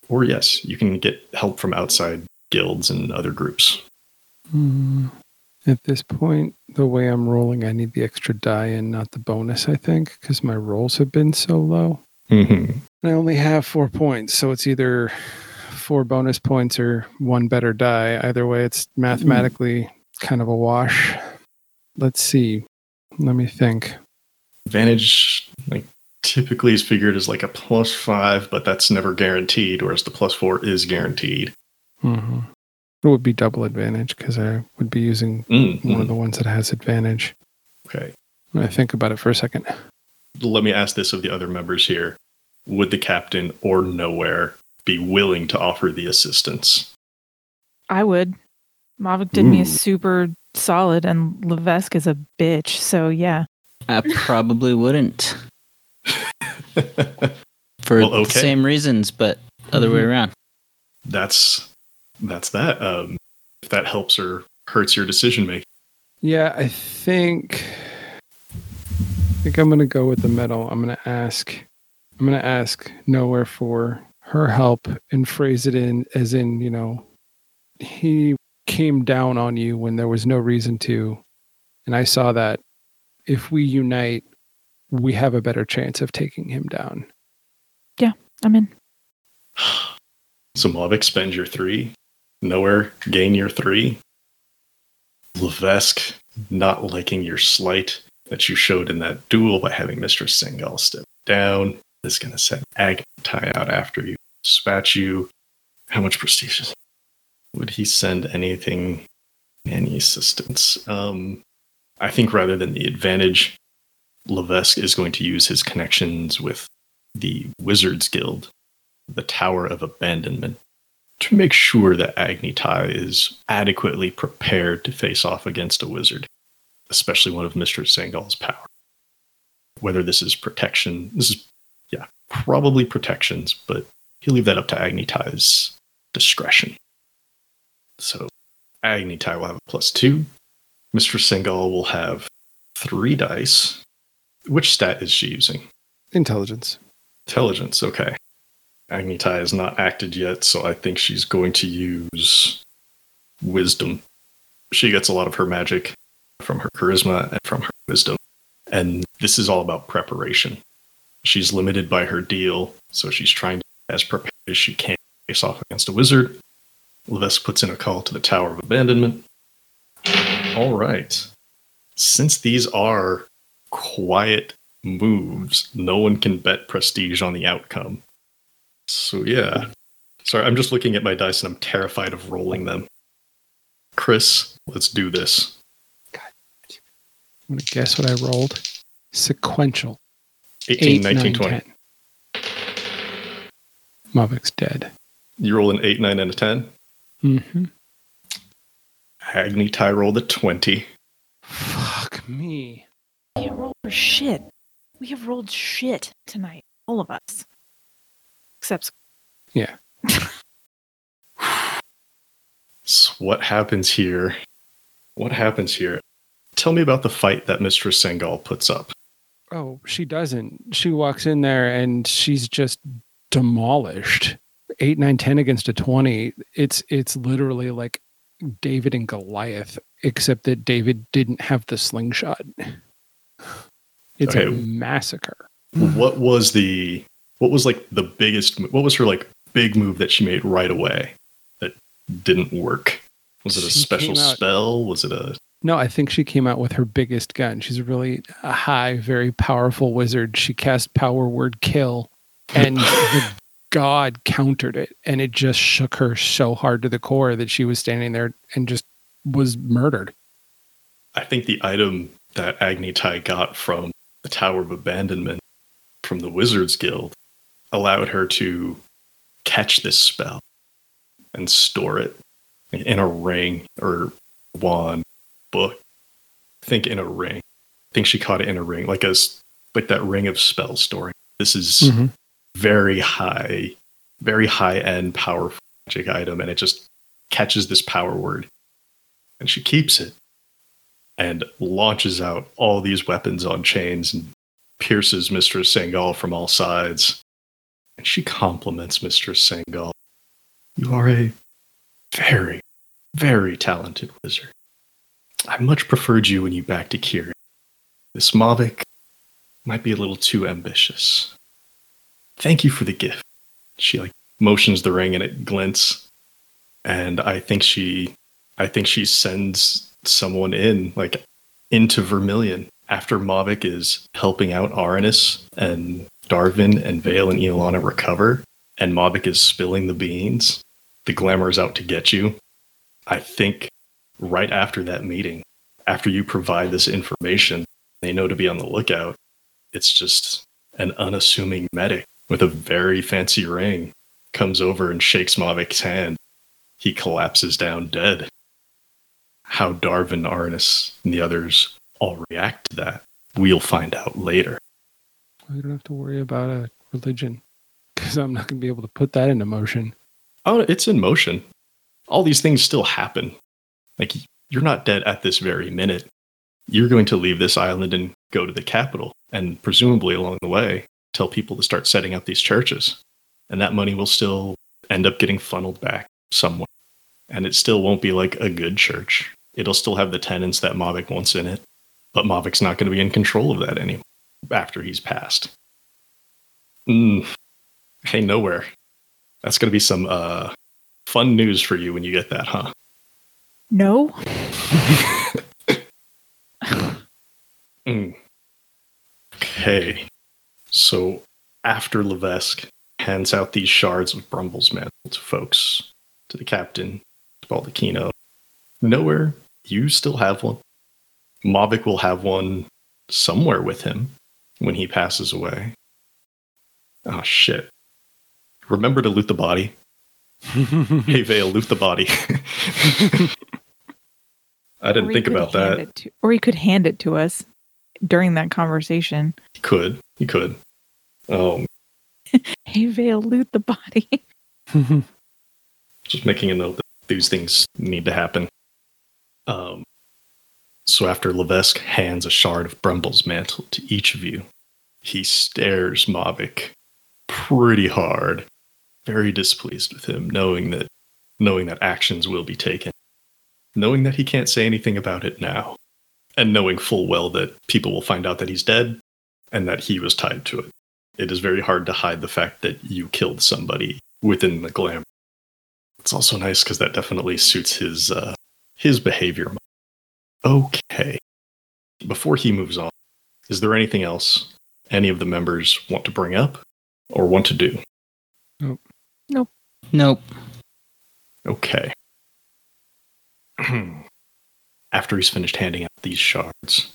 Or yes, you can get help from outside guilds and other groups. Hmm. At this point, the way I'm rolling, I need the extra die and not the bonus, I think, because my rolls have been so low. Mm-hmm. I only have four points, so it's either four bonus points or one better die. Either way, it's mathematically kind of a wash. Let's see. Let me think. Advantage, like typically is figured as like a plus five, but that's never guaranteed, whereas the plus four is guaranteed. hmm It would be double advantage because I would be using Mm, one of the ones that has advantage. Okay. When I think about it for a second. Let me ask this of the other members here. Would the captain or nowhere be willing to offer the assistance? I would. Mavic did me a super solid, and Levesque is a bitch. So yeah, I probably wouldn't for Well, the same reasons, but other way Mhm. around. that's that's that. Um, if that helps or hurts your decision making. Yeah, I think I think I'm gonna go with the medal. I'm gonna ask I'm gonna ask nowhere for her help and phrase it in as in, you know, he came down on you when there was no reason to. And I saw that if we unite, we have a better chance of taking him down. Yeah, I'm in. So Mavic, spend your three. Nowhere, gain your three. Levesque, not liking your slight that you showed in that duel by having Mistress Singal step down, is going to send Agni Tai out after you, dispatch you. How much prestige is Would he send anything, any assistance? Um, I think rather than the advantage, Levesque is going to use his connections with the Wizards Guild, the Tower of Abandonment, to make sure that Agni Tai is adequately prepared to face off against a wizard, especially one of Mr. Sangal's power. Whether this is protection, this is, yeah, probably protections, but he'll leave that up to Agni Tai's discretion. So Agni Tai will have a plus two. Mr. Singal will have three dice. Which stat is she using? Intelligence. Intelligence, okay. Agni Tai has not acted yet, so I think she's going to use wisdom. She gets a lot of her magic from her charisma and from her wisdom. And this is all about preparation. She's limited by her deal, so she's trying to be as prepared as she can face off against a wizard. Levesque puts in a call to the Tower of Abandonment. All right. Since these are quiet moves, no one can bet prestige on the outcome. So, yeah. Sorry, I'm just looking at my dice and I'm terrified of rolling them. Chris, let's do this. I'm gonna guess what I rolled. Sequential. 18, Eight, 19, nine, 20. 10. Mavic's dead. You roll an 8, 9, and a 10. Mm-hmm. Agni Tai rolled a 20. Fuck me. Can't roll for shit. We have rolled shit tonight, all of us, except Yeah. So what happens here? What happens here? Tell me about the fight that Mistress Sengal puts up. Oh, she doesn't. She walks in there and she's just demolished. Eight, nine, ten against a twenty. It's it's literally like David and Goliath, except that David didn't have the slingshot. It's a massacre. What was the what was like the biggest what was her like big move that she made right away that didn't work? Was it a She special out- spell? Was it a No, I think she came out with her biggest gun. She's really a high, very powerful wizard. She cast power word kill, and the god countered it, and it just shook her so hard to the core that she was standing there and just was murdered. I think the item that Agni Tai got from the Tower of Abandonment from the Wizards Guild allowed her to catch this spell and store it in a ring or wand book. I think in a ring. I think she caught it in a ring, like a like that ring of spell storing. This is mm-hmm. Very high, very high end powerful magic item, and it just catches this power word, and she keeps it and launches out all these weapons on chains and pierces Mistress Sangal from all sides. And she compliments Mistress Sangal. You are a very, very talented wizard. I much preferred you when you backed to Kiri. This Mavic might be a little too ambitious. Thank you for the gift. She like motions the ring and it glints. And I think she I think she sends someone in, like into Vermilion after Mavic is helping out Aranus and Darvin and Vale and Iolana recover, and Mavic is spilling the beans. The glamour is out to get you. I think right after that meeting, after you provide this information, they know to be on the lookout. It's just an unassuming medic with a very fancy ring comes over and shakes Mavic's hand. He collapses down dead how Darvin, Arnis, and the others all react to that, we'll find out later. We don't have to worry about a religion because I'm not going to be able to put that into motion. Oh, it's in motion. All these things still happen. Like, you're not dead at this very minute. You're going to leave this island and go to the capital, and presumably along the way, tell people to start setting up these churches. And that money will still end up getting funneled back somewhere. And it still won't be like a good church. It'll still have the tenants that Mavic wants in it, but Mavic's not going to be in control of that anymore after he's passed. Mm. Hey, nowhere. That's going to be some uh, fun news for you when you get that, huh? no. Mm. Okay. So after Levesque hands out these shards of Brumble's mantle to folks, to the captain, to Baldacchino, nowhere, you still have one. Mavic will have one somewhere with him when he passes away. Oh shit. Remember to loot the body. hey Vale, loot the body. I didn't think about that. to- or he could hand it to us during that conversation. He could. He could. Um, Hey, Vale, loot the body. just making a note that these things need to happen. Um, so after Levesque hands a shard of Brumble's mantle to each of you, he stares Mavic pretty hard, very displeased with him, knowing that knowing that actions will be taken. knowing that he can't say anything about it now, and knowing full well that people will find out that he's dead and that he was tied to it. It is very hard to hide the fact that you killed somebody within the glamour. It's also nice because that definitely suits his uh, his behavior. Okay. Before he moves on, is there anything else any of the members want to bring up or want to do? Nope. Nope. Nope. Okay. After he's finished handing out these shards,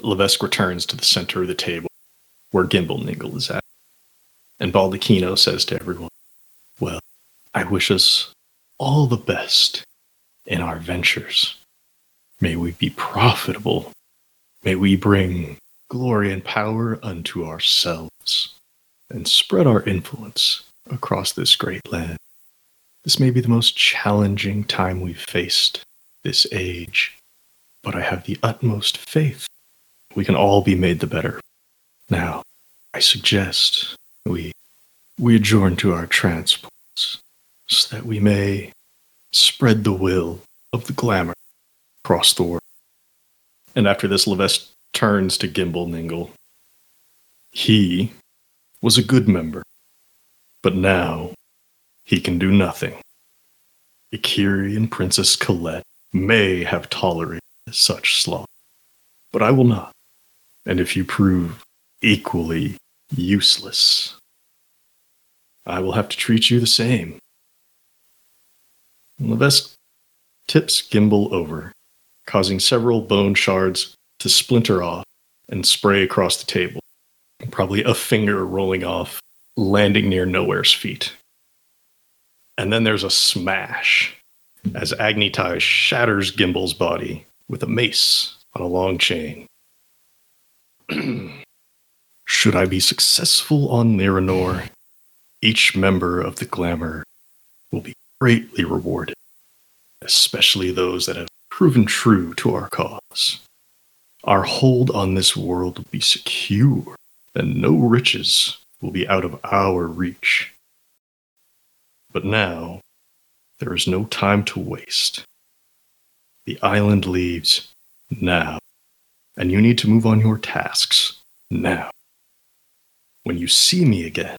Levesque returns to the center of the table where Gimbal Ningle is at. And Baldacchino says to everyone, Well, I wish us all the best in our ventures. May we be profitable. May we bring glory and power unto ourselves and spread our influence across this great land. This may be the most challenging time we've faced this age, but I have the utmost faith we can all be made the better. Now, I suggest we we adjourn to our transports so that we may spread the will of the glamour across the world. And after this, Levesque turns to Gimbal Ningle. He was a good member, but now he can do nothing. Ikiri and Princess Colette may have tolerated such sloth, but I will not. And if you prove equally useless, I will have to treat you the same. The Levesque tips Gimbal over, causing several bone shards to splinter off and spray across the table, probably a finger rolling off, landing near Nowhere's feet. And then there's a smash as Agni Tai shatters Gimbal's body with a mace on a long chain. Should I be successful on Niranor, each member of the Glamour will be greatly rewarded, especially those that have proven true to our cause. Our hold on this world will be secure, and no riches will be out of our reach. But now, there is no time to waste. The island leaves now, and you need to move on your tasks now. When you see me again,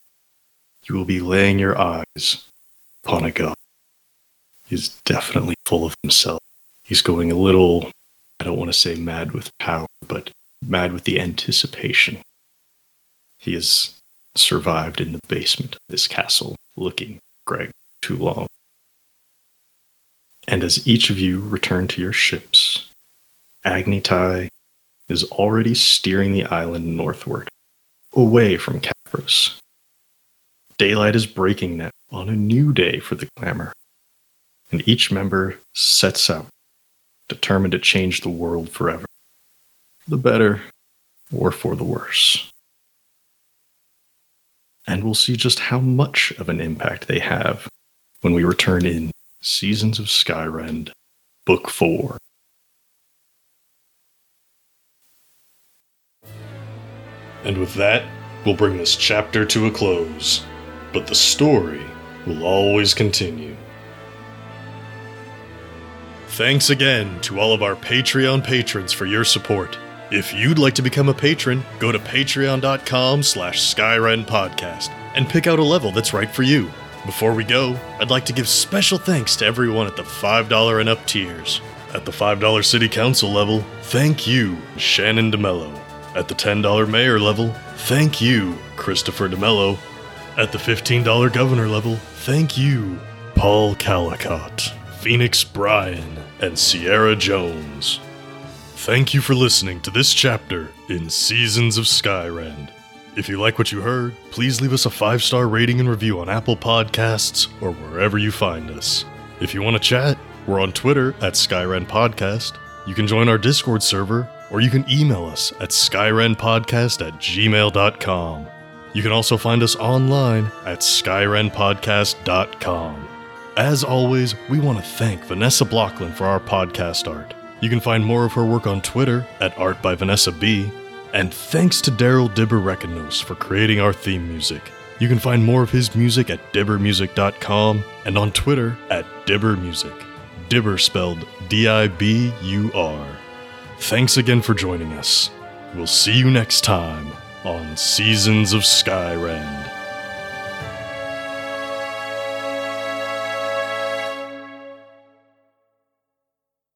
you will be laying your eyes upon a god. He's definitely full of himself. He's going a little, I don't want to say mad with power, but mad with the anticipation. He has survived in the basement of this castle, looking Greg too long. And as each of you return to your ships, Agni Tai is already steering the island northward, away from Capros. Daylight is breaking now on a new day for the glamour, and each member sets out, determined to change the world forever, for the better or for the worse. And we'll see just how much of an impact they have when we return in Seasons of Skyrend, Book 4. And with that, we'll bring this chapter to a close. But the story will always continue. Thanks again to all of our Patreon patrons for your support. If you'd like to become a patron, go to patreon.com slash Skyrend Podcast and pick out a level that's right for you. Before we go, I'd like to give special thanks to everyone at the $5 and up tiers. At the $5 City Council level, thank you, Shannon DeMello. At the $10 Mayor level, thank you, Christopher DeMello. At the $15 Governor level, thank you, Paul Calicott, Phoenix Bryan, and Sierra Jones. Thank you for listening to this chapter in Seasons of Skyrend. If you like what you heard, please leave us a five star rating and review on Apple Podcasts or wherever you find us. If you want to chat, we're on Twitter at Skyrend Podcast. You can join our Discord server, or you can email us at skyrendpodcast at gmail.com. You can also find us online at skyrendpodcast.com. As always, we want to thank Vanessa Blockland for our podcast art. You can find more of her work on Twitter at Art by Vanessa B. And thanks to Daryl Dibur Rekanos for creating our theme music. You can find more of his music at diburmusic.com and on Twitter at diburmusic. Dibur spelled D I B U R. Thanks again for joining us. We'll see you next time on Seasons of Skyrend.